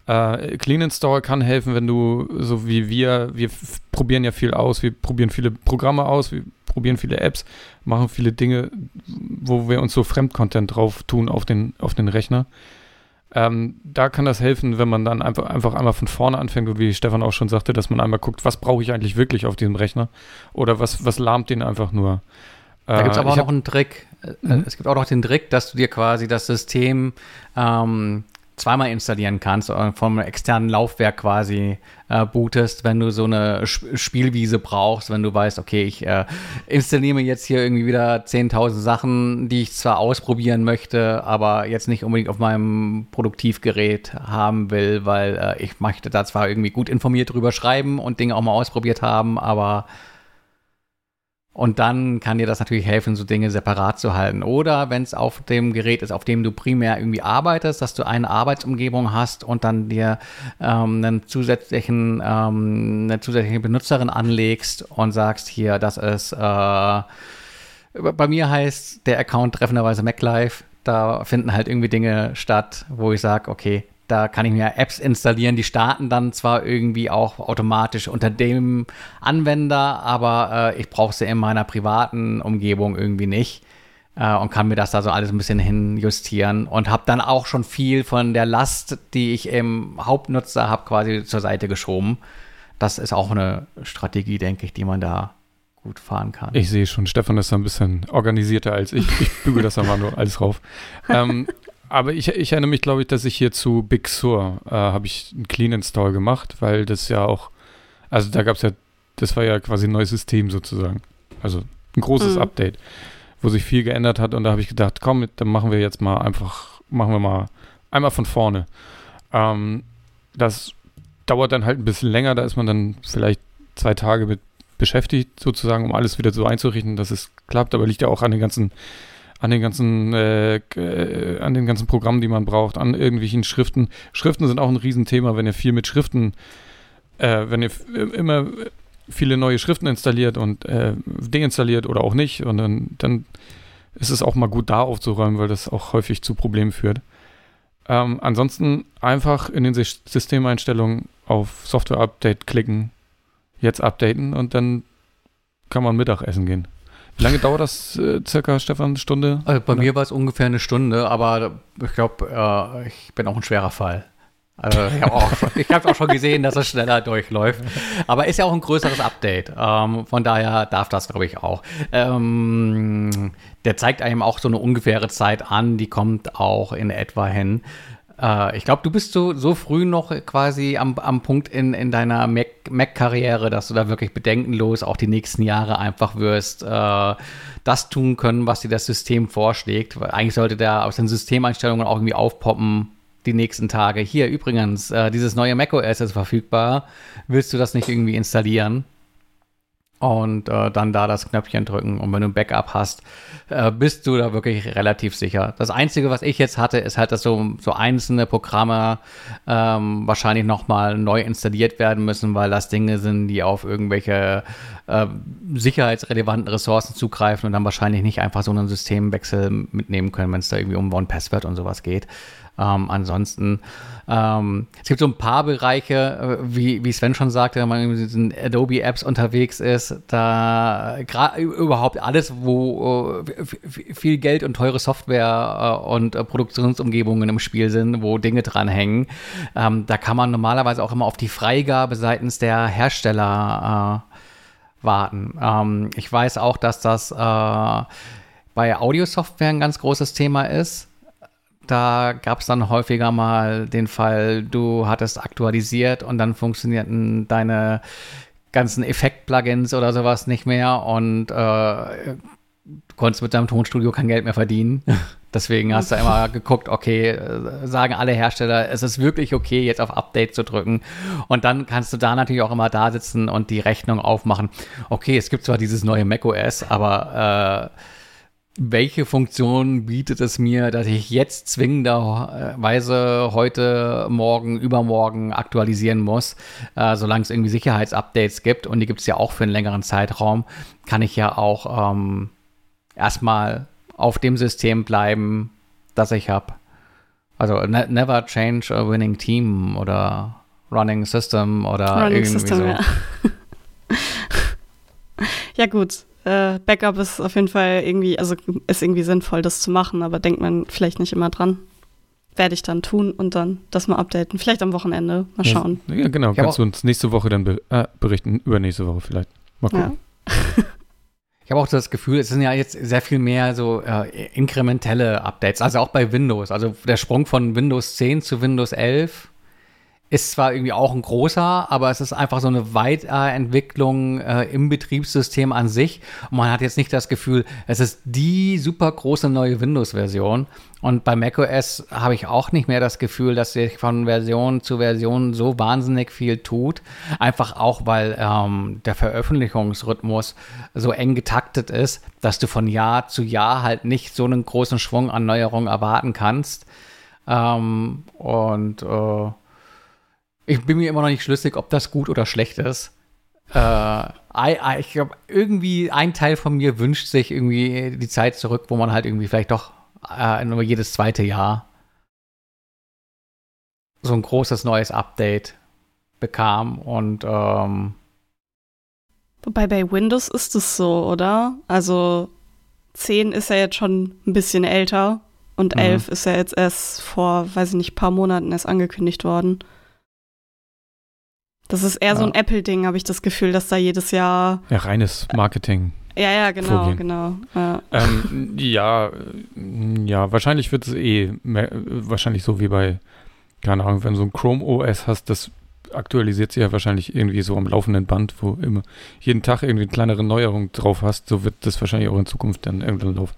Äh, Clean Install kann helfen, wenn du, so wie wir, wir probieren ja viel aus, wir probieren viele Programme aus, wir probieren viele Apps, machen viele Dinge, wo wir uns so Fremdcontent drauf tun auf den, auf den Rechner. Ähm, da kann das helfen, wenn man dann einfach, einfach einmal von vorne anfängt und wie Stefan auch schon sagte, dass man einmal guckt, was brauche ich eigentlich wirklich auf diesem Rechner oder was, was lahmt den einfach nur. Da gibt es äh, aber auch noch einen Trick. Mhm. Es gibt auch noch den Trick, dass du dir quasi das System ähm, zweimal installieren kannst vom externen Laufwerk quasi äh, bootest, wenn du so eine Sp Spielwiese brauchst, wenn du weißt, okay, ich äh, installiere mir jetzt hier irgendwie wieder 10.000 Sachen, die ich zwar ausprobieren möchte, aber jetzt nicht unbedingt auf meinem Produktivgerät haben will, weil äh, ich möchte da zwar irgendwie gut informiert drüber schreiben und Dinge auch mal ausprobiert haben, aber und dann kann dir das natürlich helfen, so Dinge separat zu halten. Oder wenn es auf dem Gerät ist, auf dem du primär irgendwie arbeitest, dass du eine Arbeitsumgebung hast und dann dir ähm, einen zusätzlichen, ähm, eine zusätzliche Benutzerin anlegst und sagst, hier, das ist, äh, bei mir heißt der Account treffenderweise MacLife. Da finden halt irgendwie Dinge statt, wo ich sage, okay, da kann ich mir Apps installieren, die starten dann zwar irgendwie auch automatisch unter dem Anwender, aber äh, ich brauche sie in meiner privaten Umgebung irgendwie nicht äh, und kann mir das da so alles ein bisschen hinjustieren und habe dann auch schon viel von der Last, die ich im Hauptnutzer habe, quasi zur Seite geschoben. Das ist auch eine Strategie, denke ich, die man da gut fahren kann. Ich sehe schon, Stefan ist da ein bisschen organisierter als ich. Ich bügel das einmal nur alles rauf. ähm, aber ich, ich erinnere mich, glaube ich, dass ich hier zu Big Sur äh, habe ich einen Clean Install gemacht, weil das ja auch, also da gab es ja, das war ja quasi ein neues System sozusagen. Also ein großes mhm. Update, wo sich viel geändert hat und da habe ich gedacht, komm, dann machen wir jetzt mal einfach, machen wir mal einmal von vorne. Ähm, das dauert dann halt ein bisschen länger, da ist man dann vielleicht zwei Tage mit beschäftigt, sozusagen, um alles wieder so einzurichten, dass es klappt, aber liegt ja auch an den ganzen an den ganzen, äh, äh, an den ganzen Programmen, die man braucht, an irgendwelchen Schriften. Schriften sind auch ein Riesenthema, wenn ihr viel mit Schriften, äh, wenn ihr immer viele neue Schriften installiert und äh, deinstalliert oder auch nicht. Und dann, dann ist es auch mal gut, da aufzuräumen, weil das auch häufig zu Problemen führt. Ähm, ansonsten einfach in den Systemeinstellungen auf Software Update klicken, jetzt updaten und dann kann man Mittagessen gehen. Wie lange dauert das äh, circa, Stefan? Eine Stunde? Also bei Oder? mir war es ungefähr eine Stunde, aber ich glaube, äh, ich bin auch ein schwerer Fall. Also ich habe auch, schon, auch schon gesehen, dass es schneller durchläuft. Aber ist ja auch ein größeres Update. Ähm, von daher darf das, glaube ich, auch. Ähm, der zeigt einem auch so eine ungefähre Zeit an, die kommt auch in etwa hin. Äh, ich glaube, du bist so, so früh noch quasi am, am Punkt in, in deiner Mac-Karriere, dass du da wirklich bedenkenlos auch die nächsten Jahre einfach wirst äh, das tun können, was dir das System vorschlägt. Weil eigentlich sollte der aus den Systemeinstellungen auch irgendwie aufpoppen, die nächsten Tage. Hier übrigens, äh, dieses neue macOS ist verfügbar. Willst du das nicht irgendwie installieren? Und äh, dann da das Knöpfchen drücken. Und wenn du ein Backup hast, äh, bist du da wirklich relativ sicher. Das Einzige, was ich jetzt hatte, ist halt, dass so, so einzelne Programme ähm, wahrscheinlich nochmal neu installiert werden müssen, weil das Dinge sind, die auf irgendwelche äh, sicherheitsrelevanten Ressourcen zugreifen und dann wahrscheinlich nicht einfach so einen Systemwechsel mitnehmen können, wenn es da irgendwie um One-Password und sowas geht. Ähm, ansonsten, ähm, es gibt so ein paar Bereiche, äh, wie, wie Sven schon sagte, wenn man in diesen Adobe-Apps unterwegs ist, da überhaupt alles, wo äh, viel Geld und teure Software äh, und äh, Produktionsumgebungen im Spiel sind, wo Dinge dranhängen, ähm, da kann man normalerweise auch immer auf die Freigabe seitens der Hersteller äh, warten. Ähm, ich weiß auch, dass das äh, bei Audiosoftware ein ganz großes Thema ist da gab es dann häufiger mal den Fall, du hattest aktualisiert und dann funktionierten deine ganzen Effekt-Plugins oder sowas nicht mehr und äh, du konntest mit deinem Tonstudio kein Geld mehr verdienen. Deswegen hast du immer geguckt, okay, sagen alle Hersteller, es ist wirklich okay, jetzt auf Update zu drücken. Und dann kannst du da natürlich auch immer da sitzen und die Rechnung aufmachen. Okay, es gibt zwar dieses neue macOS, aber äh, welche Funktion bietet es mir, dass ich jetzt zwingenderweise heute, morgen, übermorgen aktualisieren muss, äh, solange es irgendwie Sicherheitsupdates gibt und die gibt es ja auch für einen längeren Zeitraum, kann ich ja auch ähm, erstmal auf dem System bleiben, das ich habe Also ne never change a winning team oder running system oder running irgendwie system, so. Ja. ja gut, äh, Backup ist auf jeden Fall irgendwie, also ist irgendwie sinnvoll, das zu machen, aber denkt man vielleicht nicht immer dran. Werde ich dann tun und dann das mal updaten. Vielleicht am Wochenende. Mal schauen. Ja, genau. Ich Kannst du uns nächste Woche dann be äh, berichten, übernächste Woche vielleicht. Mal gucken. Ja. Ich habe auch das Gefühl, es sind ja jetzt sehr viel mehr so äh, inkrementelle Updates, also auch bei Windows. Also der Sprung von Windows 10 zu Windows 11 ist zwar irgendwie auch ein großer, aber es ist einfach so eine Weiterentwicklung äh, im Betriebssystem an sich. Und man hat jetzt nicht das Gefühl, es ist die super große neue Windows-Version. Und bei macOS habe ich auch nicht mehr das Gefühl, dass sich von Version zu Version so wahnsinnig viel tut. Einfach auch, weil ähm, der Veröffentlichungsrhythmus so eng getaktet ist, dass du von Jahr zu Jahr halt nicht so einen großen Schwung an Neuerungen erwarten kannst. Ähm, und äh, ich bin mir immer noch nicht schlüssig, ob das gut oder schlecht ist. Äh, ich glaube, irgendwie ein Teil von mir wünscht sich irgendwie die Zeit zurück, wo man halt irgendwie vielleicht doch äh, nur jedes zweite Jahr so ein großes neues Update bekam und ähm, Wobei bei Windows ist es so, oder? Also 10 ist ja jetzt schon ein bisschen älter und 11 mhm. ist ja jetzt erst vor, weiß ich nicht, paar Monaten erst angekündigt worden. Das ist eher ja. so ein Apple-Ding, habe ich das Gefühl, dass da jedes Jahr. Ja, reines Marketing. Ja, ja, genau, vorgehen. genau. Ja. Ähm, ja, äh, ja, wahrscheinlich wird es eh mehr, wahrscheinlich so wie bei, keine Ahnung, wenn du so ein Chrome OS hast, das aktualisiert sich ja wahrscheinlich irgendwie so am laufenden Band, wo immer jeden Tag irgendwie eine kleinere Neuerung drauf hast, so wird das wahrscheinlich auch in Zukunft dann irgendwann laufen.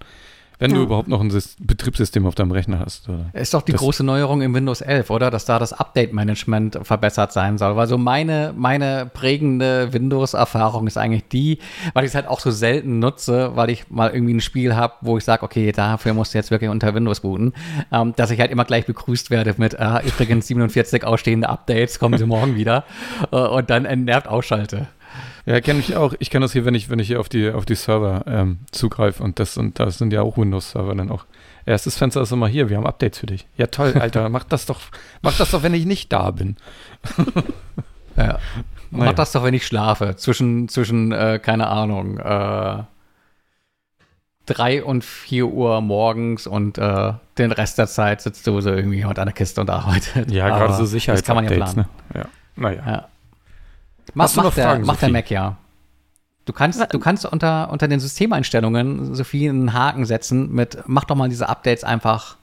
Wenn ja. du überhaupt noch ein Betriebssystem auf deinem Rechner hast. Oder? Ist doch die das große Neuerung im Windows 11, oder? Dass da das Update-Management verbessert sein soll. Weil so meine, meine prägende Windows-Erfahrung ist eigentlich die, weil ich es halt auch so selten nutze, weil ich mal irgendwie ein Spiel habe, wo ich sage, okay, dafür musst du jetzt wirklich unter Windows booten, ähm, dass ich halt immer gleich begrüßt werde mit, äh, übrigens 47 ausstehende Updates, kommen sie morgen wieder äh, und dann entnervt ausschalte. Ja, kenne ich auch. Ich kenne das hier, wenn ich, wenn ich hier auf die, auf die Server ähm, zugreife und das und das sind ja auch Windows-Server dann auch. Erstes Fenster ist immer hier, wir haben Updates für dich. Ja, toll, Alter, mach das doch, mach das doch, wenn ich nicht da bin. ja. Mach das doch, wenn ich schlafe. Zwischen, zwischen äh, keine Ahnung, äh, 3 und 4 Uhr morgens und äh, den Rest der Zeit sitzt du so irgendwie unter einer Kiste und arbeitet. Ja, gerade so Sicherheits Das kann man ja planen. Ne? Ja. Naja. Ja. Mach, mach, der, Fragen, mach der Mac ja. Du kannst, du kannst unter, unter den Systemeinstellungen, Sophie, einen Haken setzen mit, mach doch mal diese Updates einfach,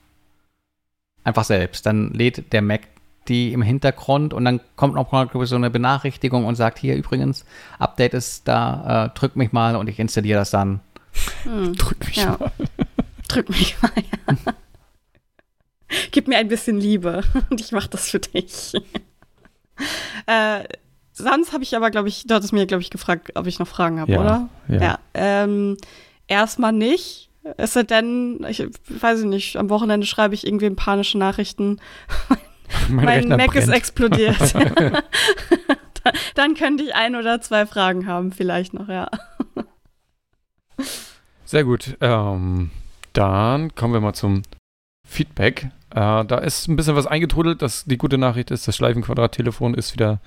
einfach selbst. Dann lädt der Mac die im Hintergrund und dann kommt noch mal so eine Benachrichtigung und sagt, hier übrigens, Update ist da, äh, drück mich mal und ich installiere das dann. Hm, drück mich ja. mal. drück mich mal, ja. Gib mir ein bisschen Liebe und ich mach das für dich. äh, sonst habe ich aber, glaube ich, du hattest mir, glaube ich, gefragt, ob ich noch Fragen habe, ja, oder? Ja. ja ähm, erstmal nicht. Es sei denn, ich weiß nicht, am Wochenende schreibe ich irgendwie panische Nachrichten. mein, mein Mac brennt. ist explodiert. dann könnte ich ein oder zwei Fragen haben, vielleicht noch, ja. Sehr gut. Ähm, dann kommen wir mal zum Feedback. Äh, da ist ein bisschen was eingetrudelt. Das, die gute Nachricht ist, das Schleifenquadrat-Telefon ist wieder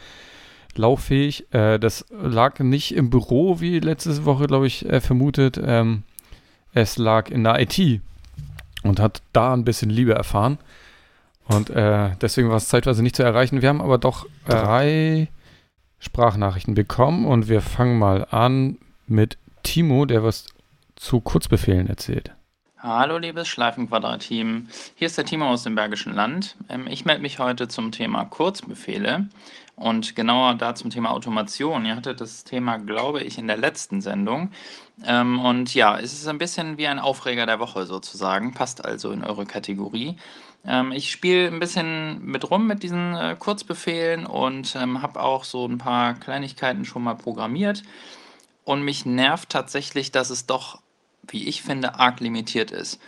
lauffähig. Äh, das lag nicht im Büro, wie letzte Woche, glaube ich, äh, vermutet. Ähm, es lag in der IT und hat da ein bisschen Liebe erfahren. Und äh, deswegen war es zeitweise nicht zu erreichen. Wir haben aber doch drei Sprachnachrichten bekommen und wir fangen mal an mit Timo, der was zu Kurzbefehlen erzählt. Hallo liebes Schleifenquadrat-Team, hier ist der Timo aus dem Bergischen Land. Ähm, ich melde mich heute zum Thema Kurzbefehle. Und genauer da zum Thema Automation. Ihr hattet das Thema, glaube ich, in der letzten Sendung. Ähm, und ja, es ist ein bisschen wie ein Aufreger der Woche sozusagen, passt also in eure Kategorie. Ähm, ich spiele ein bisschen mit rum mit diesen äh, Kurzbefehlen und ähm, habe auch so ein paar Kleinigkeiten schon mal programmiert. Und mich nervt tatsächlich, dass es doch, wie ich finde, arg limitiert ist.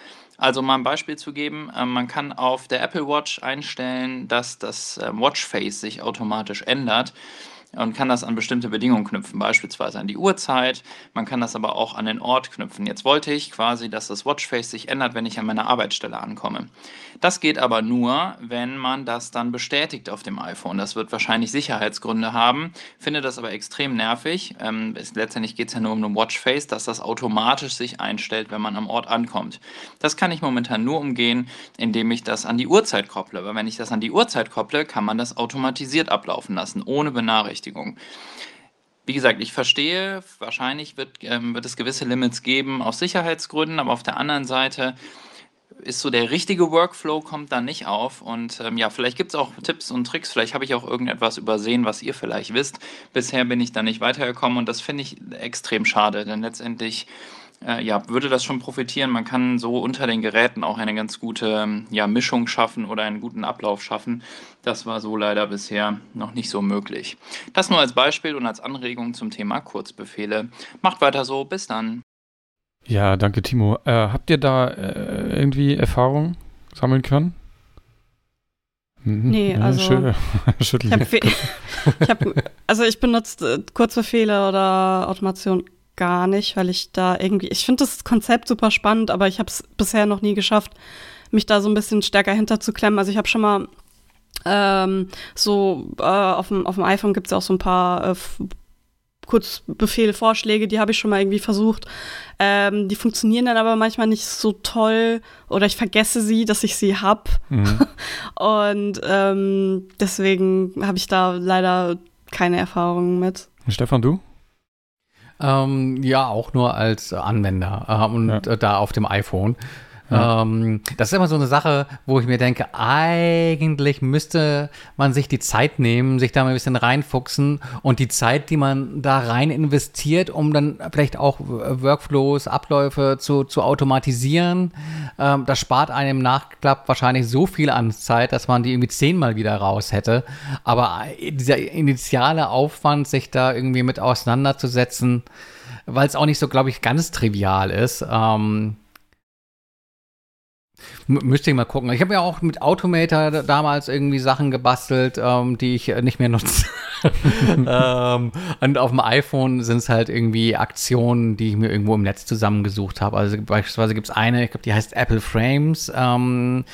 Also mal ein Beispiel zu geben, äh, man kann auf der Apple Watch einstellen, dass das äh, Watchface sich automatisch ändert. Und kann das an bestimmte Bedingungen knüpfen, beispielsweise an die Uhrzeit. Man kann das aber auch an den Ort knüpfen. Jetzt wollte ich quasi, dass das Watchface sich ändert, wenn ich an meiner Arbeitsstelle ankomme. Das geht aber nur, wenn man das dann bestätigt auf dem iPhone. Das wird wahrscheinlich Sicherheitsgründe haben, finde das aber extrem nervig. Ähm, letztendlich geht es ja nur um ein Watchface, dass das automatisch sich einstellt, wenn man am Ort ankommt. Das kann ich momentan nur umgehen, indem ich das an die Uhrzeit kopple. Weil wenn ich das an die Uhrzeit kopple, kann man das automatisiert ablaufen lassen, ohne Benachrichtigung. Wie gesagt, ich verstehe, wahrscheinlich wird, ähm, wird es gewisse Limits geben aus Sicherheitsgründen, aber auf der anderen Seite ist so der richtige Workflow kommt dann nicht auf. Und ähm, ja, vielleicht gibt es auch Tipps und Tricks. Vielleicht habe ich auch irgendetwas übersehen, was ihr vielleicht wisst. Bisher bin ich da nicht weitergekommen und das finde ich extrem schade, denn letztendlich äh, ja, würde das schon profitieren. Man kann so unter den Geräten auch eine ganz gute ähm, ja, Mischung schaffen oder einen guten Ablauf schaffen. Das war so leider bisher noch nicht so möglich. Das nur als Beispiel und als Anregung zum Thema Kurzbefehle. Macht weiter so. Bis dann. Ja, danke, Timo. Äh, habt ihr da äh, irgendwie Erfahrung sammeln können? Mhm. Nee, ja, also schön. ich hab, ich hab, also ich benutze äh, Kurzbefehle oder Automation gar nicht, weil ich da irgendwie, ich finde das Konzept super spannend, aber ich habe es bisher noch nie geschafft, mich da so ein bisschen stärker hinterzuklemmen. Also ich habe schon mal ähm, so äh, auf dem iPhone gibt es ja auch so ein paar äh, Kurzbefehle, Vorschläge, die habe ich schon mal irgendwie versucht. Ähm, die funktionieren dann aber manchmal nicht so toll oder ich vergesse sie, dass ich sie habe. Mhm. Und ähm, deswegen habe ich da leider keine Erfahrungen mit. Stefan, du? Ähm, ja, auch nur als Anwender äh, und ja. äh, da auf dem iPhone. Ähm, das ist immer so eine Sache, wo ich mir denke, eigentlich müsste man sich die Zeit nehmen, sich da mal ein bisschen reinfuchsen und die Zeit, die man da rein investiert, um dann vielleicht auch Workflows, Abläufe zu, zu automatisieren, ähm, das spart einem im Nachklapp wahrscheinlich so viel an Zeit, dass man die irgendwie zehnmal wieder raus hätte. Aber dieser initiale Aufwand, sich da irgendwie mit auseinanderzusetzen, weil es auch nicht so, glaube ich, ganz trivial ist, ähm, müsste ich mal gucken. Ich habe ja auch mit Automator damals irgendwie Sachen gebastelt, ähm, die ich nicht mehr nutze. ähm, und auf dem iPhone sind es halt irgendwie Aktionen, die ich mir irgendwo im Netz zusammengesucht habe. Also beispielsweise gibt es eine, ich glaube, die heißt Apple Frames, ähm,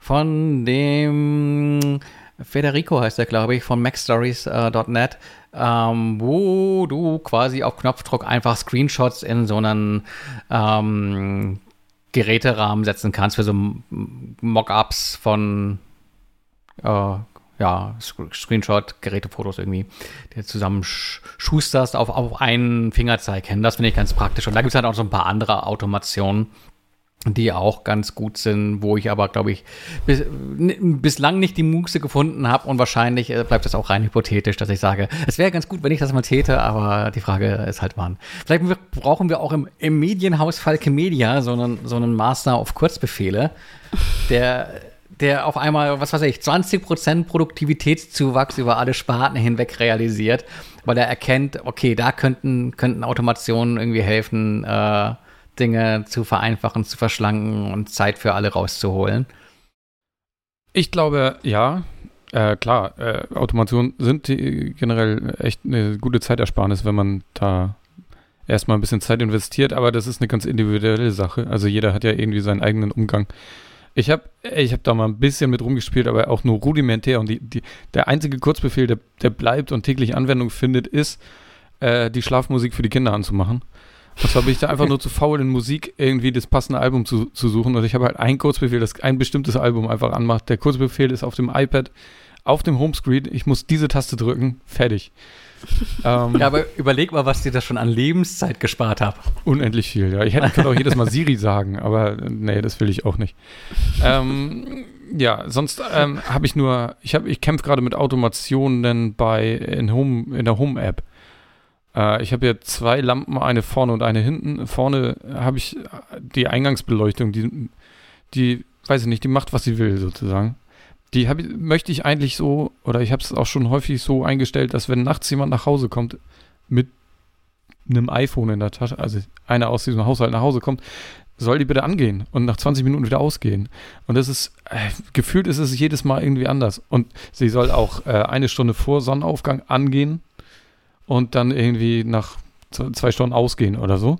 von dem Federico heißt er, glaube ich, von MacStories.net, äh, ähm, wo du quasi auf Knopfdruck einfach Screenshots in so einen ähm, Geräterahmen setzen kannst für so Mockups von äh, ja, Screenshot, Gerätefotos irgendwie, die zusammen schusterst auf, auf einen Fingerzeig hin. Das finde ich ganz praktisch. Und da gibt es halt auch so ein paar andere Automationen, die auch ganz gut sind, wo ich aber, glaube ich, bis, bislang nicht die Muße gefunden habe und wahrscheinlich äh, bleibt das auch rein hypothetisch, dass ich sage, es wäre ganz gut, wenn ich das mal täte, aber die Frage ist halt wann. Vielleicht brauchen wir auch im, im Medienhaus Falke Media so einen, so einen Master auf Kurzbefehle, der der auf einmal, was weiß ich, 20% Produktivitätszuwachs über alle Sparten hinweg realisiert, weil er erkennt, okay, da könnten, könnten Automationen irgendwie helfen, äh, Dinge zu vereinfachen, zu verschlanken und Zeit für alle rauszuholen? Ich glaube, ja. Äh, klar, äh, Automationen sind generell echt eine gute Zeitersparnis, wenn man da erstmal ein bisschen Zeit investiert, aber das ist eine ganz individuelle Sache. Also jeder hat ja irgendwie seinen eigenen Umgang. Ich habe ich hab da mal ein bisschen mit rumgespielt, aber auch nur rudimentär. Und die, die, der einzige Kurzbefehl, der, der bleibt und täglich Anwendung findet, ist, äh, die Schlafmusik für die Kinder anzumachen. Und zwar bin ich da einfach nur zu faul, in Musik irgendwie das passende Album zu, zu suchen. Und ich habe halt einen Kurzbefehl, das ein bestimmtes Album einfach anmacht. Der Kurzbefehl ist auf dem iPad, auf dem Homescreen. Ich muss diese Taste drücken, fertig. ähm, ja, aber überleg mal, was dir das schon an Lebenszeit gespart hat. Unendlich viel, ja. Ich hätte könnte auch jedes Mal Siri sagen, aber nee, das will ich auch nicht. Ähm, ja, sonst ähm, habe ich nur, ich, ich kämpfe gerade mit Automationen bei in, Home, in der Home-App. Äh, ich habe hier zwei Lampen, eine vorne und eine hinten. Vorne habe ich die Eingangsbeleuchtung, die, die, weiß ich nicht, die macht, was sie will, sozusagen. Die hab, möchte ich eigentlich so, oder ich habe es auch schon häufig so eingestellt, dass wenn nachts jemand nach Hause kommt mit einem iPhone in der Tasche, also einer aus diesem Haushalt nach Hause kommt, soll die bitte angehen und nach 20 Minuten wieder ausgehen. Und das ist, äh, gefühlt ist es jedes Mal irgendwie anders. Und sie soll auch äh, eine Stunde vor Sonnenaufgang angehen und dann irgendwie nach zwei Stunden ausgehen oder so.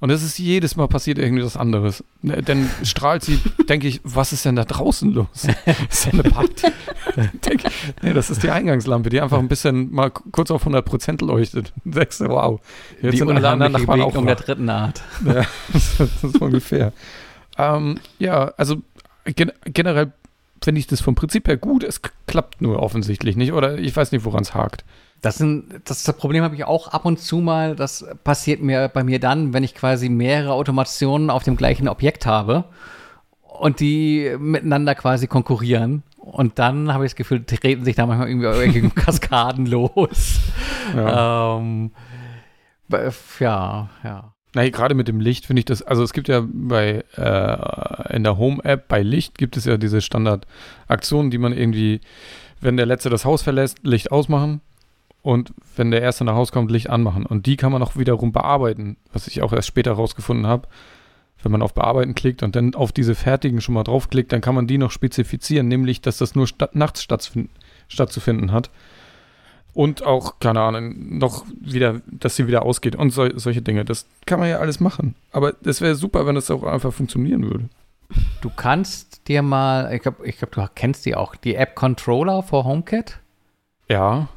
Und es ist jedes Mal passiert irgendwie was anderes. Ne, Dann strahlt sie, denke ich, was ist denn da draußen los? ist das eine Party? Denk, nee, das ist die Eingangslampe, die einfach ein bisschen mal kurz auf 100% leuchtet. Und denkst du, wow, jetzt Die sind alle anderen Nachbarn auch der dritten Art. Ja, das ist ungefähr. Ähm, ja, also gen generell finde ich das vom Prinzip her gut. Es klappt nur offensichtlich nicht. Oder ich weiß nicht, woran es hakt. Das, sind, das, das Problem habe ich auch ab und zu mal. Das passiert mir bei mir dann, wenn ich quasi mehrere Automationen auf dem gleichen Objekt habe und die miteinander quasi konkurrieren. Und dann habe ich das Gefühl, treten sich da manchmal irgendwie irgendwelche Kaskaden los. Ja. Ähm, ja, ja. Na, gerade mit dem Licht finde ich das, also es gibt ja bei, äh, in der Home-App bei Licht gibt es ja diese Standardaktionen, die man irgendwie, wenn der Letzte das Haus verlässt, Licht ausmachen und wenn der Erste nach Hause kommt, Licht anmachen. Und die kann man auch wiederum bearbeiten, was ich auch erst später rausgefunden habe. Wenn man auf Bearbeiten klickt und dann auf diese fertigen schon mal draufklickt, dann kann man die noch spezifizieren, nämlich, dass das nur sta nachts stattzufinden hat. Und auch, keine Ahnung, noch wieder, dass sie wieder ausgeht und sol solche Dinge. Das kann man ja alles machen. Aber es wäre super, wenn das auch einfach funktionieren würde. Du kannst dir mal, ich glaube, ich glaub, du kennst die auch, die App Controller for HomeKit. Ja,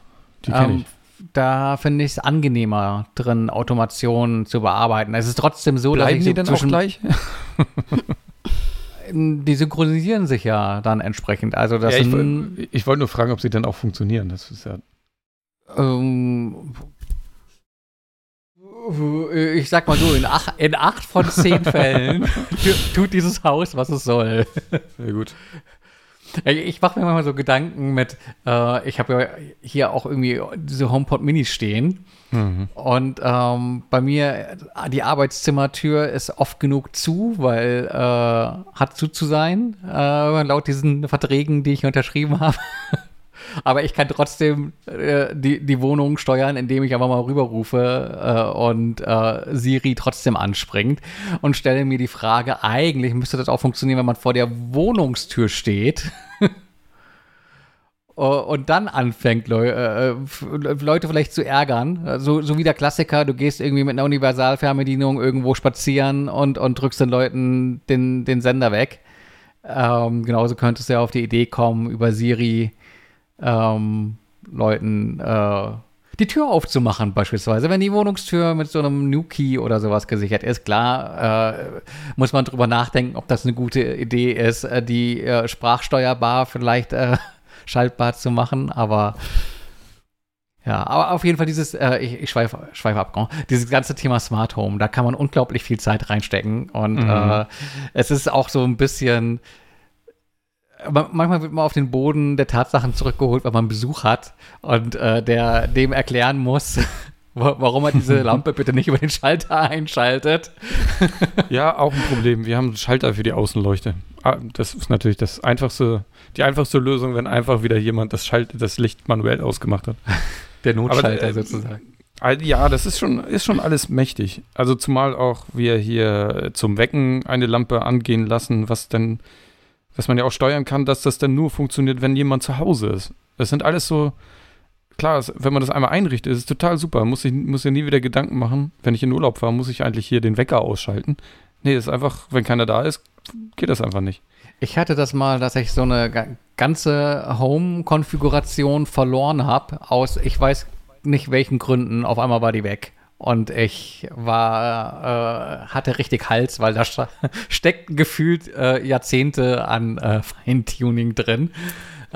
die kenne Ähm, ich. Da finde ich es angenehmer drin, Automationen zu bearbeiten. Es ist trotzdem so, Bleiben dass die ich so denn auch gleich? die synchronisieren sich ja dann entsprechend. Also das ja, ich, woll- ich wollte nur fragen, ob sie dann auch funktionieren. Das ist ja. ähm, ich sag mal so, in acht, in acht von zehn Fällen tu- tut dieses Haus, was es soll. Sehr gut. Ich, mache mir manchmal so Gedanken mit, äh, ich habe ja hier auch irgendwie diese HomePod Minis stehen. Mhm. Und ähm, bei mir, die Arbeitszimmertür ist oft genug zu, weil äh, hat zu zu sein, äh, laut diesen Verträgen, die ich unterschrieben habe. Aber ich kann trotzdem äh, die, die Wohnung steuern, indem ich einfach mal rüberrufe äh, und äh, Siri trotzdem anspringt und stelle mir die Frage, eigentlich müsste das auch funktionieren, wenn man vor der Wohnungstür steht. Äh, und dann anfängt, äh, f- Leute vielleicht zu ärgern. Äh, So, so wie der Klassiker, du gehst irgendwie mit einer Universalfernbedienung irgendwo spazieren und, und drückst den Leuten den, den Sender weg. Ähm, genauso könntest du ja auf die Idee kommen, über Siri ähm, Leuten äh, die Tür aufzumachen, beispielsweise. Wenn die Wohnungstür mit so einem New-Key oder sowas gesichert ist, klar, äh, muss man drüber nachdenken, ob das eine gute Idee ist, äh, die äh, sprachsteuerbar vielleicht äh, schaltbar zu machen, aber ja, aber auf jeden Fall dieses, äh, ich, ich schweife, schweife ab, dieses ganze Thema Smart Home, da kann man unglaublich viel Zeit reinstecken und Mhm. äh, es ist auch so ein bisschen, ma- manchmal wird man auf den Boden der Tatsachen zurückgeholt, weil man Besuch hat und äh, der dem erklären muss, warum er diese Lampe bitte nicht über den Schalter einschaltet. Ja, auch ein Problem. Wir haben einen Schalter für die Außenleuchte. Ah, Das ist natürlich das einfachste, die einfachste Lösung, wenn einfach wieder jemand das, Schalt, das Licht manuell ausgemacht hat. Der Notschalter äh, sozusagen. Ja, das ist schon, ist schon alles mächtig. Also zumal auch wir hier zum Wecken eine Lampe angehen lassen, was denn, was man ja auch steuern kann, dass das dann nur funktioniert, wenn jemand zu Hause ist. Das sind alles so, klar, wenn man das einmal einrichtet, ist es total super. Muss ich, muss ich nie wieder Gedanken machen. Wenn ich in Urlaub fahre, muss ich eigentlich hier den Wecker ausschalten. Nee, ist einfach, wenn keiner da ist, geht das einfach nicht. Ich hatte das mal, dass ich so eine ga- ganze Home-Konfiguration verloren habe, aus ich weiß nicht welchen Gründen. Auf einmal war die weg. Und ich war, äh, hatte richtig Hals, weil da steckt gefühlt äh, Jahrzehnte an äh, Feintuning drin.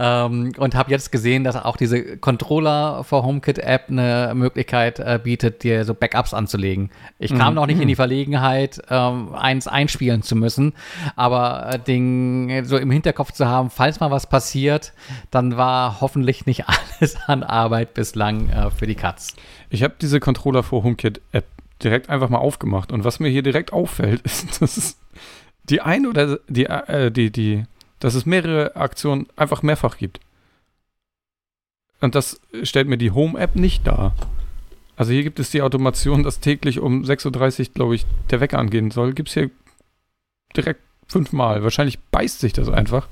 Ähm, und habe jetzt gesehen, dass auch diese Controller for HomeKit App eine Möglichkeit äh, bietet, dir so Backups anzulegen. Ich kam noch nicht in die Verlegenheit, ähm, eins einspielen zu müssen, aber äh, den so im Hinterkopf zu haben, falls mal was passiert, dann war hoffentlich nicht alles an Arbeit bislang äh, für die Katz. Ich habe diese Controller for HomeKit App direkt einfach mal aufgemacht und was mir hier direkt auffällt, ist, dass es die ein oder die, äh, die, die, dass es mehrere Aktionen einfach mehrfach gibt. Und das stellt mir die Home-App nicht dar. Also hier gibt es die Automation, dass täglich um 6.30 Uhr, glaube ich, der Wecker angehen soll. Gibt es hier direkt fünfmal. Wahrscheinlich beißt sich das einfach.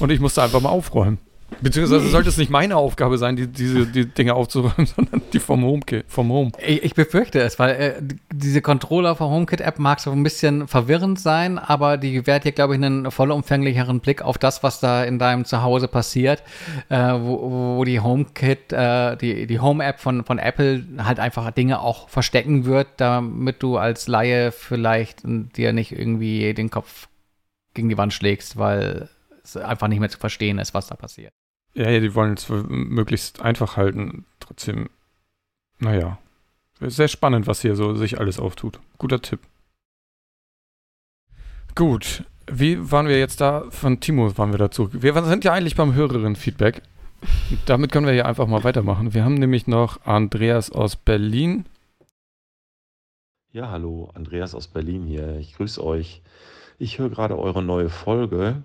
Und ich musste einfach mal aufräumen. Beziehungsweise sollte es nicht meine Aufgabe sein, die, diese die Dinge aufzuräumen, sondern die vom HomeKit, vom Home. Ich, ich befürchte es, weil äh, diese Controller von HomeKit-App mag so ein bisschen verwirrend sein, aber die gewährt hier, glaube ich, einen vollumfänglicheren Blick auf das, was da in deinem Zuhause passiert, äh, wo, wo die HomeKit, äh, die, die Home-App von, von Apple halt einfach Dinge auch verstecken wird, damit du als Laie vielleicht dir nicht irgendwie den Kopf gegen die Wand schlägst, weil es einfach nicht mehr zu verstehen ist, was da passiert. Ja, ja, die wollen es möglichst einfach halten. Trotzdem, naja. Sehr spannend, was hier so sich alles auftut. Guter Tipp. Gut. Wie waren wir jetzt da? Von Timo waren wir dazu. Wir sind ja eigentlich beim Hörerinnen-Feedback. Damit können wir ja einfach mal weitermachen. Wir haben nämlich noch Andreas aus Berlin. Ja, hallo, Andreas aus Berlin hier. Ich grüße euch. Ich höre gerade eure neue Folge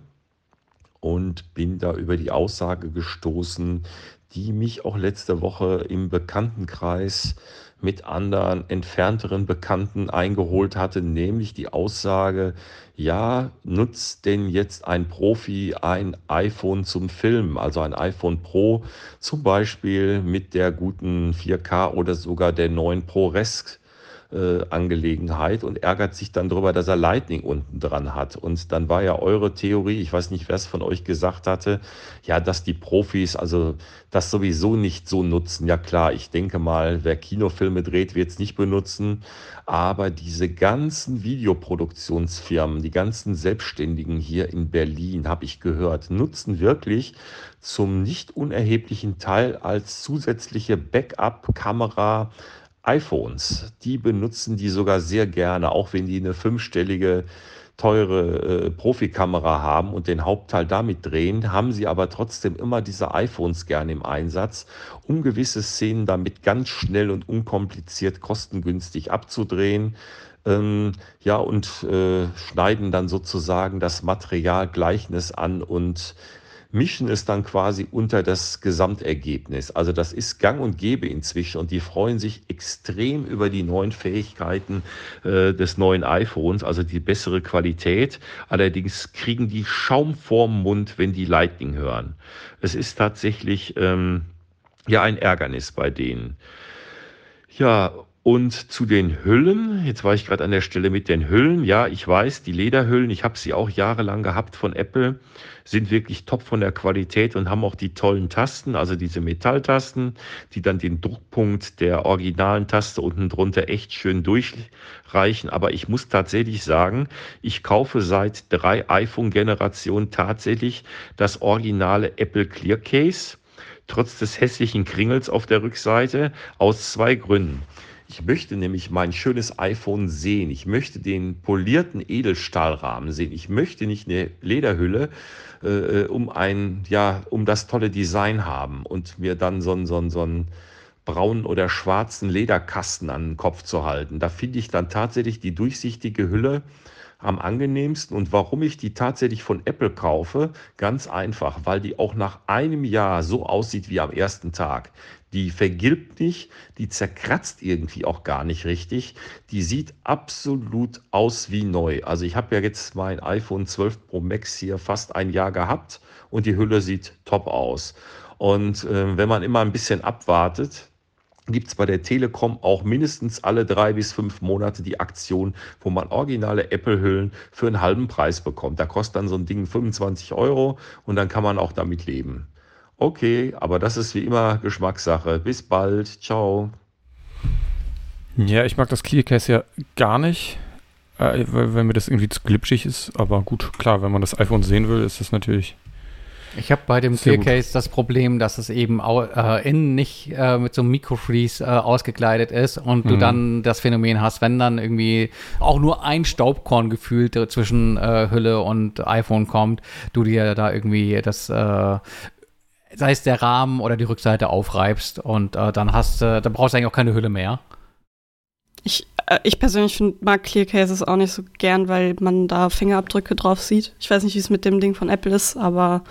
und bin da über die Aussage gestoßen, die mich auch letzte Woche im Bekanntenkreis mit anderen entfernteren Bekannten eingeholt hatte, nämlich die Aussage, ja, nutzt denn jetzt ein Profi ein iPhone zum Filmen, also ein iPhone Pro, zum Beispiel mit der guten 4K oder sogar der neuen ProRes äh, Angelegenheit und ärgert sich dann darüber, dass er Lightning unten dran hat. Und dann war ja eure Theorie, ich weiß nicht, wer es von euch gesagt hatte, ja, dass die Profis also das sowieso nicht so nutzen. Ja klar, ich denke mal, wer Kinofilme dreht, wird es nicht benutzen. Aber diese ganzen Videoproduktionsfirmen, die ganzen Selbstständigen hier in Berlin, habe ich gehört, nutzen wirklich zum nicht unerheblichen Teil als zusätzliche Backup-Kamera iPhones, die benutzen die sogar sehr gerne, auch wenn die eine fünfstellige teure äh, Profikamera haben und den Hauptteil damit drehen, haben sie aber trotzdem immer diese iPhones gerne im Einsatz, um gewisse Szenen damit ganz schnell und unkompliziert kostengünstig abzudrehen. Ähm, ja, und äh, schneiden dann sozusagen das Material Gleichnis an und mischen es dann quasi unter das Gesamtergebnis. Also das ist gang und gäbe inzwischen und die freuen sich extrem über die neuen Fähigkeiten äh, des neuen iPhones, also die bessere Qualität. Allerdings kriegen die Schaum vorm Mund, wenn die Lightning hören. Es ist tatsächlich ähm, ja ein Ärgernis bei denen. Ja, und zu den Hüllen, jetzt war ich gerade an der Stelle mit den Hüllen. Ja, ich weiß, die Lederhüllen, ich habe sie auch jahrelang gehabt von Apple, sind wirklich top von der Qualität und haben auch die tollen Tasten, also diese Metalltasten, die dann den Druckpunkt der originalen Taste unten drunter echt schön durchreichen. Aber ich muss tatsächlich sagen, ich kaufe seit drei iPhone-Generationen tatsächlich das originale Apple Clear Case, trotz des hässlichen Kringels auf der Rückseite, aus zwei Gründen. Ich möchte nämlich mein schönes iPhone sehen. Ich möchte den polierten Edelstahlrahmen sehen. Ich möchte nicht eine Lederhülle äh, um ein, ja, um das tolle Design haben und mir dann so einen, so einen, so einen braunen oder schwarzen Lederkasten an den Kopf zu halten. Da finde ich dann tatsächlich die durchsichtige Hülle am angenehmsten. Und warum ich die tatsächlich von Apple kaufe? Ganz einfach, weil die auch nach einem Jahr so aussieht wie am ersten Tag. Die vergilbt nicht, die zerkratzt irgendwie auch gar nicht richtig. Die sieht absolut aus wie neu. Also ich habe ja jetzt mein iPhone 12 Pro Max hier fast ein Jahr gehabt und die Hülle sieht top aus. Und äh, wenn man immer ein bisschen abwartet, gibt es bei der Telekom auch mindestens alle drei bis fünf Monate die Aktion, wo man originale Apple-Hüllen für einen halben Preis bekommt. Da kostet dann so ein Ding 25 Euro und dann kann man auch damit leben. Okay, aber das ist wie immer Geschmackssache. Bis bald. Ciao. Ja, ich mag das Clearcase ja gar nicht, äh, weil, mir das irgendwie zu glitschig ist. Aber gut, klar, wenn man das iPhone sehen will, ist das natürlich. Ich habe bei dem Clearcase das Problem, dass es eben äh, innen nicht äh, mit so einem Microfreeze äh, ausgekleidet ist und mhm. du dann das Phänomen hast, wenn dann irgendwie auch nur ein Staubkorn gefühlt zwischen äh, Hülle und iPhone kommt, du dir da irgendwie das äh, sei es der Rahmen oder die Rückseite aufreibst und äh, dann hast du, äh, dann brauchst du eigentlich auch keine Hülle mehr. Ich, äh, ich persönlich find, mag Clear Cases auch nicht so gern, weil man da Fingerabdrücke drauf sieht. Ich weiß nicht, wie es mit dem Ding von Apple ist, aber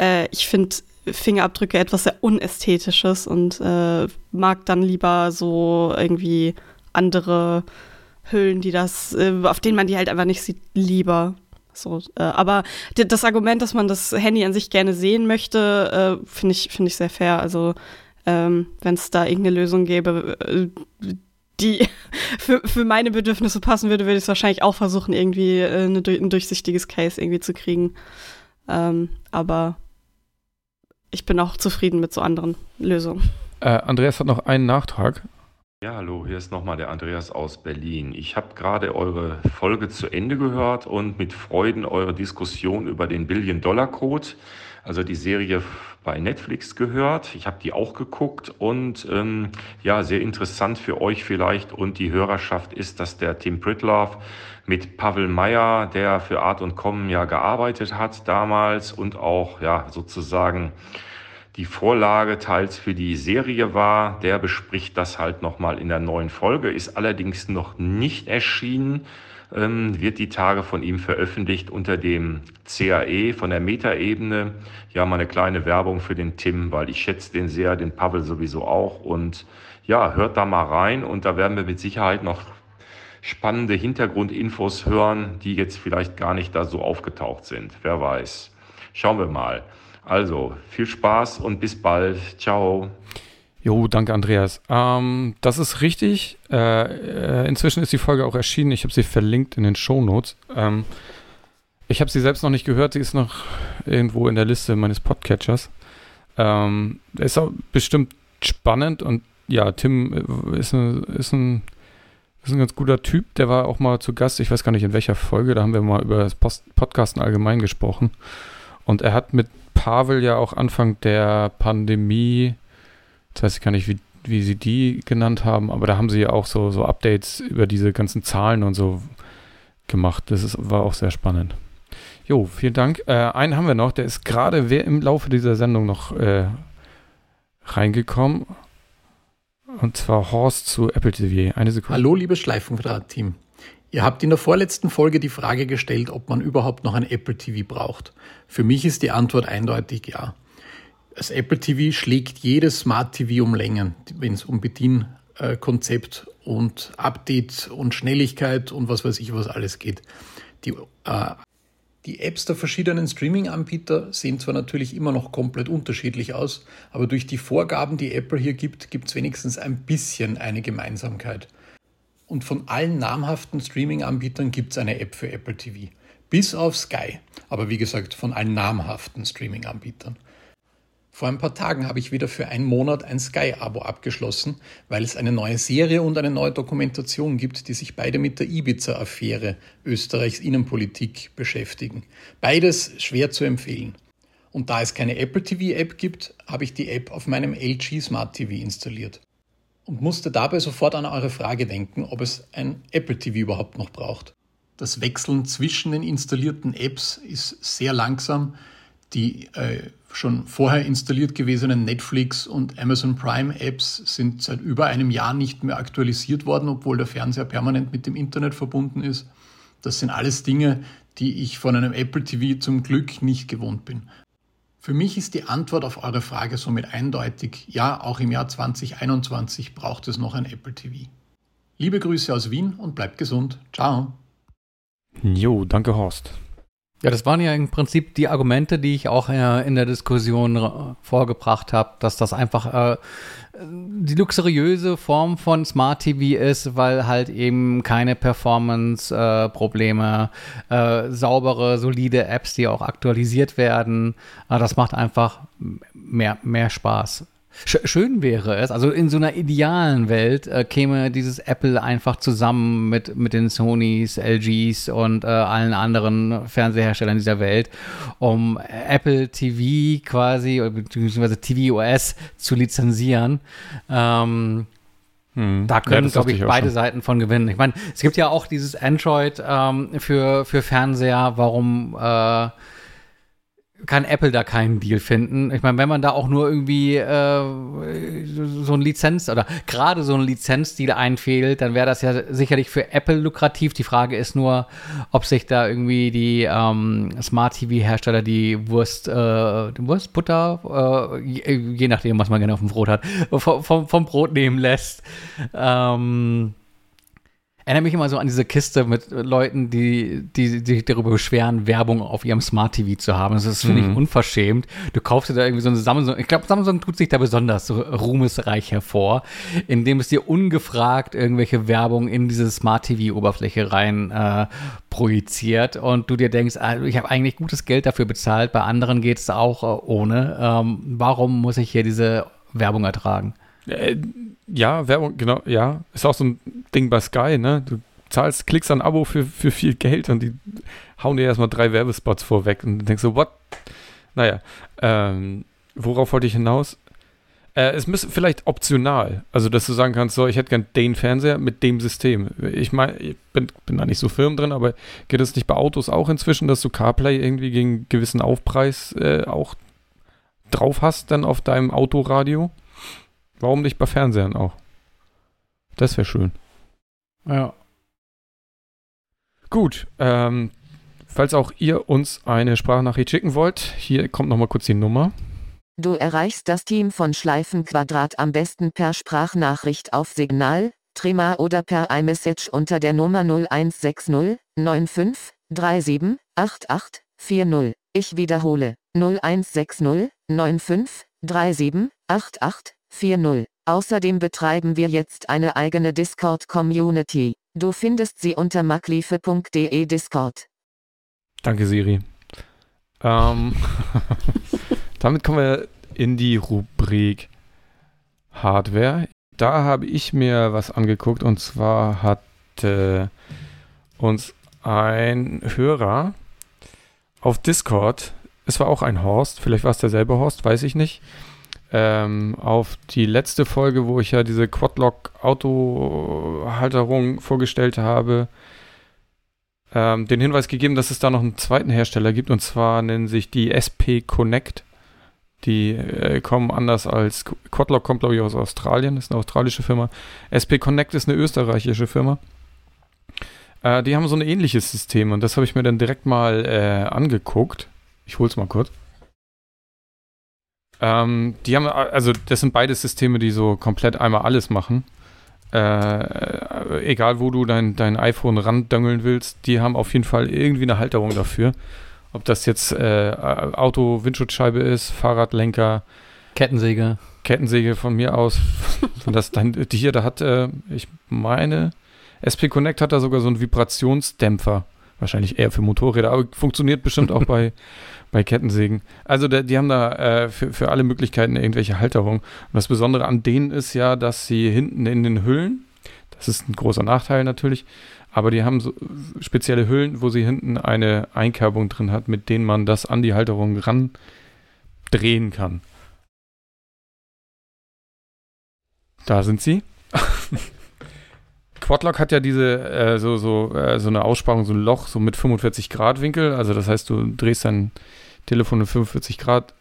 äh, ich finde Fingerabdrücke etwas sehr Unästhetisches und äh, mag dann lieber so irgendwie andere Hüllen, die das, äh, auf denen man die halt einfach nicht sieht, lieber. So, äh, aber das Argument, dass man das Handy an sich gerne sehen möchte, äh, finde ich, finde ich sehr fair. Also ähm, wenn es da irgendeine Lösung gäbe, äh, die für, für meine Bedürfnisse passen würde, würde ich es wahrscheinlich auch versuchen, irgendwie äh, eine, ein durchsichtiges Case irgendwie zu kriegen. Ähm, aber ich bin auch zufrieden mit so anderen Lösungen. Äh, Andreas hat noch einen Nachtrag. Ja, hallo, hier ist nochmal der Andreas aus Berlin. Ich habe gerade eure Folge zu Ende gehört und mit Freuden eure Diskussion über den Billion-Dollar-Code, also die Serie bei Netflix gehört. Ich habe die auch geguckt und ähm, ja, sehr interessant für euch vielleicht und die Hörerschaft ist, dass der Tim Pritlove mit Pavel Meyer, der für Art und Kommen ja gearbeitet hat damals und auch ja sozusagen die Vorlage teils für die Serie war. Der bespricht das halt nochmal in der neuen Folge, ist allerdings noch nicht erschienen, ähm, wird die Tage von ihm veröffentlicht unter dem CAE von der Metaebene. Ja, mal eine kleine Werbung für den Tim, weil ich schätze den sehr, den Pavel sowieso auch. Und ja, hört da mal rein und da werden wir mit Sicherheit noch spannende Hintergrundinfos hören, die jetzt vielleicht gar nicht da so aufgetaucht sind. Wer weiß. Schauen wir mal. Also, viel Spaß und bis bald. Ciao. Jo, danke Andreas. Ähm, das ist richtig. Äh, äh, inzwischen ist die Folge auch erschienen. Ich habe sie verlinkt in den Show Notes. Ähm, ich habe sie selbst noch nicht gehört. Sie ist noch irgendwo in der Liste meines Podcatchers. Ähm, ist auch bestimmt spannend und ja, Tim äh, ist, eine, ist, ein, ist ein ganz guter Typ. Der war auch mal zu Gast. Ich weiß gar nicht in welcher Folge. Da haben wir mal über das Post Podcasten allgemein gesprochen. Und er hat mit Pavel ja auch Anfang der Pandemie, jetzt weiß ich gar nicht, wie, wie sie die genannt haben, aber da haben sie ja auch so, so Updates über diese ganzen Zahlen und so gemacht. Das ist, war auch sehr spannend. Jo, vielen Dank. Äh, einen haben wir noch, der ist gerade im Laufe dieser Sendung noch äh, reingekommen. Und zwar Horst zu Apple TV. Eine Sekunde. Hallo, liebes Schleifenquadrat-Team. Ihr habt in der vorletzten Folge die Frage gestellt, ob man überhaupt noch ein Apple TV braucht. Für mich ist die Antwort eindeutig ja. Das Apple TV schlägt jedes Smart TV um Längen, wenn es um Bedienkonzept und Update und Schnelligkeit und was weiß ich was alles geht. Die, äh, die Apps der verschiedenen Streaming-Anbieter sehen zwar natürlich immer noch komplett unterschiedlich aus, aber durch die Vorgaben, die Apple hier gibt, gibt es wenigstens ein bisschen eine Gemeinsamkeit. Und von allen namhaften Streaming-Anbietern gibt es eine App für Apple TV. Bis auf Sky. Aber wie gesagt, von allen namhaften Streaming-Anbietern. Vor ein paar Tagen habe ich wieder für einen Monat ein Sky-Abo abgeschlossen, weil es eine neue Serie und eine neue Dokumentation gibt, die sich beide mit der Ibiza-Affäre Österreichs Innenpolitik beschäftigen. Beides schwer zu empfehlen. Und da es keine Apple TV-App gibt, habe ich die App auf meinem LG Smart TV installiert und musste dabei sofort an eure Frage denken, ob es ein Apple TV überhaupt noch braucht. Das Wechseln zwischen den installierten Apps ist sehr langsam. Die äh, schon vorher installiert gewesenen Netflix und Amazon Prime Apps sind seit über einem Jahr nicht mehr aktualisiert worden, obwohl der Fernseher permanent mit dem Internet verbunden ist. Das sind alles Dinge, die ich von einem Apple TV zum Glück nicht gewohnt bin. Für mich ist die Antwort auf eure Frage somit eindeutig, ja, auch im Jahr 2021 braucht es noch ein Apple TV. Liebe Grüße aus Wien und bleibt gesund. Ciao. Jo, danke Horst. Ja, das waren ja im Prinzip die Argumente, die ich auch in der Diskussion vorgebracht habe, dass das einfach äh, die luxuriöse Form von Smart TV ist, weil halt eben keine Performance-Probleme, äh, äh, saubere, solide Apps, die auch aktualisiert werden. Äh, das macht einfach mehr, mehr Spaß. Schön wäre es, also in so einer idealen Welt äh, käme dieses Apple einfach zusammen mit, mit den Sonys, LGs und äh, allen anderen Fernseherstellern dieser Welt, um Apple TV quasi, beziehungsweise TVOS zu lizenzieren. Ähm, hm. Da können, ja, glaube ich, beide schon. Seiten von gewinnen. Ich meine, es gibt ja auch dieses Android ähm, für, für Fernseher, warum äh, kann Apple da keinen Deal finden. Ich meine, wenn man da auch nur irgendwie äh, so ein Lizenz oder gerade so ein Lizenzdeal einfehlt, dann wäre das ja sicherlich für Apple lukrativ. Die Frage ist nur, ob sich da irgendwie die ähm, Smart TV-Hersteller die Wurst, äh, Wurst, Butter, äh, je, je, nachdem, was man gerne auf dem Brot hat, vom, vom, vom Brot nehmen lässt. Ähm, Erinnere mich immer so an diese Kiste mit Leuten, die, die, die sich darüber beschweren, Werbung auf ihrem Smart TV zu haben. Das ist, finde ich, Mhm. unverschämt. Du kaufst dir da irgendwie so eine Samsung. Ich glaube, Samsung tut sich da besonders so ruhmesreich hervor, indem es dir ungefragt irgendwelche Werbung in diese Smart TV-Oberfläche rein äh, projiziert und du dir denkst, ah, ich habe eigentlich gutes Geld dafür bezahlt, bei anderen geht es auch äh, ohne. Ähm, warum muss ich hier diese Werbung ertragen? Ja, Werbung, genau, ja. Ist auch so ein Ding bei Sky, ne? Du zahlst, klickst ein Abo für, für viel Geld und die hauen dir erstmal drei Werbespots vorweg und denkst so, what? Naja, ähm, worauf wollte ich hinaus? Äh, es müsste vielleicht optional, also dass du sagen kannst, so, ich hätte gern den Fernseher mit dem System. Ich meine, ich bin, bin da nicht so firm drin, aber geht es nicht bei Autos auch inzwischen, dass du CarPlay irgendwie gegen gewissen Aufpreis äh, auch drauf hast, dann auf deinem Autoradio? Warum nicht bei Fernsehern auch? Das wäre schön. Ja. Gut, ähm, falls auch ihr uns eine Sprachnachricht schicken wollt, hier kommt nochmal kurz die Nummer. Du erreichst das Team von Schleifenquadrat am besten per Sprachnachricht auf Signal, Trima oder per iMessage unter der Nummer 0160 95 37 88 40. Ich wiederhole 0160 95 37 88 40. Außerdem betreiben wir jetzt eine eigene Discord-Community. Du findest sie unter magliefe.de Discord. Danke, Siri. Ähm, damit kommen wir in die Rubrik Hardware. Da habe ich mir was angeguckt und zwar hat äh, uns ein Hörer auf Discord, es war auch ein Horst, vielleicht war es derselbe Horst, weiß ich nicht, ähm, auf die letzte Folge, wo ich ja diese Quadlock-Autohalterung vorgestellt habe, ähm, den Hinweis gegeben, dass es da noch einen zweiten Hersteller gibt und zwar nennen sich die SP Connect. Die äh, kommen anders als Qu- Quadlock kommt glaube ich aus Australien, ist eine australische Firma. SP Connect ist eine österreichische Firma. Äh, die haben so ein ähnliches System und das habe ich mir dann direkt mal äh, angeguckt. Ich hol's mal kurz. Ähm, die haben, also das sind beide Systeme, die so komplett einmal alles machen. Äh, egal wo du dein, dein iPhone randöngeln willst, die haben auf jeden Fall irgendwie eine Halterung dafür. Ob das jetzt äh, Auto, Windschutzscheibe ist, Fahrradlenker, Kettensäge. Kettensäge von mir aus. Das dann, die hier, da hat, äh, ich meine, SP Connect hat da sogar so einen Vibrationsdämpfer. Wahrscheinlich eher für Motorräder, aber funktioniert bestimmt auch bei, bei Kettensägen. Also da, die haben da äh, für, für alle Möglichkeiten irgendwelche Halterungen. Und das Besondere an denen ist ja, dass sie hinten in den Hüllen, das ist ein großer Nachteil natürlich, aber die haben so spezielle Hüllen, wo sie hinten eine Einkerbung drin hat, mit denen man das an die Halterung ran drehen kann. Da sind sie. Quadlock hat ja diese äh, so, so, äh, so eine Aussparung, so ein Loch, so mit 45 Grad Winkel. Also das heißt, du drehst dein Telefon in 45 Grad,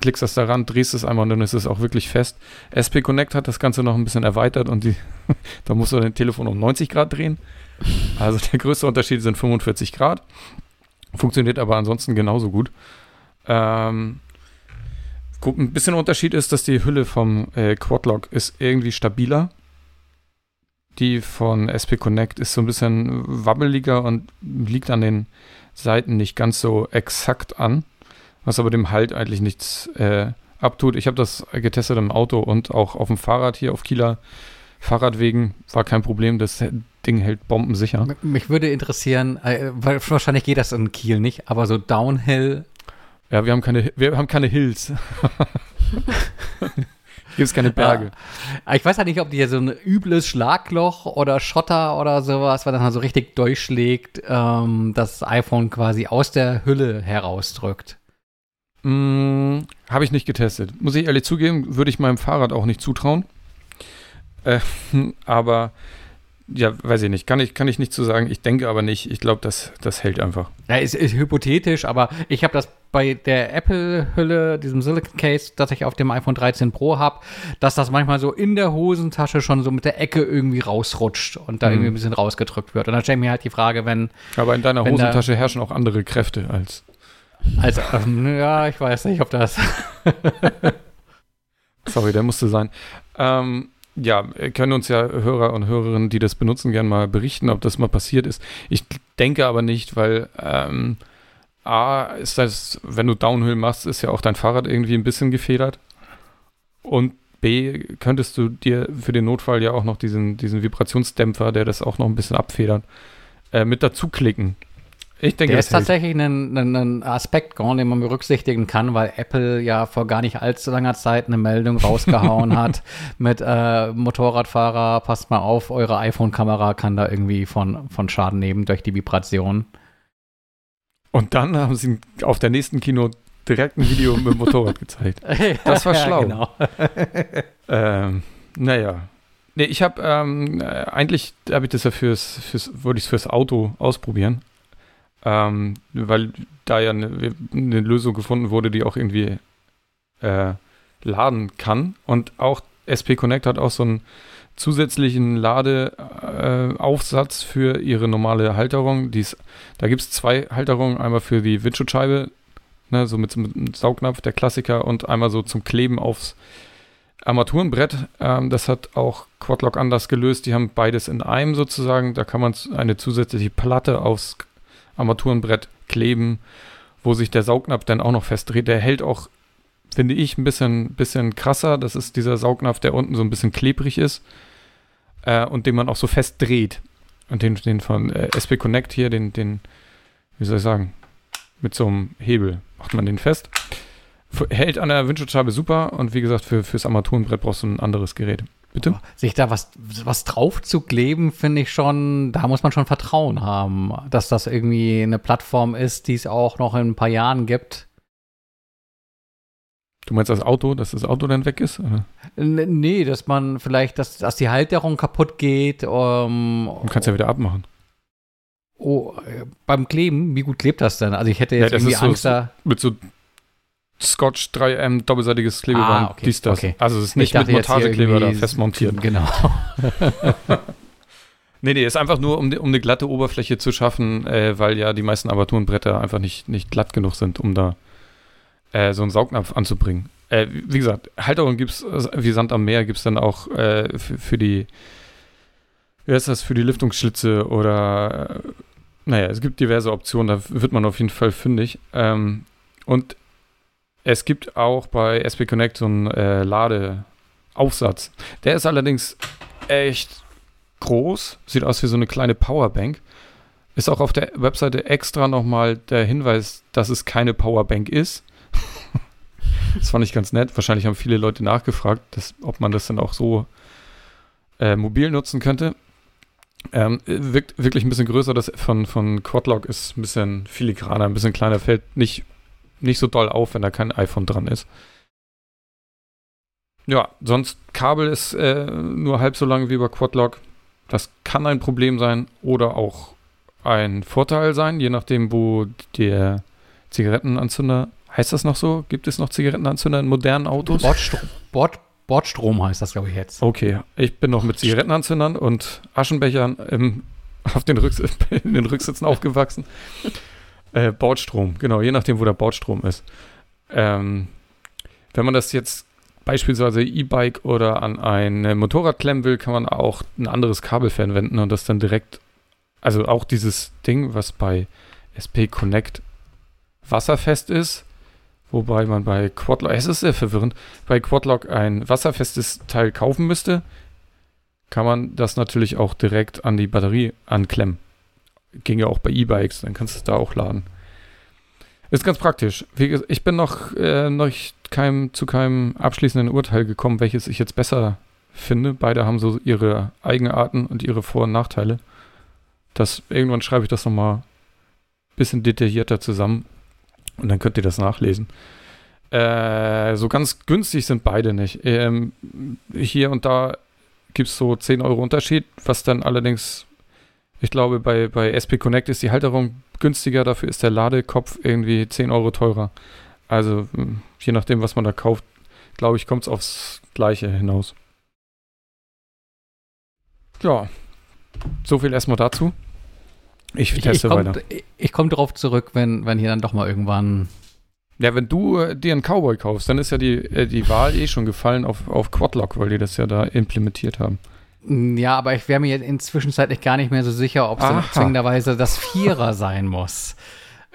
klickst das daran, drehst es einmal und dann ist es auch wirklich fest. SP Connect hat das Ganze noch ein bisschen erweitert und die, da musst du dein Telefon um 90 Grad drehen. Also der größte Unterschied sind 45 Grad. Funktioniert aber ansonsten genauso gut. Ähm, gut, ein bisschen Unterschied ist, dass die Hülle vom äh, Quadlock ist irgendwie stabiler. Die von SP Connect ist so ein bisschen wabbeliger und liegt an den Seiten nicht ganz so exakt an, was aber dem Halt eigentlich nichts äh, abtut. Ich habe das getestet im Auto und auch auf dem Fahrrad hier auf Kieler Fahrradwegen war kein Problem. Das Ding hält bombensicher. Mich würde interessieren, äh, weil wahrscheinlich geht das in Kiel nicht, aber so Downhill, Ja, wir haben keine, wir haben keine Hills. Gibt es keine Berge. Ja. Ich weiß halt nicht, ob die hier so ein übles Schlagloch oder Schotter oder sowas, weil das mal so richtig durchschlägt, ähm, das iPhone quasi aus der Hülle herausdrückt. Mm, Habe ich nicht getestet. Muss ich ehrlich zugeben, würde ich meinem Fahrrad auch nicht zutrauen. Äh, aber ja, weiß ich nicht. Kann ich, kann ich nicht zu sagen. Ich denke aber nicht. Ich glaube, das, das hält einfach. Ja, ist, ist hypothetisch, aber ich habe das bei der Apple-Hülle, diesem Silicon Case, das ich auf dem iPhone 13 Pro habe, dass das manchmal so in der Hosentasche schon so mit der Ecke irgendwie rausrutscht und da Mhm. irgendwie ein bisschen rausgedrückt wird. Und dann stelle ich mir halt die Frage, wenn, Aber in deiner Wenn da- Hosentasche herrschen auch andere Kräfte als. also, ähm, ja, ich weiß nicht, ob das. Sorry, der musste sein. Ähm, ja, können uns ja Hörer und Hörerinnen, die das benutzen, gerne mal berichten, ob das mal passiert ist. Ich denke aber nicht, weil ähm, A, ist das, wenn du Downhill machst, ist ja auch dein Fahrrad irgendwie ein bisschen gefedert. Und B, könntest du dir für den Notfall ja auch noch diesen, diesen Vibrationsdämpfer, der das auch noch ein bisschen abfedert, äh, mit dazu klicken. Ich denke, der ist tatsächlich ein, ein, ein Aspekt, den man berücksichtigen kann, weil Apple ja vor gar nicht allzu langer Zeit eine Meldung rausgehauen hat mit äh, Motorradfahrer, passt mal auf, eure iPhone-Kamera kann da irgendwie von, von Schaden nehmen durch die Vibration. Und dann haben sie auf der nächsten Kino direkt ein Video mit dem Motorrad gezeigt. Das war schlau. ja, genau. ähm, naja. Nee, ich habe ähm, äh, eigentlich habe ich das ja fürs, fürs wollte ich fürs Auto ausprobieren. Ähm, weil da ja eine, eine, Lösung gefunden wurde, die auch irgendwie äh, laden kann. Und auch SP Connect hat auch so einen zusätzlichen Ladeaufsatz äh, für ihre normale Halterung. Die's, da gibt es zwei Halterungen, einmal für die Windschutzscheibe, ne, so mit, mit einem Saugnapf, der Klassiker, und einmal so zum Kleben aufs Armaturenbrett. Ähm, das hat auch Quadlock anders gelöst. Die haben beides in einem sozusagen. Da kann man eine zusätzliche Platte aufs Armaturenbrett kleben, wo sich der Saugnapf dann auch noch festdreht. Der hält auch, finde ich, ein bisschen, bisschen krasser. Das ist dieser Saugnapf, der unten so ein bisschen klebrig ist äh, und den man auch so fest dreht. Und den, den von äh, SP Connect hier, den, den, wie soll ich sagen, mit so einem Hebel macht man den fest. Hält an der Windschutzscheibe super und wie gesagt, für, fürs Armaturenbrett brauchst du ein anderes Gerät. Bitte? Sich da was, was drauf zu kleben, finde ich schon, da muss man schon Vertrauen haben, dass das irgendwie eine Plattform ist, die es auch noch in ein paar Jahren gibt. Du meinst das Auto, dass das Auto dann weg ist? Oder? Nee, dass man vielleicht, dass, dass die Halterung kaputt geht. Um, du kannst ja wieder abmachen. Oh, beim Kleben, wie gut klebt das denn? Also ich hätte jetzt ja, irgendwie Angst so, da. Mit so Scotch 3M doppelseitiges Klebeband, ah, okay, dies, das. Okay. Also es ist nicht mit Montagekleber da fest montiert. Genau. nee, nee, ist einfach nur, um, um eine glatte Oberfläche zu schaffen, äh, weil ja die meisten Armaturenbretter einfach nicht, nicht glatt genug sind, um da äh, so einen Saugnapf anzubringen. Äh, wie gesagt, Halterung gibt es, also wie Sand am Meer, gibt es dann auch äh, für, für, die, wie heißt das, für die Lüftungsschlitze oder, äh, naja, es gibt diverse Optionen, da wird man auf jeden Fall fündig. Ähm, und es gibt auch bei SP Connect so einen äh, Ladeaufsatz. Der ist allerdings echt groß, sieht aus wie so eine kleine Powerbank. Ist auch auf der Webseite extra nochmal der Hinweis, dass es keine Powerbank ist. das fand ich ganz nett. Wahrscheinlich haben viele Leute nachgefragt, dass, ob man das dann auch so äh, mobil nutzen könnte. Ähm, wirkt wirklich ein bisschen größer. Das von, von Quadlock ist ein bisschen filigraner, ein bisschen kleiner, fällt nicht nicht so doll auf, wenn da kein iPhone dran ist. Ja, sonst Kabel ist äh, nur halb so lang wie bei Quadlock. Das kann ein Problem sein oder auch ein Vorteil sein, je nachdem, wo der Zigarettenanzünder, heißt das noch so? Gibt es noch Zigarettenanzünder in modernen Autos? Bordstrom, Bord, Bordstrom heißt das, glaube ich, jetzt. Okay, ich bin noch mit Zigarettenanzündern und Aschenbechern im, auf den, Rücks in den Rücksitzen aufgewachsen. Äh, Bordstrom, genau, je nachdem, wo der Bordstrom ist. Ähm, wenn man das jetzt beispielsweise E-Bike oder an ein Motorrad klemmen will, kann man auch ein anderes Kabel verwenden und das dann direkt, also auch dieses Ding, was bei SP Connect wasserfest ist, wobei man bei Quadlock, es ist sehr verwirrend, bei Quadlock ein wasserfestes Teil kaufen müsste, kann man das natürlich auch direkt an die Batterie anklemmen. Ging ja auch bei E-Bikes, dann kannst du es da auch laden. Ist ganz praktisch. Ich bin noch, äh, noch kein, zu keinem abschließenden Urteil gekommen, welches ich jetzt besser finde. Beide haben so ihre Eigenarten und ihre Vor- und Nachteile. Das, irgendwann schreibe ich das nochmal ein bisschen detaillierter zusammen und dann könnt ihr das nachlesen. Äh, so ganz günstig sind beide nicht. Ähm, hier und da gibt es so 10 Euro Unterschied, was dann allerdings ich glaube, bei, bei SP Connect ist die Halterung günstiger, dafür ist der Ladekopf irgendwie 10 Euro teurer. Also hm, je nachdem, was man da kauft, glaube ich, kommt es aufs Gleiche hinaus. Ja, so viel erstmal dazu. Ich teste ich, ich komm, weiter. Ich komme darauf zurück, wenn, wenn hier dann doch mal irgendwann Ja, wenn du äh, dir einen Cowboy kaufst, dann ist ja die, äh, die Wahl eh schon gefallen auf, auf Quadlock, weil die das ja da implementiert haben. Ja, aber ich wäre mir jetzt inzwischen zeitlich gar nicht mehr so sicher, ob es zwingenderweise das Vierer sein muss.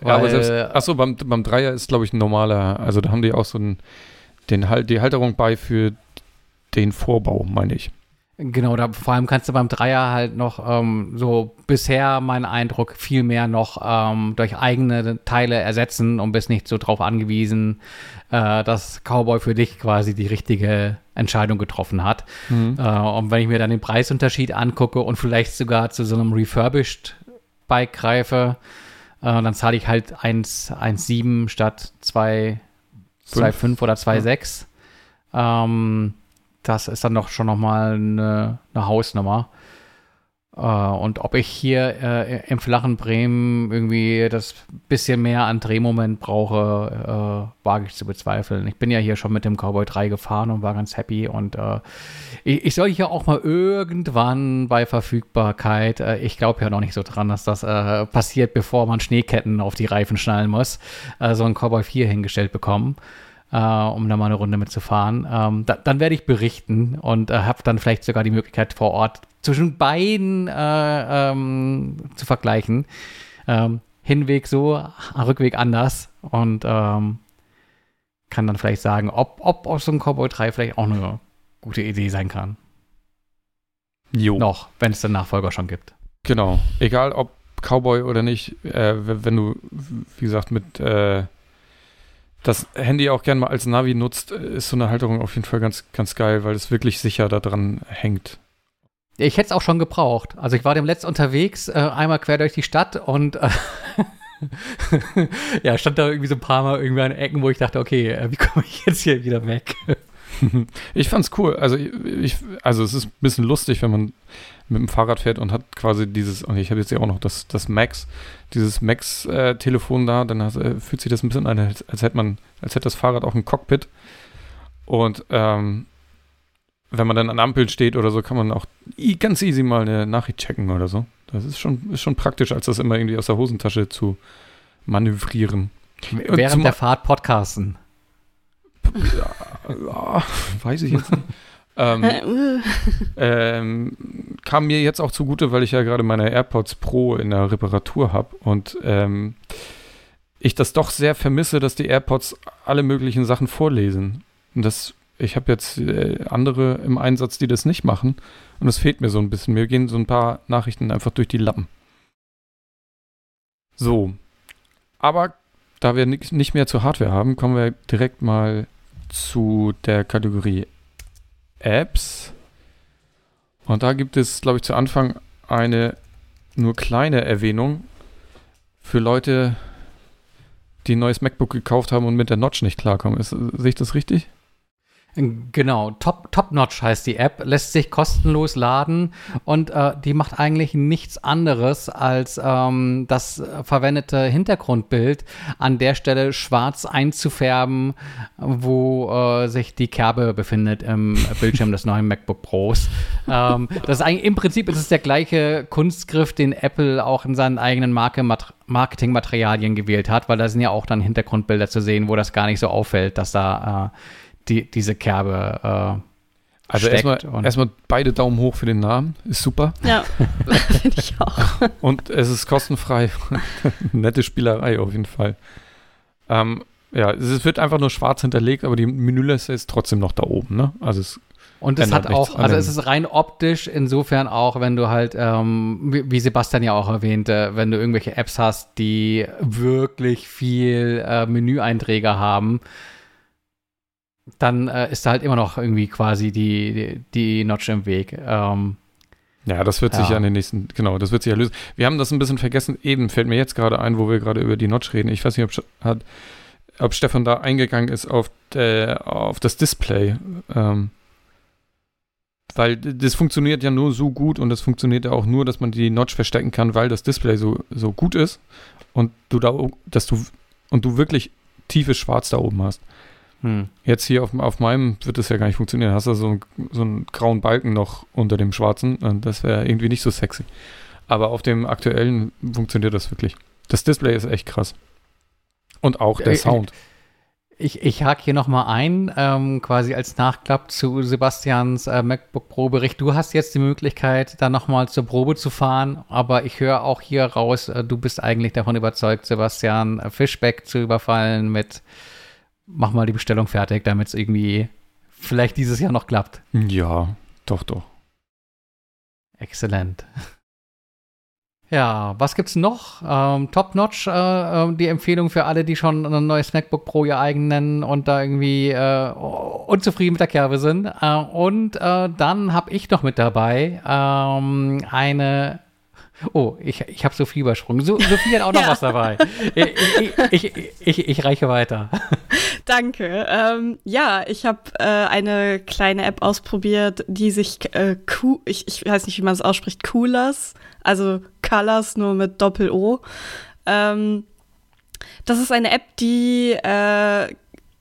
Ja, aber Weil- selbst, achso, beim, beim Dreier ist, glaube ich, ein normaler, also da haben die auch so ein, den, die Halterung bei für den Vorbau, meine ich. Genau, da vor allem kannst du beim Dreier halt noch ähm, so bisher mein Eindruck viel mehr noch ähm, durch eigene Teile ersetzen und bist nicht so drauf angewiesen, äh, dass Cowboy für dich quasi die richtige Entscheidung getroffen hat. Äh, und wenn ich mir dann den Preisunterschied angucke und vielleicht sogar zu so einem refurbished Bike greife, äh, dann zahle ich halt 1 1,7 statt 2 2,5 oder 2,6. Ähm, das ist dann doch schon nochmal eine, eine Hausnummer. Äh, und ob ich hier äh, im flachen Bremen irgendwie das bisschen mehr an Drehmoment brauche, äh, wage ich zu bezweifeln. Ich bin ja hier schon mit dem Cowboy 3 gefahren und war ganz happy. Und äh, ich, ich soll hier auch mal irgendwann bei Verfügbarkeit, äh, ich glaube ja noch nicht so dran, dass das passiert, bevor man Schneeketten auf die Reifen schnallen muss, so ein Cowboy 4 hingestellt bekommen äh, um da mal eine Runde mitzufahren. Ähm, da, dann werde ich berichten und äh, habe dann vielleicht sogar die Möglichkeit vor Ort zwischen beiden äh, ähm, zu vergleichen. Ähm, Hinweg so, Rückweg anders und ähm, kann dann vielleicht sagen, ob, ob, ob so ein Cowboy 3 vielleicht auch eine gute Idee sein kann. Jo. Noch, wenn es den Nachfolger schon gibt. Genau. Egal ob Cowboy oder nicht, äh, wenn du, wie gesagt, mit äh, das Handy auch gerne mal als Navi nutzt, äh, ist so eine Halterung auf jeden Fall ganz, ganz geil, weil es wirklich sicher da dran hängt. Ich hätte es auch schon gebraucht. Also ich war dem letzt unterwegs, äh, einmal quer durch die Stadt und äh, ja, stand da irgendwie so ein paar Mal irgendwie an Ecken, wo ich dachte, okay, äh, wie komme ich jetzt hier wieder weg? Ich fand's cool. Also ich, also es ist ein bisschen lustig, wenn man mit dem Fahrrad fährt und hat quasi dieses, und ich habe jetzt ja auch noch das, das Max, dieses Max-Telefon da, dann hast, äh, fühlt sich das ein bisschen an, als, als hätte man, als hätte das Fahrrad auch ein Cockpit. Und ähm, wenn man dann an Ampeln steht oder so, kann man auch ganz easy mal eine Nachricht checken oder so. Das ist schon, ist schon praktisch, als das immer irgendwie aus der Hosentasche zu manövrieren. Und Während der Fahrt podcasten. Ja, weiß ich jetzt nicht. ähm, ähm, kam mir jetzt auch zugute, weil ich ja gerade meine AirPods Pro in der Reparatur habe und ähm, ich das doch sehr vermisse, dass die AirPods alle möglichen Sachen vorlesen. Und das, ich habe jetzt äh, andere im Einsatz, die das nicht machen und es fehlt mir so ein bisschen. Mir gehen so ein paar Nachrichten einfach durch die Lappen. So, aber da wir nicht mehr zur Hardware haben, kommen wir direkt mal zu der Kategorie Apps. Und da gibt es, glaube ich, zu Anfang eine nur kleine Erwähnung für Leute, die ein neues MacBook gekauft haben und mit der Notch nicht klarkommen. Ist, sehe ich das richtig? Genau, Top, Top Notch heißt die App, lässt sich kostenlos laden und äh, die macht eigentlich nichts anderes als ähm, das verwendete Hintergrundbild an der Stelle schwarz einzufärben, wo äh, sich die Kerbe befindet im Bildschirm des neuen MacBook Pros. Ähm, das ist eigentlich, Im Prinzip ist es der gleiche Kunstgriff, den Apple auch in seinen eigenen Marke Marketingmaterialien gewählt hat, weil da sind ja auch dann Hintergrundbilder zu sehen, wo das gar nicht so auffällt, dass da äh, die, diese Kerbe äh, Also erstmal, erstmal beide Daumen hoch für den Namen. Ist super. Ja, finde ich auch. Und es ist kostenfrei. Nette Spielerei auf jeden Fall. Ähm, ja, es wird einfach nur schwarz hinterlegt, aber die Menüleiste ist trotzdem noch da oben, ne? Also es Und es hat auch, also es ist rein optisch insofern auch, wenn du halt, ähm, wie, wie Sebastian ja auch erwähnte, wenn du irgendwelche Apps hast, die wirklich viel äh, Menüeinträge haben, dann äh, ist da halt immer noch irgendwie quasi die, die, die Notch im Weg. Ähm, Ja, das wird sich Ja. ja an den nächsten, genau, das wird sich ja lösen. Wir haben das ein bisschen vergessen, eben fällt mir jetzt gerade ein, wo wir gerade über die Notch reden. Ich weiß nicht, ob, hat, ob Stefan da eingegangen ist auf, äh, auf das Display. Ähm, weil das funktioniert ja nur so gut und das funktioniert ja auch nur, dass man die Notch verstecken kann, weil das Display so, so gut ist und du da, dass du, und du wirklich tiefes Schwarz da oben hast. Hm. Jetzt hier auf, auf meinem wird das ja gar nicht funktionieren. Hast du so, einen- so einen grauen Balken noch unter dem schwarzen und das wäre irgendwie nicht so sexy. Aber auf dem aktuellen funktioniert das wirklich. Das Display ist echt krass. Und auch der Äh, Sound. ich, ich hake hier nochmal ein, ähm, quasi als Nachklapp zu Sebastians äh, MacBook-Pro-Bericht. Du hast jetzt die Möglichkeit, da nochmal zur Probe zu fahren, aber ich höre auch hier raus, äh, du bist eigentlich davon überzeugt, Sebastian äh, Fischbeck zu überfallen mit mach mal die Bestellung fertig, damit es irgendwie vielleicht dieses Jahr noch klappt. Ja, doch, doch. Exzellent. Ja, was gibt's noch? Ähm, Top Notch, äh, äh, die Empfehlung für alle, die schon ein neues MacBook Pro ihr eigen nennen und da irgendwie äh, unzufrieden mit der Kerbe sind. Äh, und äh, dann habe ich noch mit dabei ähm, eine Oh, ich, ich habe Sophie übersprungen. So, Sophie hat auch noch ja. was dabei. Ich, ich, ich, ich, reiche weiter. Danke. Ähm, ja, ich habe äh, eine kleine App ausprobiert, die sich, äh, ich, ich weiß nicht, wie man es ausspricht, Coolers, also Colors nur mit Doppel-O. Ähm, das ist eine App, die äh,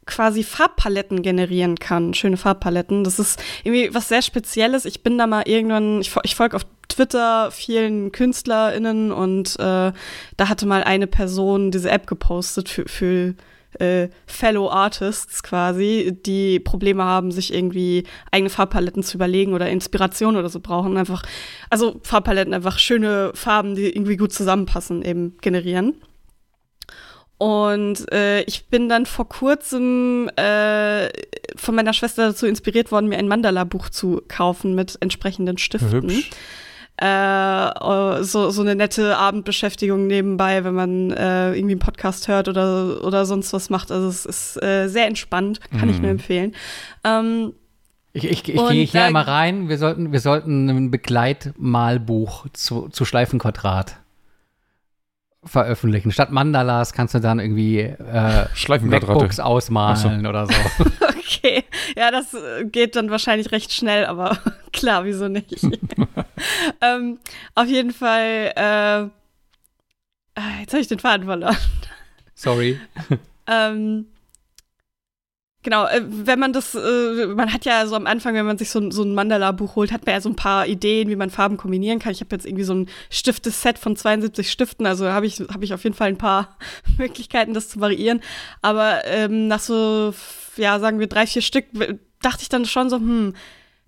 quasi Farbpaletten generieren kann, schöne Farbpaletten. Das ist irgendwie was sehr Spezielles. Ich bin da mal irgendwann, ich, ich folge auf Twitter vielen KünstlerInnen und äh, da hatte mal eine Person diese App gepostet für, für äh, Fellow Artists quasi, die Probleme haben, sich irgendwie eigene Farbpaletten zu überlegen oder Inspiration oder so brauchen. Einfach, also Farbpaletten, einfach schöne Farben, die irgendwie gut zusammenpassen, eben generieren. Und äh, ich bin dann vor kurzem äh, von meiner Schwester dazu inspiriert worden, mir ein Mandala-Buch zu kaufen mit entsprechenden Stiften. Hübsch. Äh, oh, so, so eine nette Abendbeschäftigung nebenbei, wenn man äh, irgendwie einen Podcast hört oder, oder sonst was macht. Also es ist äh, sehr entspannt, kann mm. ich nur mhm. empfehlen. Ähm, ich, ich, ich gehe hier einmal rein. Wir sollten, wir sollten ein Begleitmalbuch zu, zu Schleifenquadrat veröffentlichen. Statt Mandalas kannst du dann irgendwie äh, MacBooks ausmalen so. oder so. okay, ja, das äh, geht dann wahrscheinlich recht schnell, aber klar, wieso nicht? ähm, auf jeden Fall, äh, ah, jetzt habe ich den Faden verloren. Sorry. ähm, Genau, äh, wenn man das, äh, man hat ja so am Anfang, wenn man sich so, so ein Mandala-Buch holt, hat man ja so ein paar Ideen, wie man Farben kombinieren kann. Ich habe jetzt irgendwie so ein Stifteset von 72 Stiften, also habe ich, hab ich auf jeden Fall ein paar Möglichkeiten, das zu variieren. Aber ähm, nach so, ja, sagen wir drei, vier Stück, dachte ich dann schon so, hm,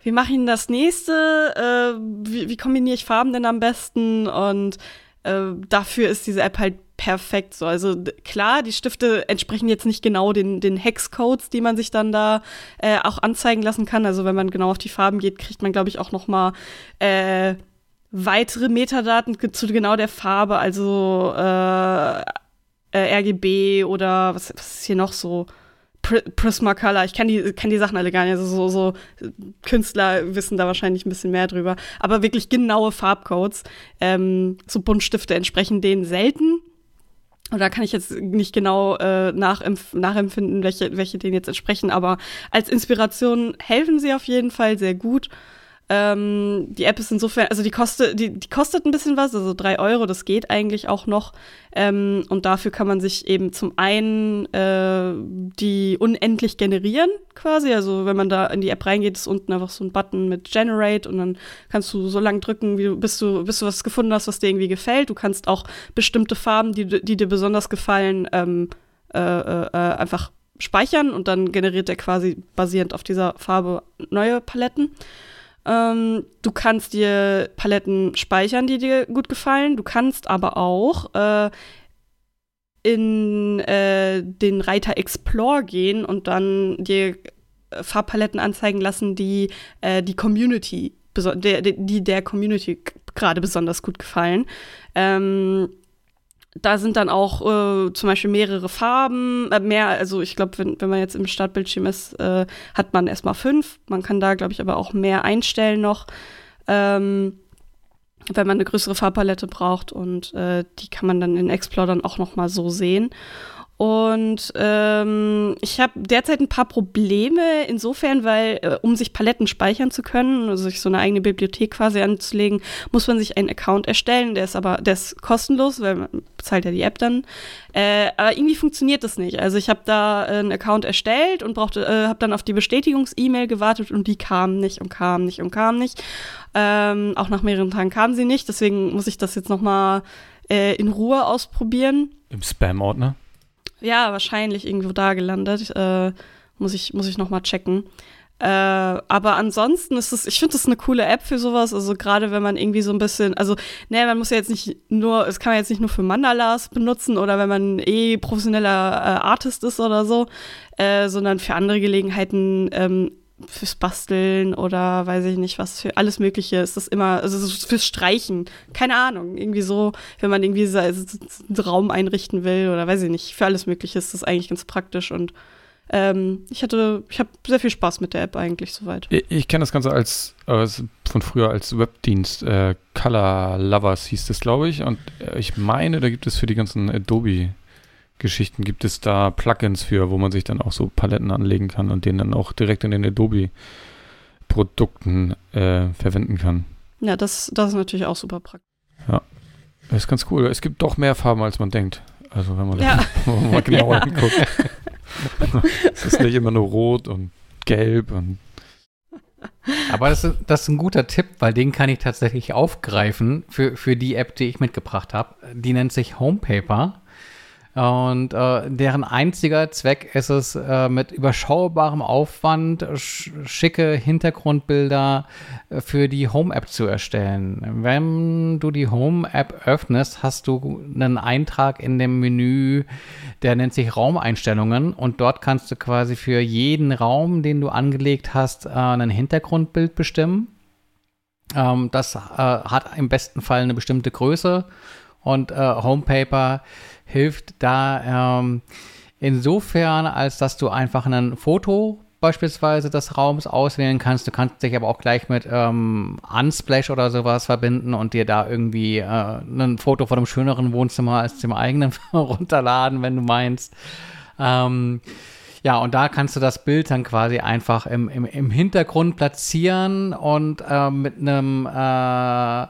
wie mache ich denn das nächste? Äh, wie, wie kombiniere ich Farben denn am besten? Und äh, dafür ist diese App halt perfekt so. Also klar, die Stifte entsprechen jetzt nicht genau den, den Hexcodes, die man sich dann da äh, auch anzeigen lassen kann. Also wenn man genau auf die Farben geht, kriegt man, glaube ich, auch noch mal äh, weitere Metadaten zu genau der Farbe, also äh, äh RGB oder was, was ist hier noch so? Prismacolor, ich kann die, kann die Sachen alle gar nicht. Also so, so Künstler wissen da wahrscheinlich ein bisschen mehr drüber. Aber wirklich genaue Farbcodes. Ähm, so Buntstifte entsprechen denen selten. Da kann ich jetzt nicht genau äh, nachempfinden, welche, welche denen jetzt entsprechen, aber als Inspiration helfen sie auf jeden Fall sehr gut. Ähm, die App ist insofern, also die kostet, die, die kostet ein bisschen was, also drei Euro, das geht eigentlich auch noch. Ähm, und dafür kann man sich eben zum einen äh, die unendlich generieren, quasi. Also wenn man da in die App reingeht, ist unten einfach so ein Button mit Generate und dann kannst du so lange drücken, wie du, bis du, bis du was gefunden hast, was dir irgendwie gefällt. Du kannst auch bestimmte Farben, die, die dir besonders gefallen, ähm, äh, äh, einfach speichern und dann generiert er quasi basierend auf dieser Farbe neue Paletten. Ähm, du kannst dir Paletten speichern, die dir gut gefallen. Du kannst aber auch äh, in äh, den Reiter Explore gehen und dann dir äh, Farbpaletten anzeigen lassen, die äh, die Community, der, die der Community gerade besonders gut gefallen. Ähm, da sind dann auch äh, zum Beispiel mehrere Farben, äh, mehr, also ich glaube, wenn, wenn man jetzt im Startbildschirm ist, äh, hat man erstmal fünf. Man kann da, glaube ich, aber auch mehr einstellen noch, ähm, wenn man eine größere Farbpalette braucht und äh, die kann man dann in Explore dann auch noch mal so sehen. Und ähm, ich habe derzeit ein paar Probleme insofern, weil äh, um sich Paletten speichern zu können, also sich so eine eigene Bibliothek quasi anzulegen, muss man sich einen Account erstellen. Der ist aber, der ist kostenlos, weil man bezahlt ja die App dann. Äh, aber irgendwie funktioniert das nicht. Also ich habe da einen Account erstellt und brauchte, äh, habe dann auf die Bestätigungs-E-Mail gewartet und die kam nicht und kam nicht und kam nicht. Ähm, auch nach mehreren Tagen kam sie nicht. Deswegen muss ich das jetzt noch mal äh, in Ruhe ausprobieren. Im Spam-Ordner? Ja, wahrscheinlich irgendwo da gelandet. Äh, muss ich, muss ich noch mal checken. Äh, aber ansonsten ist es, ich finde das eine coole App für sowas. Also gerade wenn man irgendwie so ein bisschen, also, ne, man muss ja jetzt nicht nur, es kann man jetzt nicht nur für Mandalas benutzen oder wenn man eh professioneller äh, Artist ist oder so, äh, sondern für andere Gelegenheiten ähm, fürs Basteln oder weiß ich nicht was für alles Mögliche. Ist das immer, also fürs Streichen, keine Ahnung, irgendwie so, wenn man irgendwie so, einen Raum einrichten will oder weiß ich nicht, für alles Mögliche ist das eigentlich ganz praktisch und ähm, ich hatte, ich habe sehr viel Spaß mit der App eigentlich soweit. Ich, ich kenne das Ganze als, als, von früher als Webdienst, äh, Color Lovers hieß das, glaube ich, und äh, ich meine, da gibt es für die ganzen Adobe Geschichten gibt es da Plugins für, wo man sich dann auch so Paletten anlegen kann und den dann auch direkt in den Adobe-Produkten äh, verwenden kann. Ja, das, das ist natürlich auch super praktisch. Ja, das ist ganz cool. Es gibt doch mehr Farben, als man denkt. Also wenn man ja. da mal genauer ja. hinguckt. es ist nicht immer nur rot und gelb und aber das ist, das ist ein guter Tipp, weil den kann ich tatsächlich aufgreifen für, für die App, die ich mitgebracht habe. Die nennt sich Homepaper. Und äh, deren einziger Zweck ist es, äh, mit überschaubarem Aufwand sch schicke Hintergrundbilder äh, für die Home-App zu erstellen. Wenn du die Home-App öffnest, hast du einen Eintrag in dem Menü, der nennt sich Raumeinstellungen. Und dort kannst du quasi für jeden Raum, den du angelegt hast, äh, ein Hintergrundbild bestimmen. Ähm, das äh, hat im besten Fall eine bestimmte Größe. Und äh, Homepaper hilft da ähm, insofern, als dass du einfach ein Foto beispielsweise des Raums auswählen kannst. Du kannst dich aber auch gleich mit ähm, Unsplash oder sowas verbinden und dir da irgendwie äh, ein Foto von einem schöneren Wohnzimmer als dem eigenen runterladen, wenn du meinst. Ähm, ja, und da kannst du das Bild dann quasi einfach im, im, im Hintergrund platzieren und äh, mit einem äh,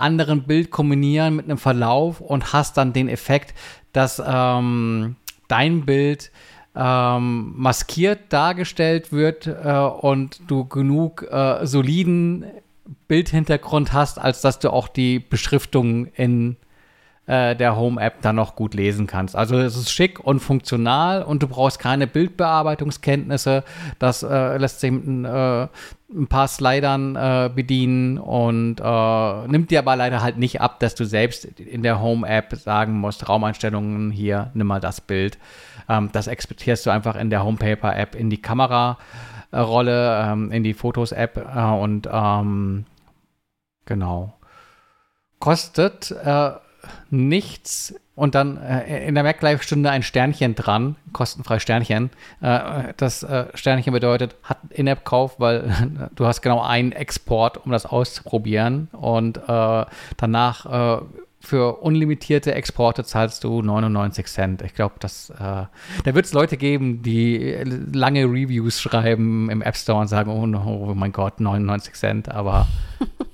anderen Bild kombinieren, mit einem Verlauf und hast dann den Effekt, dass ähm, dein Bild ähm, maskiert dargestellt wird äh, und du genug äh, soliden Bildhintergrund hast, als dass du auch die Beschriftung in äh, der Home-App dann noch gut lesen kannst. Also es ist schick und funktional und du brauchst keine Bildbearbeitungskenntnisse. Das äh, lässt sich mit äh, ein paar Slidern äh, bedienen und äh, nimmt dir aber leider halt nicht ab, dass du selbst in der Home-App sagen musst, Raumeinstellungen hier, nimm mal das Bild. Ähm, das exportierst du einfach in der Homepaper-App in die Kamera-Rolle, ähm, in die Fotos-App äh, und ähm, genau. Kostet äh, nichts und dann äh, in der MacLive-Stunde ein Sternchen dran, kostenfrei Sternchen. Äh, das äh, Sternchen bedeutet, hat In-App-Kauf, weil du hast genau einen Export, um das auszuprobieren. Und äh, danach äh, für unlimitierte Exporte zahlst du 99 Cent. Ich glaube, äh, da wird es Leute geben, die lange Reviews schreiben im App Store und sagen, oh, oh mein Gott, 99 Cent, aber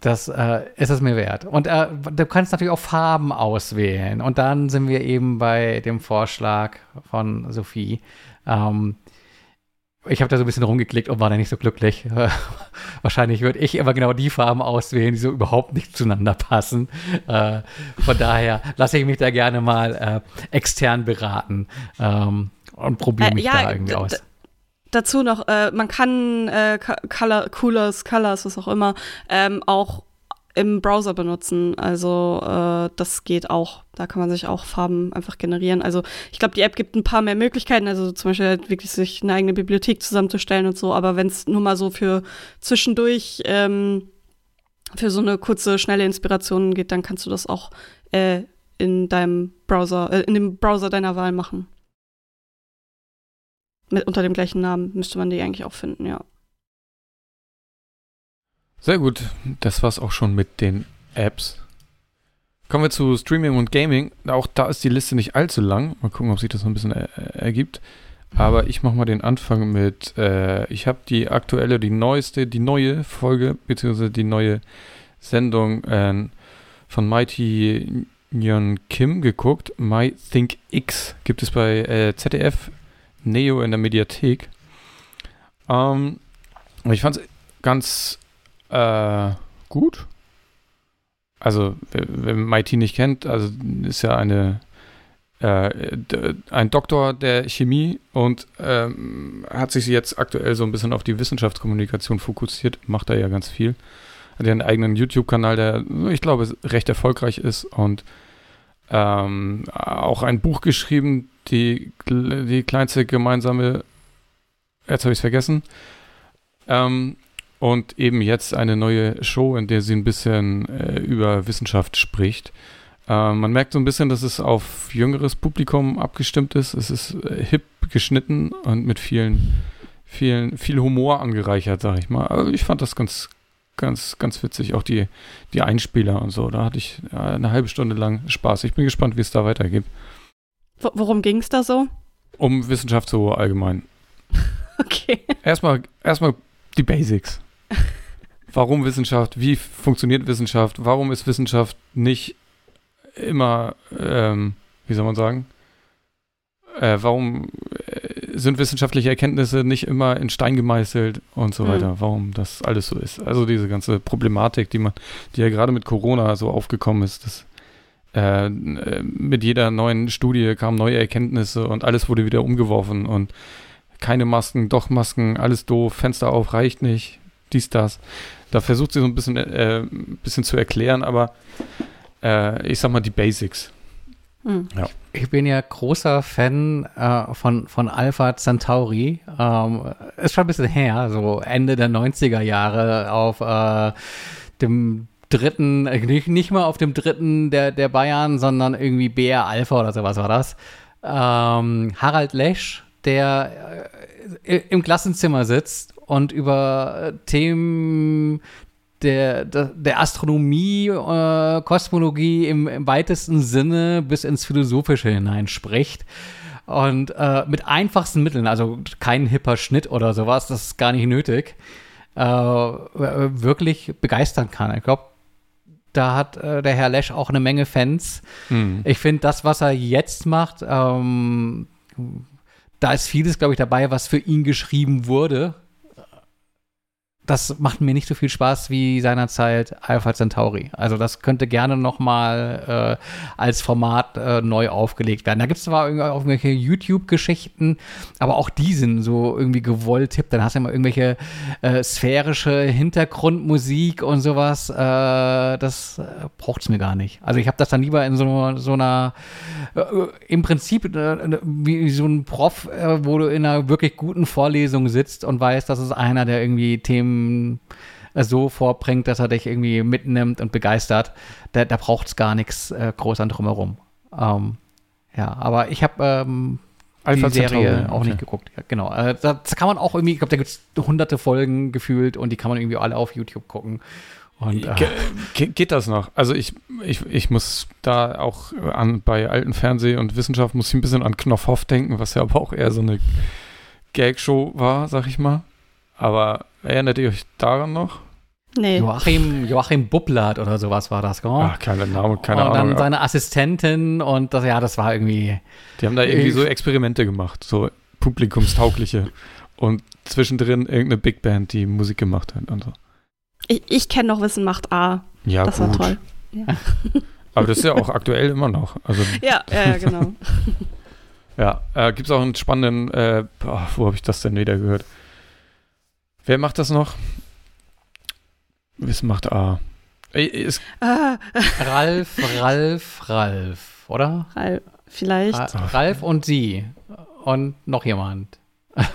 Das äh, ist es mir wert. Und äh, du kannst natürlich auch Farben auswählen. Und dann sind wir eben bei dem Vorschlag von Sophie. Ähm, ich habe da so ein bisschen rumgeklickt und war da nicht so glücklich. wahrscheinlich würde ich immer genau die Farben auswählen, die so überhaupt nicht zueinander passen. Äh, von daher lasse ich mich da gerne mal äh, extern beraten ähm, und probiere äh, mich ja, da irgendwie aus dazu noch, äh, man kann äh, Color, Coolers, Colors, was auch immer, ähm, auch im Browser benutzen. Also äh, das geht auch. Da kann man sich auch Farben einfach generieren. Also ich glaube, die App gibt ein paar mehr Möglichkeiten. Also zum Beispiel halt wirklich sich eine eigene Bibliothek zusammenzustellen und so. Aber wenn es nur mal so für zwischendurch ähm, für so eine kurze, schnelle Inspiration geht, dann kannst du das auch äh, in deinem Browser, äh, in dem Browser deiner Wahl machen. Mit, unter dem gleichen Namen müsste man die eigentlich auch finden, ja. Sehr gut. Das war's auch schon mit den Apps. Kommen wir zu Streaming und Gaming. Auch da ist die Liste nicht allzu lang. Mal gucken, ob sich das noch ein bisschen er ergibt. Aber ich mache mal den Anfang mit, äh, ich habe die aktuelle, die neueste, die neue Folge, beziehungsweise die neue Sendung äh, von Mighty Nyon Kim geguckt. My Think X gibt es bei äh, ZDF Neo in der Mediathek. Ähm, ich fand es ganz äh, gut. Also, wer, wer MIT nicht kennt, also ist ja eine äh, ein Doktor der Chemie und ähm, hat sich jetzt aktuell so ein bisschen auf die Wissenschaftskommunikation fokussiert, macht da ja ganz viel. Hat ja einen eigenen YouTube-Kanal, der, ich glaube, recht erfolgreich ist und ähm, auch ein Buch geschrieben, die, die kleinste gemeinsame, jetzt habe ich es vergessen, ähm, und eben jetzt eine neue Show, in der sie ein bisschen äh, über Wissenschaft spricht. Äh, man merkt so ein bisschen, dass es auf jüngeres Publikum abgestimmt ist. Es ist äh, hip geschnitten und mit vielen, vielen, viel Humor angereichert, sag ich mal. Also ich fand das ganz, ganz, ganz witzig. Auch die, die Einspieler und so. Da hatte ich äh, eine halbe Stunde lang Spaß. Ich bin gespannt, wie es da weitergeht. Worum ging es da so? Um Wissenschaft so allgemein. okay. Erstmal, erstmal die Basics. Warum Wissenschaft? Wie funktioniert Wissenschaft? Warum ist Wissenschaft nicht immer, ähm, wie soll man sagen, äh, warum äh, sind wissenschaftliche Erkenntnisse nicht immer in Stein gemeißelt und so mhm. weiter, warum das alles so ist. Also diese ganze Problematik, die man, die ja gerade mit Corona so aufgekommen ist, dass äh, mit jeder neuen Studie kamen neue Erkenntnisse und alles wurde wieder umgeworfen und keine Masken, doch Masken, alles doof, Fenster auf, reicht nicht, dies, das. Da versucht sie so ein bisschen, äh, ein bisschen zu erklären, aber äh, ich sag mal, die Basics. Hm. Ja. Ich bin ja großer Fan äh, von, von Alpha Centauri. Ähm, ist schon ein bisschen her, so Ende der 90er Jahre auf äh, dem dritten, äh, nicht, nicht mal auf dem dritten der, der Bayern, sondern irgendwie BR Alpha oder sowas war das. Ähm, Harald Lesch, der äh, im Klassenzimmer sitzt und über Themen der, der, der Astronomie, äh, Kosmologie im, im, weitesten Sinne bis ins Philosophische hinein spricht. Und äh, mit einfachsten Mitteln, also kein hipper Schnitt oder sowas, das ist gar nicht nötig, äh, wirklich begeistern kann. Ich glaube, da hat äh, der Herr Lesch auch eine Menge Fans. Mhm. Ich finde, das, was er jetzt macht, ähm, da ist vieles, glaube ich, dabei, was für ihn geschrieben wurde das macht mir nicht so viel Spaß wie seinerzeit Alpha Centauri. Also das könnte gerne noch mal äh, als Format äh, neu aufgelegt werden. Da gibt es zwar irgendwelche YouTube-Geschichten, aber auch die sind so irgendwie gewollt tippt. Dann hast du immer irgendwelche äh, sphärische Hintergrundmusik und sowas. Äh, das äh, braucht es mir gar nicht. Also ich habe das dann lieber in so, so einer, äh, im Prinzip wie so ein Prof, wo du in einer wirklich guten Vorlesung sitzt und weißt, das ist einer, der irgendwie Themen äh, so vorbringt, dass er dich irgendwie mitnimmt und begeistert, da, da braucht es gar nichts äh, groß an drumherum. Ähm, ja, aber ich habe ähm, die Serie auch okay. nicht geguckt. Ja, genau. Äh, das kann man auch irgendwie, ich glaube, da gibt es hunderte Folgen gefühlt und die kann man irgendwie alle auf YouTube gucken. Und, äh, Ge geht das noch? Also ich, ich, ich muss da auch an bei alten Fernseh und Wissenschaft muss ich ein bisschen an Knopfhoff denken, was ja aber auch eher so eine Gag-Show war, sag ich mal. Aber erinnert ihr euch daran noch? Nee. Joachim, Joachim Bublatt oder sowas war das, gell? Ach, keine Name, keine Ahnung. Und dann seine Assistentin und das, ja, das war irgendwie. Die haben da irgendwie so Experimente gemacht, so publikumstaugliche. und zwischendrin irgendeine Big Band, die Musik gemacht hat und so. Ich, ich kenne noch Wissen macht A. Ja, das gut. war toll. Ja. Aber das ist ja auch aktuell immer noch. Also, ja, ja, ja, genau. ja, äh, gibt es auch einen spannenden, äh, boah, wo habe ich das denn wieder gehört? Wer macht das noch? Wissen macht A. Ist ah. Ralf, Ralf, Ralf, oder? Ralf, vielleicht. Ra Ralf und sie. Und noch jemand.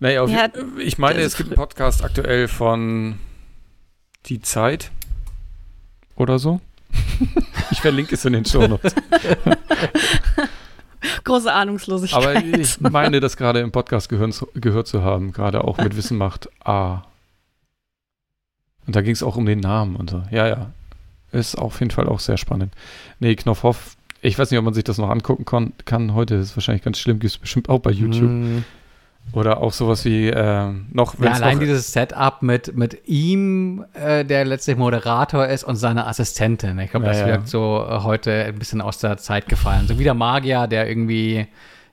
Naja, ja, ich meine, es gibt einen Podcast aktuell von Die Zeit oder so. ich verlinke es in den Show Notes. Große Ahnungslosigkeit. Aber ich meine, das gerade im Podcast gehören, gehört zu haben, gerade auch mit Wissen macht A. Und da ging es auch um den Namen und so. Ja, ja. Ist auf jeden Fall auch sehr spannend. Nee, Knopfhoff, ich weiß nicht, ob man sich das noch angucken kann. Heute ist es wahrscheinlich ganz schlimm, gibt es bestimmt auch bei YouTube. Mm. Oder auch sowas wie äh, noch. Ja, allein noch, dieses Setup mit, mit ihm, äh, der letztlich Moderator ist, und seiner Assistentin. Ich glaube, das ja, wirkt so äh, heute ein bisschen aus der Zeit gefallen. So wie der Magier, der irgendwie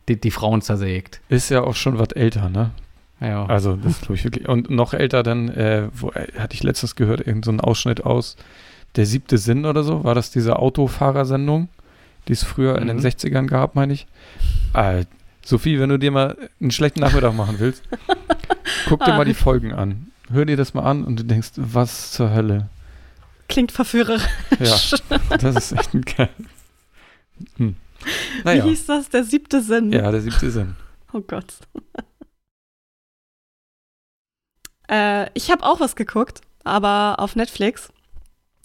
die, die Frauen zersägt. Ist ja auch schon was älter, ne? Ja. Also, das glaube ich wirklich. Und noch älter dann, äh, wo, äh, hatte ich letztens gehört, irgendein so Ausschnitt aus Der siebte Sinn oder so. War das diese Autofahrersendung? die es früher in den Mhm. 60ern gab, meine ich. Äh, Sophie, wenn du dir mal einen schlechten Nachmittag machen willst, guck dir Ah. mal die Folgen an. Hör dir das mal an und du denkst, was zur Hölle. Klingt verführerisch. Ja, das ist echt ein Kerl. Hm. Wie Naja, hieß das? Der siebte Sinn. ja, der siebte Sinn. Oh Gott. äh, ich habe auch was geguckt, aber auf Netflix.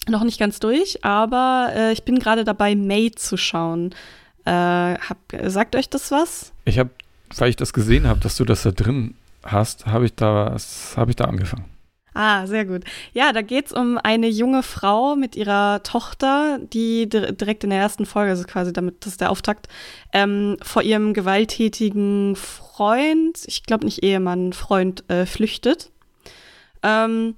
Noch nicht ganz durch, aber äh, ich bin gerade dabei, May zu schauen. Äh, hab, sagt euch das was? Ich habe, weil ich das gesehen habe, dass du das da drin hast, habe ich da, habe ich da angefangen. Ah, sehr gut. Ja, da geht's um eine junge Frau mit ihrer Tochter, die dir- direkt in der ersten Folge, also quasi damit, das ist der Auftakt, ähm, vor ihrem gewalttätigen Freund, ich glaube nicht Ehemann, Freund, äh, flüchtet. Ähm,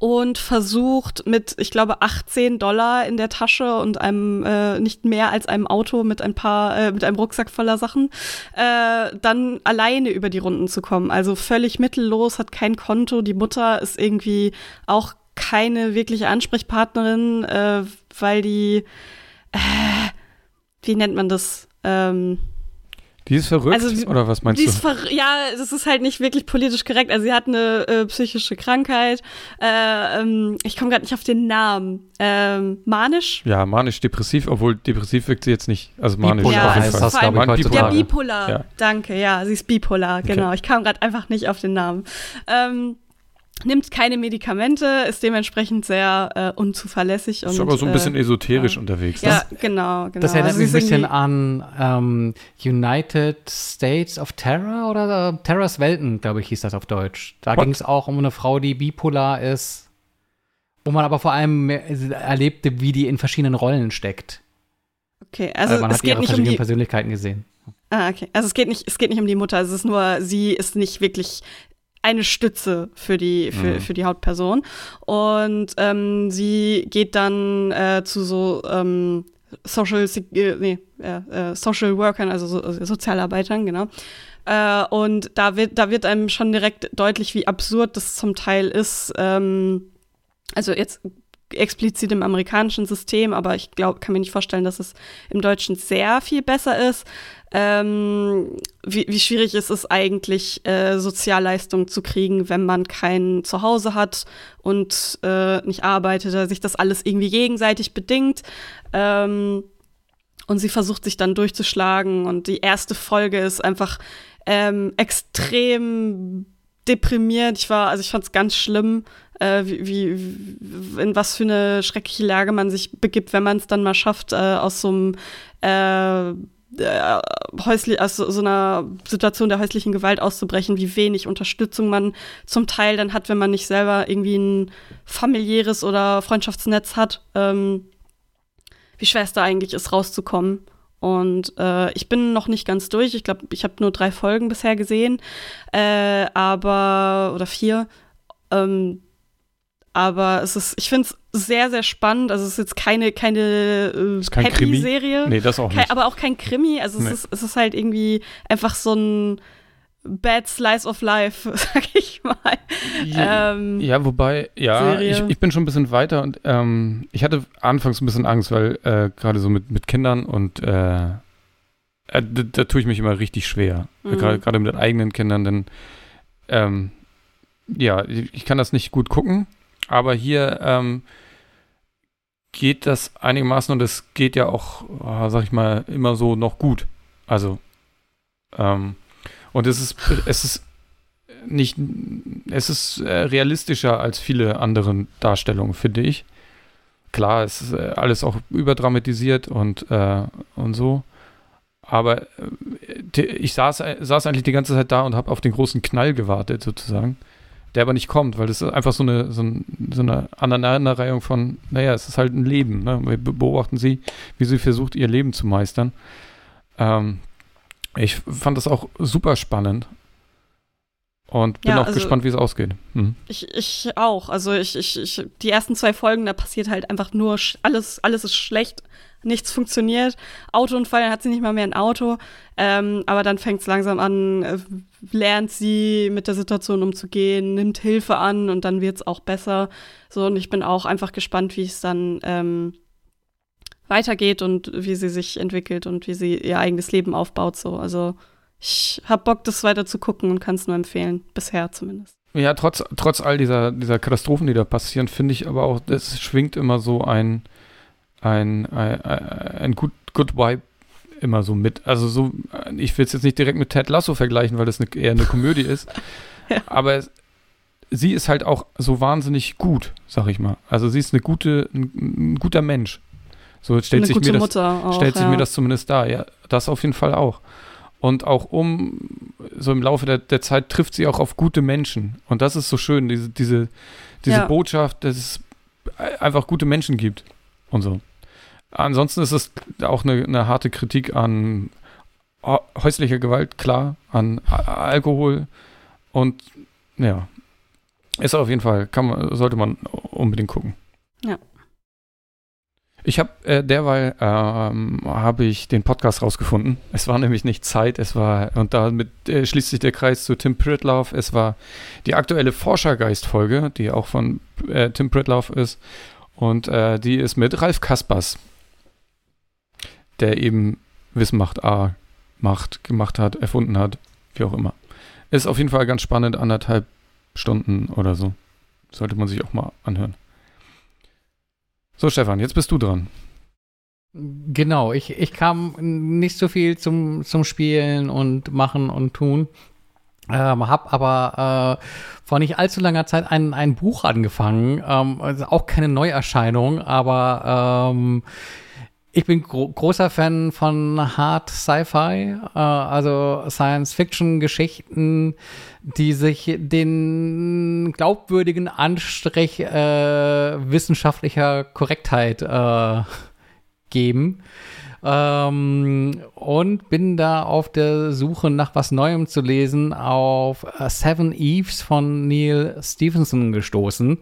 und versucht mit, ich glaube, 18 Dollar in der Tasche und einem äh, nicht mehr als einem Auto mit ein paar, äh, mit einem Rucksack voller Sachen, äh, dann alleine über die Runden zu kommen. Also völlig mittellos, hat kein Konto. Die Mutter ist irgendwie auch keine wirkliche Ansprechpartnerin, äh, weil die, äh, wie nennt man das? Ähm, Die ist verrückt, Also, die- oder was meinst die du? ist ver ja, das ist halt nicht wirklich politisch korrekt. Also sie hat eine äh, psychische Krankheit. Äh, ähm, ich komme gerade nicht auf den Namen. Ähm, manisch? Ja, manisch-depressiv, obwohl depressiv wirkt sie jetzt nicht. Also manisch Bipolar auf jeden Fall. das, Vor allem- ich, Bipolar. Ja, bipolar. Ja. Danke, ja, sie ist bipolar, Okay. genau. Ich kam gerade einfach nicht auf den Namen. Ähm, nimmt keine Medikamente, ist dementsprechend sehr äh, unzuverlässig. Ist und, aber so ein bisschen äh, esoterisch ja. unterwegs. Ja, ne? genau, genau. Das erinnert Also mich sie ein ist bisschen an ähm, United States of Terror oder äh, Terrors Welten, glaube ich, hieß das auf Deutsch. Da ging es auch um eine Frau, die bipolar ist, wo man aber vor allem erlebte, wie die in verschiedenen Rollen steckt. Okay, also, man es hat geht ihre nicht um verschiedenen die Persönlichkeiten gesehen. Ah, okay. Also es geht nicht, es geht nicht um die Mutter, es ist nur, sie ist nicht wirklich eine Stütze für die, für, Mhm. für die Hauptperson. Und ähm, sie geht dann äh, zu so ähm, Social, äh, nee, äh, äh, Social Workern, also so, äh, Sozialarbeitern, genau. Äh, und da wird, da wird einem schon direkt deutlich, wie absurd das zum Teil ist. Ähm, also jetzt explizit im amerikanischen System, aber ich glaube, kann mir nicht vorstellen, dass es im Deutschen sehr viel besser ist. Ähm, wie, wie schwierig ist es eigentlich, äh, Sozialleistungen zu kriegen, wenn man kein Zuhause hat und äh, nicht arbeitet, da sich das alles irgendwie gegenseitig bedingt. Ähm, und sie versucht sich dann durchzuschlagen und die erste Folge ist einfach ähm, extrem deprimiert. Ich war, also ich fand es ganz schlimm, äh, wie, wie, in was für eine schreckliche Lage man sich begibt, wenn man es dann mal schafft, äh, aus so einem äh, äh, häuslich, aus so, so einer Situation der häuslichen Gewalt auszubrechen, wie wenig Unterstützung man zum Teil dann hat, wenn man nicht selber irgendwie ein familiäres oder Freundschaftsnetz hat. Ähm, wie schwer es da eigentlich ist, rauszukommen. Und äh, ich bin noch nicht ganz durch. Ich glaube, ich habe nur drei Folgen bisher gesehen. Äh, aber, oder vier. Ähm, aber es ist, ich finde es sehr, sehr spannend. Also es ist jetzt keine, keine äh, kein? Happy-Serie. Nee, das auch Kein, nicht. aber auch kein Krimi. Also Nee. es, ist, es ist halt irgendwie einfach so ein Bad Slice of Life, sag ich mal. Ja, Ähm, ja, wobei, ja, ich, ich bin schon ein bisschen weiter und ähm, ich hatte anfangs ein bisschen Angst, weil äh, gerade so mit, mit Kindern und äh, äh, da, da tue ich mich immer richtig schwer. Mhm. Gerade mit den eigenen Kindern, denn ähm, ja, ich kann das nicht gut gucken, aber hier ähm, geht das einigermaßen und es geht ja auch, ah, sag ich mal, immer so noch gut. Also, ähm, und es ist, es ist nicht, es ist äh, realistischer als viele andere Darstellungen, finde ich. Klar, es ist äh, alles auch überdramatisiert und, äh, und so. Aber äh, ich saß, äh, saß eigentlich die ganze Zeit da und habe auf den großen Knall gewartet, sozusagen. Der aber nicht kommt, weil das ist einfach so eine, so, ein, so eine Aneinanderreihung von, naja, es ist halt ein Leben. Ne? Wir be- beobachten sie, wie sie versucht, ihr Leben zu meistern. Ähm, ich fand das auch super spannend. Und bin Ja, auch also- gespannt, wie es ausgeht. Mhm. Ich, ich auch. Also ich, ich, ich, die ersten zwei Folgen, da passiert halt einfach nur alles, alles ist schlecht, nichts funktioniert. Autounfall, dann hat sie nicht mal mehr ein Auto. Ähm, aber dann fängt es langsam an, äh, lernt sie mit der Situation umzugehen, nimmt Hilfe an und dann wird es auch besser. So, und ich bin auch einfach gespannt, wie es dann ähm, weitergeht und wie sie sich entwickelt und wie sie ihr eigenes Leben aufbaut. So. Also ich habe Bock, das weiter zu gucken und kann es nur empfehlen, bisher zumindest. Ja, trotz, trotz all dieser, dieser Katastrophen, die da passieren, finde ich aber auch, es schwingt immer so ein, ein, ein, ein good, good Vibe immer so mit. Also so, ich will es jetzt nicht direkt mit Ted Lasso vergleichen, weil das eine, eher eine Komödie ist. ja. Aber es, sie ist halt auch so wahnsinnig gut, sag ich mal. Also sie ist eine gute, ein, ein guter Mensch. So stellt, sich mir, das, auch, stellt ja. sich mir das zumindest dar. Ja, das auf jeden Fall auch. Und auch um, so im Laufe der, der Zeit trifft sie auch auf gute Menschen. Und das ist so schön, diese, diese, diese ja. Botschaft, dass es einfach gute Menschen gibt. Und so. Ansonsten ist es auch eine, eine harte Kritik an häuslicher Gewalt, klar, an Alkohol und ja, ist auf jeden Fall, kann man, sollte man unbedingt gucken. Ja. Ich habe äh, derweil ähm, habe ich den Podcast rausgefunden. Es war nämlich nicht Zeit, es war und damit äh, schließt sich der Kreis zu Tim Pritloff. Es war die aktuelle Forschergeist-Folge, die auch von äh, Tim Pritloff ist und äh, die ist mit Ralf Kaspers, der eben Wissen macht A macht, gemacht hat, erfunden hat, wie auch immer. Ist auf jeden Fall ganz spannend, anderthalb Stunden oder so. Sollte man sich auch mal anhören. So, Stefan, jetzt bist du dran. Genau, ich, ich kam nicht so viel zum, zum Spielen und Machen und Tun. Ähm, habe aber äh, vor nicht allzu langer Zeit ein, ein Buch angefangen. Ähm, also auch keine Neuerscheinung, aber ähm, ich bin gro großer Fan von Hard Sci-Fi, äh, also Science-Fiction-Geschichten, die sich den glaubwürdigen Anstrich äh, wissenschaftlicher Korrektheit äh, geben. Ähm, und bin da auf der Suche nach was Neuem zu lesen auf Seven Eves von Neil Stevenson gestoßen.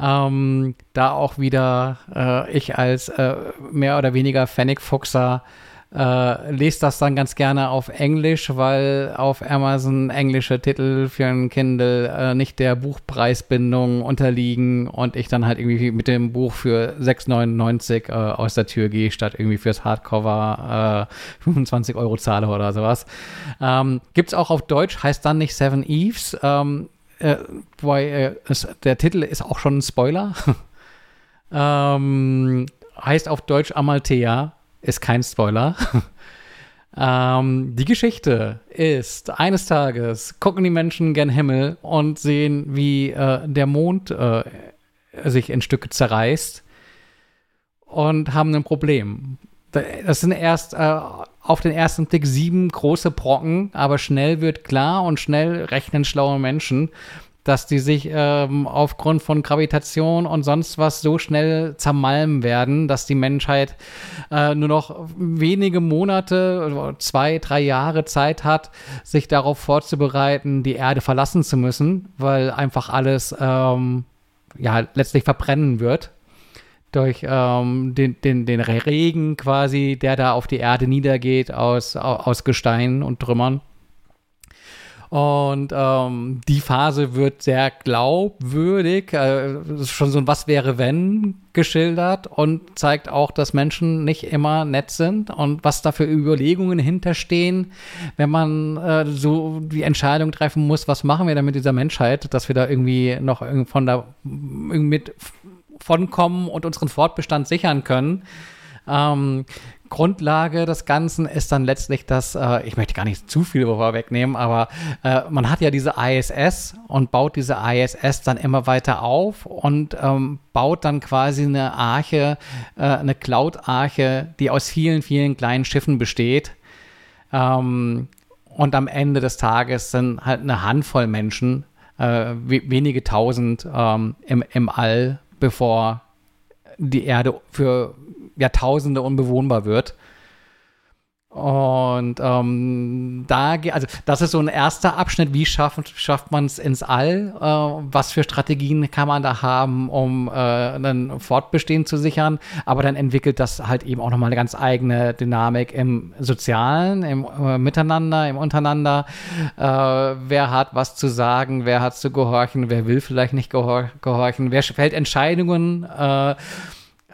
Ähm, da auch wieder äh, ich als äh, mehr oder weniger Fennec-Fuchser äh, lese das dann ganz gerne auf Englisch, weil auf Amazon englische Titel für ein Kindle äh, nicht der Buchpreisbindung unterliegen und ich dann halt irgendwie mit dem Buch für 6,99 äh, aus der Tür gehe, statt irgendwie fürs Hardcover 25 äh, Euro zahle oder sowas. Ähm, es auch auf Deutsch, heißt dann nicht Seven Eves. Ähm, äh, wobei, äh, der Titel ist auch schon ein Spoiler. ähm, heißt auf Deutsch Amalthea, ist kein Spoiler. ähm, die Geschichte ist, eines Tages gucken die Menschen gen Himmel und sehen, wie äh, der Mond äh, sich in Stücke zerreißt und haben ein Problem. Das sind erst äh, auf den ersten Blick sieben große Brocken, aber schnell wird klar und schnell rechnen schlaue Menschen, dass die sich ähm, aufgrund von Gravitation und sonst was so schnell zermalmen werden, dass die Menschheit äh, nur noch wenige Monate, zwei, drei Jahre Zeit hat, sich darauf vorzubereiten, die Erde verlassen zu müssen, weil einfach alles ähm, ja letztlich verbrennen wird durch ähm, den, den, den Regen quasi, der da auf die Erde niedergeht aus, aus Gestein und Trümmern. Und ähm, die Phase wird sehr glaubwürdig, äh, ist schon so ein Was wäre wenn geschildert und zeigt auch, dass Menschen nicht immer nett sind und was da für Überlegungen hinterstehen, wenn man äh, so die Entscheidung treffen muss, was machen wir denn mit dieser Menschheit, dass wir da irgendwie noch von da mit von kommen und unseren Fortbestand sichern können. Ähm, Grundlage des Ganzen ist dann letztlich das, äh, ich möchte gar nicht zu viel vorwegnehmen, aber äh, man hat ja diese ISS und baut diese ISS dann immer weiter auf und ähm, baut dann quasi eine Arche, äh, eine Cloud-Arche, die aus vielen, vielen kleinen Schiffen besteht. Ähm, und am Ende des Tages sind halt eine Handvoll Menschen, äh, wenige tausend ähm, im, im All bevor die Erde für Jahrtausende unbewohnbar wird. Und ähm, da, also das ist so ein erster Abschnitt, wie schafft, schafft man es ins All? Äh, was für Strategien kann man da haben, um äh, ein Fortbestehen zu sichern? Aber dann entwickelt das halt eben auch nochmal eine ganz eigene Dynamik im Sozialen, im äh, Miteinander, im Untereinander. Äh, wer hat was zu sagen, wer hat zu gehorchen, wer will vielleicht nicht gehor gehorchen, wer fällt Entscheidungen?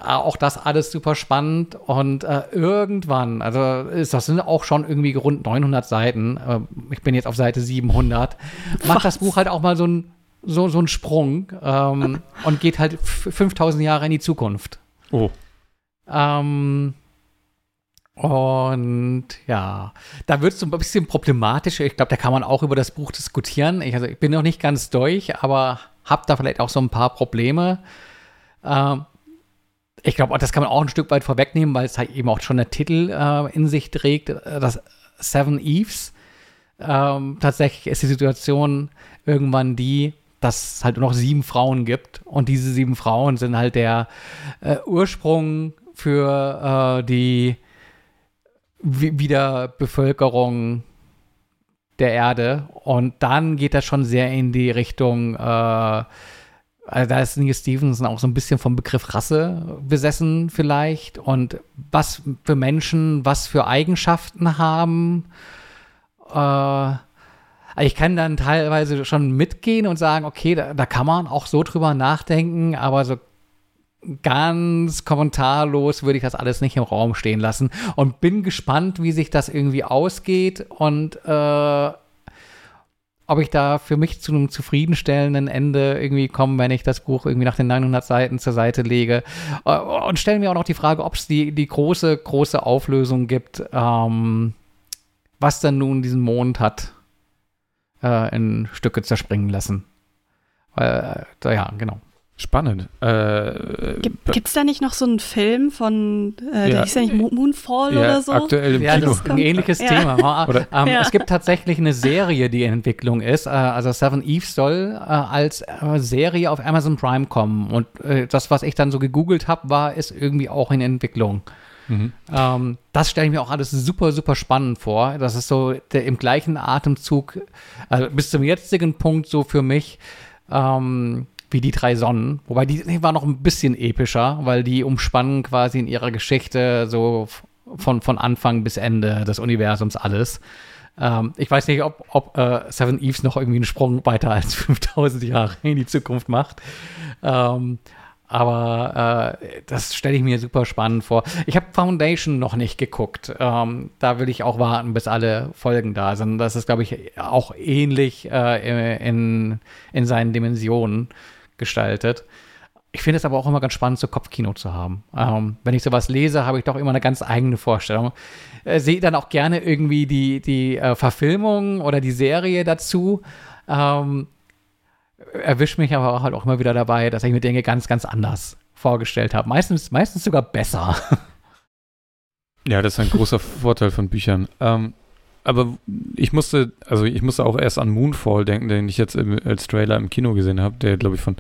Auch das alles super spannend und äh, irgendwann, also ist, das sind auch schon irgendwie rund 900 Seiten, äh, ich bin jetzt auf Seite 700, macht das Buch halt auch mal so ein so, so einen Sprung ähm, und geht halt 5000 Jahre in die Zukunft. Oh. Ähm, und ja, da wird es so ein bisschen problematischer. Ich glaube, da kann man auch über das Buch diskutieren. Ich, also, ich bin noch nicht ganz durch, aber habe da vielleicht auch so ein paar Probleme. Ähm, ich glaube, das kann man auch ein Stück weit vorwegnehmen, weil es halt eben auch schon der Titel äh, in sich trägt, äh, das Seven Eves. Ähm, tatsächlich ist die Situation irgendwann die, dass es halt nur noch sieben Frauen gibt. Und diese sieben Frauen sind halt der äh, Ursprung für äh, die Wiederbevölkerung der Erde. Und dann geht das schon sehr in die Richtung, äh, also da ist Neil Stevenson auch so ein bisschen vom Begriff Rasse besessen vielleicht. Und was für Menschen, was für Eigenschaften haben. Äh, ich kann dann teilweise schon mitgehen und sagen, okay, da, da kann man auch so drüber nachdenken, aber so ganz kommentarlos würde ich das alles nicht im Raum stehen lassen und bin gespannt, wie sich das irgendwie ausgeht und äh, ob ich da für mich zu einem zufriedenstellenden Ende irgendwie komme, wenn ich das Buch irgendwie nach den 900 Seiten zur Seite lege. Äh, und stellen mir auch noch die Frage, ob es die, die große, große Auflösung gibt, ähm, was dann nun diesen Mond hat äh, in Stücke zerspringen lassen. Äh, ja, genau. Spannend. Äh, Gibt es da nicht noch so einen Film von, äh, der hieß ja nicht Moonfall ja, oder so? Aktuell im ja, Kino. das ist ein ähnliches ja. Thema. ähm, ja. Es gibt tatsächlich eine Serie, die in Entwicklung ist. Äh, also Seven Eve soll äh, als äh, Serie auf Amazon Prime kommen. Und äh, das, was ich dann so gegoogelt habe, war, ist irgendwie auch in Entwicklung. Mhm. Ähm, das stelle ich mir auch alles super, super spannend vor. Das ist so der, im gleichen Atemzug, also bis zum jetzigen Punkt so für mich, ähm, wie die drei Sonnen. Wobei die, die war noch ein bisschen epischer, weil die umspannen quasi in ihrer Geschichte so von, von Anfang bis Ende des Universums alles. Ähm, ich weiß nicht, ob, ob äh, Seven Eves noch irgendwie einen Sprung weiter als 5000 Jahre in die Zukunft macht. Ähm, aber äh, das stelle ich mir super spannend vor. Ich habe Foundation noch nicht geguckt. Ähm, da will ich auch warten, bis alle Folgen da sind. Das ist, glaube ich, auch ähnlich äh, in, in seinen Dimensionen gestaltet. Ich finde es aber auch immer ganz spannend, so Kopfkino zu haben. Ähm, wenn ich sowas lese, habe ich doch immer eine ganz eigene Vorstellung. Äh, Sehe dann auch gerne irgendwie die, die äh, Verfilmung oder die Serie dazu. Ähm, erwische mich aber halt auch immer wieder dabei, dass ich mir Dinge ganz, ganz anders vorgestellt habe. Meistens, meistens sogar besser. Ja, das ist ein großer Vorteil von Büchern. Ähm, aber ich musste, also ich musste auch erst an Moonfall denken, den ich jetzt im, als Trailer im Kino gesehen habe, der, glaube ich, von,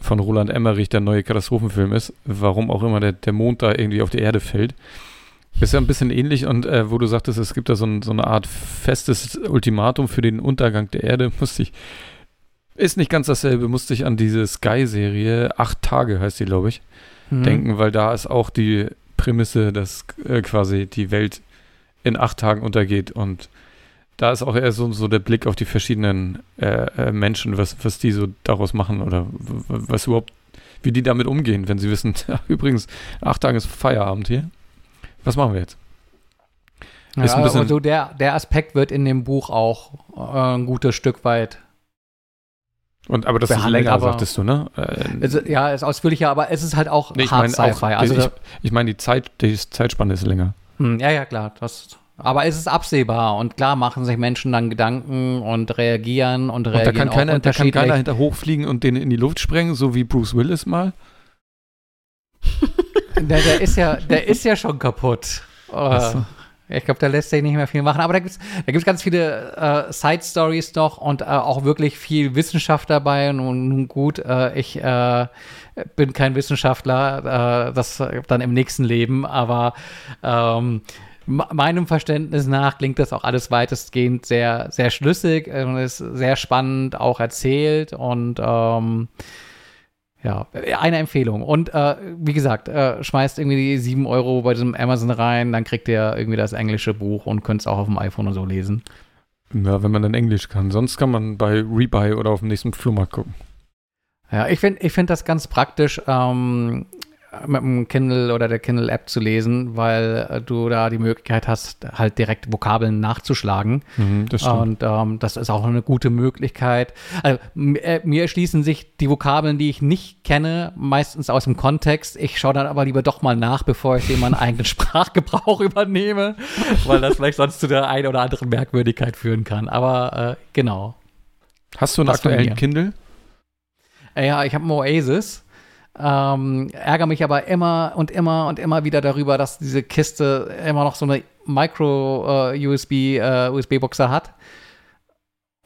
von Roland Emmerich der neue Katastrophenfilm ist. Warum auch immer der, der Mond da irgendwie auf die Erde fällt. Ist ja ein bisschen ähnlich und äh, wo du sagtest, es gibt da so, ein, so, eine Art festes Ultimatum für den Untergang der Erde, musste ich ist nicht ganz dasselbe, musste ich an diese Sky-Serie, acht Tage heißt die, glaube ich, mhm. denken, weil da ist auch die Prämisse, dass äh, quasi die Welt in acht Tagen untergeht und da ist auch eher so, so der Blick auf die verschiedenen äh, äh, Menschen, was, was die so daraus machen oder was überhaupt, wie die damit umgehen, wenn sie wissen, übrigens, acht Tage ist Feierabend hier. Was machen wir jetzt? Ist ja, also der, der Aspekt wird in dem Buch auch äh, ein gutes Stück weit und aber das ist länger, sagtest du, ne? Äh, es, ja, ist ausführlicher, aber es ist halt auch nee, hart Sci-Fi. Also, ich, ich meine, die Zeit, die Zeitspanne ist länger. Hm, ja, ja, klar. Das, aber es ist absehbar und klar machen sich Menschen dann Gedanken und reagieren und reagieren. Und da kann keiner, da kann keiner hinter hochfliegen und den in die Luft sprengen, so wie Bruce Willis mal. der, der, ist ja, der ist ja schon kaputt. So. Ich glaube, da lässt sich nicht mehr viel machen. Aber da gibt es da gibt's ganz viele äh, Side-Stories noch und äh, auch wirklich viel Wissenschaft dabei. Und nun gut, äh, ich äh, bin kein Wissenschaftler, äh, das dann im nächsten Leben, aber ähm, meinem Verständnis nach klingt das auch alles weitestgehend sehr, sehr schlüssig und ist sehr spannend auch erzählt und ähm, ja, eine Empfehlung. Und äh, wie gesagt, äh, schmeißt irgendwie die 7 Euro bei diesem Amazon rein, dann kriegt ihr irgendwie das englische Buch und könnt es auch auf dem iPhone und so lesen. Ja, wenn man dann Englisch kann. Sonst kann man bei Rebuy oder auf dem nächsten Flohmarkt gucken. Ja, ich finde ich find das ganz praktisch. Ähm, mit dem Kindle oder der Kindle-App zu lesen, weil äh, du da die Möglichkeit hast, halt direkt Vokabeln nachzuschlagen. Mhm, das stimmt. Und ähm, das ist auch eine gute Möglichkeit. Also, äh, mir erschließen sich die Vokabeln, die ich nicht kenne, meistens aus dem Kontext. Ich schaue dann aber lieber doch mal nach, bevor ich den meinen eigenen Sprachgebrauch übernehme, weil das vielleicht sonst zu der einen oder anderen Merkwürdigkeit führen kann. Aber äh, genau. Hast du einen von aktuellen? Kindle? Äh, Ja, ich habe einen Oasis. Ähm, ärgere mich aber immer und immer und immer wieder darüber, dass diese Kiste immer noch so eine Micro-USB, äh, USB-Buchse hat.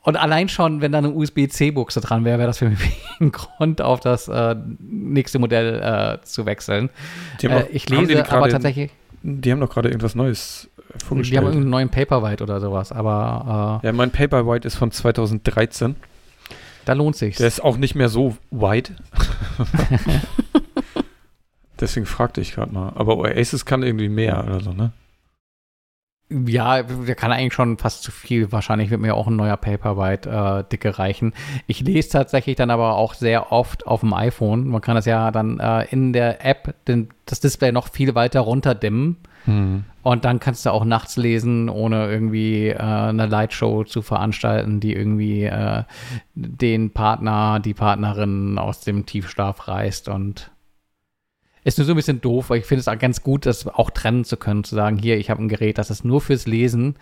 Und allein schon, wenn da eine USB-C-Buchse dran wäre, wäre das für mich ein Grund, auf das äh, nächste Modell äh, zu wechseln. Die haben Äh, auch- ich lese aber gerade- tatsächlich, Die haben doch gerade irgendwas Neues äh, die haben vorgestellt. irgendeinen neuen Paperwhite oder sowas, aber äh, ja, mein Paperwhite ist von 2013. da lohnt sich's. Der ist auch nicht mehr so wide. Deswegen fragte ich gerade mal. Aber Oasis kann irgendwie mehr oder so, ne? Ja, der kann eigentlich schon fast zu viel. Wahrscheinlich wird mir auch ein neuer Paperwhite äh, dicke reichen. Ich lese tatsächlich dann aber auch sehr oft auf dem iPhone. Man kann das ja dann äh, in der App den, das Display noch viel weiter runterdimmen. Hm. Und dann kannst du auch nachts lesen, ohne irgendwie äh, eine Lightshow zu veranstalten, die irgendwie äh, den Partner, die Partnerin aus dem Tiefschlaf reißt. Und ist nur so ein bisschen doof, weil ich finde es auch ganz gut, das auch trennen zu können, zu sagen, hier, ich habe ein Gerät, das ist nur fürs Lesen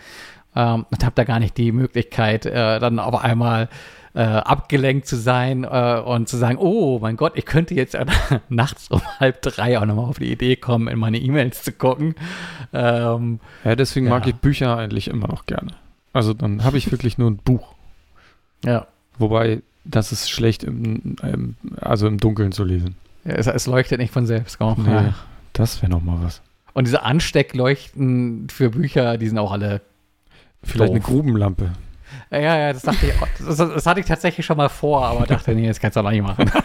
ähm, und habe da gar nicht die Möglichkeit, äh, dann auf einmal äh, abgelenkt zu sein äh, und zu sagen, oh mein Gott, ich könnte jetzt nachts um halb drei auch nochmal auf die Idee kommen, in meine E-Mails zu gucken. Ähm, Ja, deswegen mag Ja. ich Bücher eigentlich immer noch gerne. Also dann habe ich wirklich nur ein Buch. ja. Wobei, das ist schlecht, im, im, also im Dunkeln zu lesen. Es, es leuchtet nicht von selbst. Gell? Nee, Ja. das wäre noch mal was. Und diese Ansteckleuchten für Bücher, die sind auch alle. Vielleicht Doof. eine Grubenlampe. Ja, ja, das dachte ich auch. Das, das hatte ich tatsächlich schon mal vor, aber dachte, nee, das kannst du auch noch nicht machen.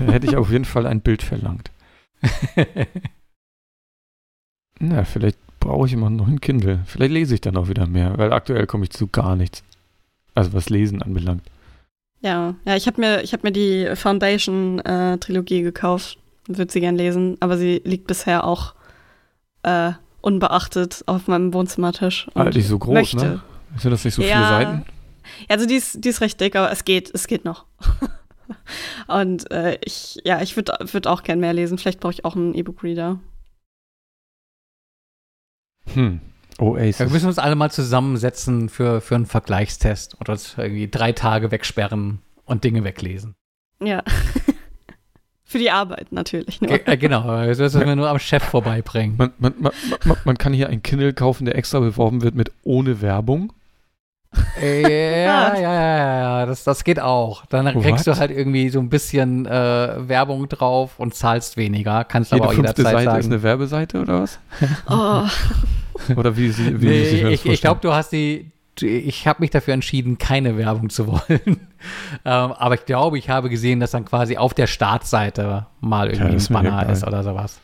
Da hätte ich auf jeden Fall ein Bild verlangt. Na, vielleicht brauche ich immer einen neuen Kindle. Vielleicht lese ich dann auch wieder mehr, weil aktuell komme ich zu gar nichts. Also was Lesen anbelangt. Ja, ja, ich habe mir, ich hab mir die Foundation-Trilogie gekauft. Würde sie gern lesen, aber sie liegt bisher auch äh, unbeachtet auf meinem Wohnzimmertisch. und Ah, die ist so groß, möchte. ne? Sind das nicht so viele Ja. Seiten? Also die ist, die ist recht dick, aber es geht, es geht noch. Und äh, ich, ja, ich würde würd auch gern mehr lesen. Vielleicht brauche ich auch einen E-Book-Reader. Hm. Oasis. Wir müssen uns alle mal zusammensetzen für, für einen Vergleichstest und uns irgendwie drei Tage wegsperren und Dinge weglesen. Ja. Für die Arbeit natürlich. Nur. Ge- äh, genau, das müssen wir nur am Chef vorbeibringen. Man, man, man, man, man kann hier ein Kindle kaufen, der extra beworben wird mit ohne Werbung. Ja, ja, ja, ja, ja, das, das geht auch. Dann kriegst What? du halt irgendwie so ein bisschen äh, Werbung drauf und zahlst weniger. Kannst Jede aber auch jederzeit Seite sagen. ist eine Werbeseite oder was? Oh, Oder wie sie, wie Nee, sich das ich ich glaube, du hast die. Ich habe mich dafür entschieden, keine Werbung zu wollen. ähm, aber ich glaube, ich habe gesehen, dass dann quasi auf der Startseite mal irgendwie das ist ein Banner ist oder sowas.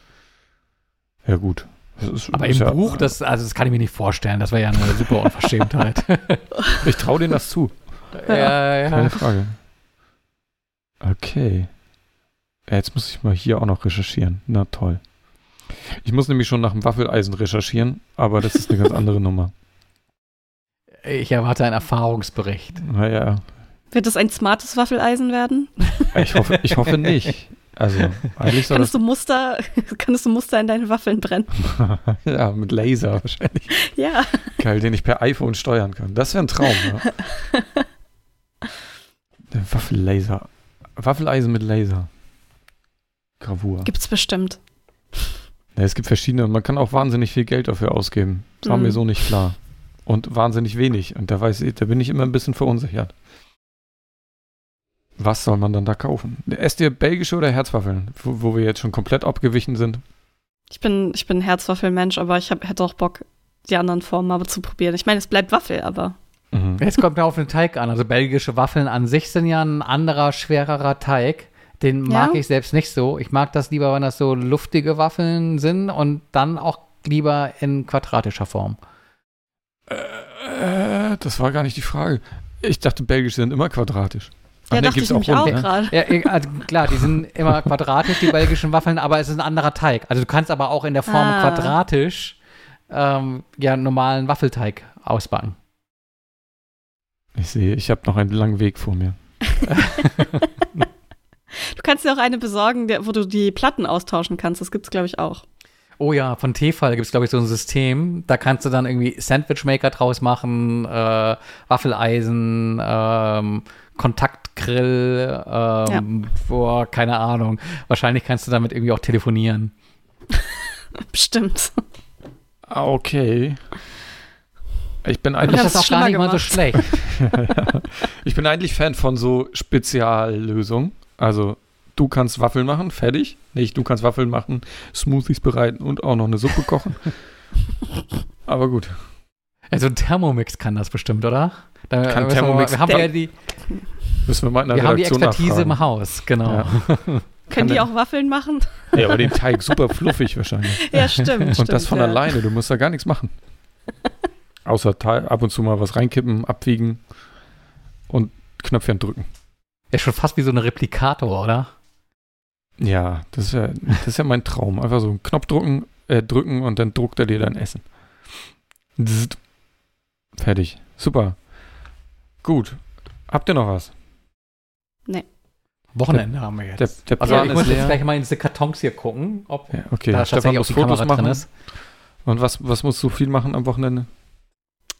Ja, gut. Das ist, Aber im ja, Buch, das, also das kann ich mir nicht vorstellen. Das wäre ja eine super Unverschämtheit. Ich traue denen das zu. ja, ja. Keine Frage. Okay. Ja, Jetzt muss ich mal hier auch noch recherchieren. Na toll. Ich muss nämlich schon nach dem Waffeleisen recherchieren, aber das ist eine ganz andere Nummer. Ich erwarte einen Erfahrungsbericht. Naja, wird das ein smartes Waffeleisen werden? ich hoffe, ich hoffe nicht. Also, eigentlich soll Kannst du Muster, kannst du Muster in deine Waffeln brennen? ja, mit Laser wahrscheinlich. Ja. Geil, den ich per iPhone steuern kann. Das wäre ein Traum, ja. Der Waffellaser. Waffeleisen mit Laser. Gravur. Gibt's bestimmt. Ja, es gibt verschiedene und man kann auch wahnsinnig viel Geld dafür ausgeben. Das war Mhm. mir so nicht klar. Und wahnsinnig wenig. Und da weiß ich, da bin ich immer ein bisschen verunsichert. Was soll man dann da kaufen? Esst ihr belgische oder Herzwaffeln? Wo, wo wir jetzt schon komplett abgewichen sind. Ich bin, ich bin ein Herzwaffelmensch, aber ich hab, hätte auch Bock, die anderen Formen mal zu probieren. Ich meine, es bleibt Waffel, aber Mhm. Es kommt ja auf den Teig an. Also belgische Waffeln an sich sind ja ein anderer, schwererer Teig. Den mag Ja? ich selbst nicht so. Ich mag das lieber, wenn das so luftige Waffeln sind und dann auch lieber in quadratischer Form. Äh, das war gar nicht die Frage. Ich dachte, belgische sind immer quadratisch. Ach Ja, nee, dachte gibt's ich nämlich auch rund, ne? gerade. Ja, eh, also klar, die sind immer quadratisch, die belgischen Waffeln, aber es ist ein anderer Teig. Also du kannst aber auch in der Form Ah. quadratisch ähm, ja normalen Waffelteig ausbacken. Ich sehe, ich habe noch einen langen Weg vor mir. Du kannst dir auch eine besorgen, der, wo du die Platten austauschen kannst. Das gibt's, glaube ich, auch. Oh ja, von Tefal gibt es, glaube ich, so ein System. Da kannst du dann irgendwie Sandwichmaker draus machen, äh, Waffeleisen, ähm, Kontaktgrill, ähm, boah, keine Ahnung. Wahrscheinlich kannst du damit irgendwie auch telefonieren. Bestimmt. Ah, okay. Ich bin eigentlich, das ist auch gar nicht mal so schlecht. ich bin eigentlich Fan von so Speziallösungen. Also, du kannst Waffeln machen, fertig. Nicht, du kannst Waffeln machen, Smoothies bereiten und auch noch eine Suppe kochen. Aber gut. Also ein Thermomix kann das bestimmt, oder? Da, Kann müssen wir mal- Wir haben ja die, Müssen wir mal in der wir haben die Expertise nachfragen. im Haus, genau. Ja. Können die auch Waffeln machen? Ja, aber den Teig super fluffig wahrscheinlich. Ja, stimmt. Und stimmt, das von ja. alleine, du musst da gar nichts machen. Außer ab und zu mal was reinkippen, abwiegen und Knöpfchen drücken. Ja, schon fast wie so ein Replikator, oder? Ja, das ist ja, das ist ja mein Traum. Einfach so einen Knopf drücken, äh, drücken und dann druckt er dir dein Essen. Zzt. Fertig. Super. Gut. Habt ihr noch was? Wochenende haben wir jetzt. Der, der also ich muss jetzt gleich mal in diese Kartons hier gucken, ob Ja, okay. da Stefan tatsächlich auch muss die Fotos Kamera machen. drin ist. Und was, was musst du viel machen am Wochenende?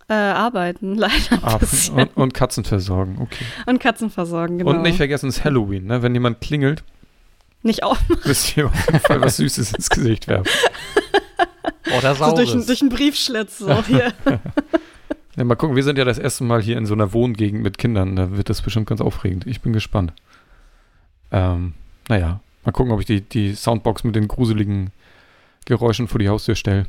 Äh, arbeiten, leider ein Ah, und, und Katzen versorgen. Okay. Und Katzen versorgen, genau. Und nicht vergessen, es ist Halloween. Ne? Wenn jemand klingelt, Nicht auf, müsst ihr auf jeden Fall was Süßes ins Gesicht werfen. Oder so durch, Saures. durch einen Briefschlitz. So hier. Ja, mal gucken, wir sind ja das erste Mal hier in so einer Wohngegend mit Kindern. Da wird das bestimmt ganz aufregend. Ich bin gespannt. Ähm, naja, mal gucken, ob ich die, die Soundbox mit den gruseligen Geräuschen vor die Haustür stelle.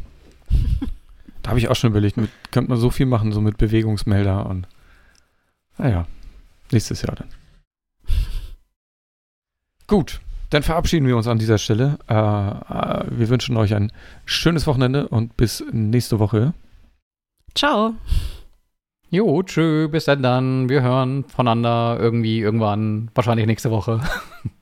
da habe ich auch schon überlegt, mit, könnte man so viel machen, so mit Bewegungsmelder und naja, nächstes Jahr dann. Gut, dann verabschieden wir uns an dieser Stelle. Äh, äh, wir wünschen euch ein schönes Wochenende und bis nächste Woche. Ciao. Jo, tschö, bis dann dann. Wir hören voneinander irgendwie irgendwann, wahrscheinlich nächste Woche.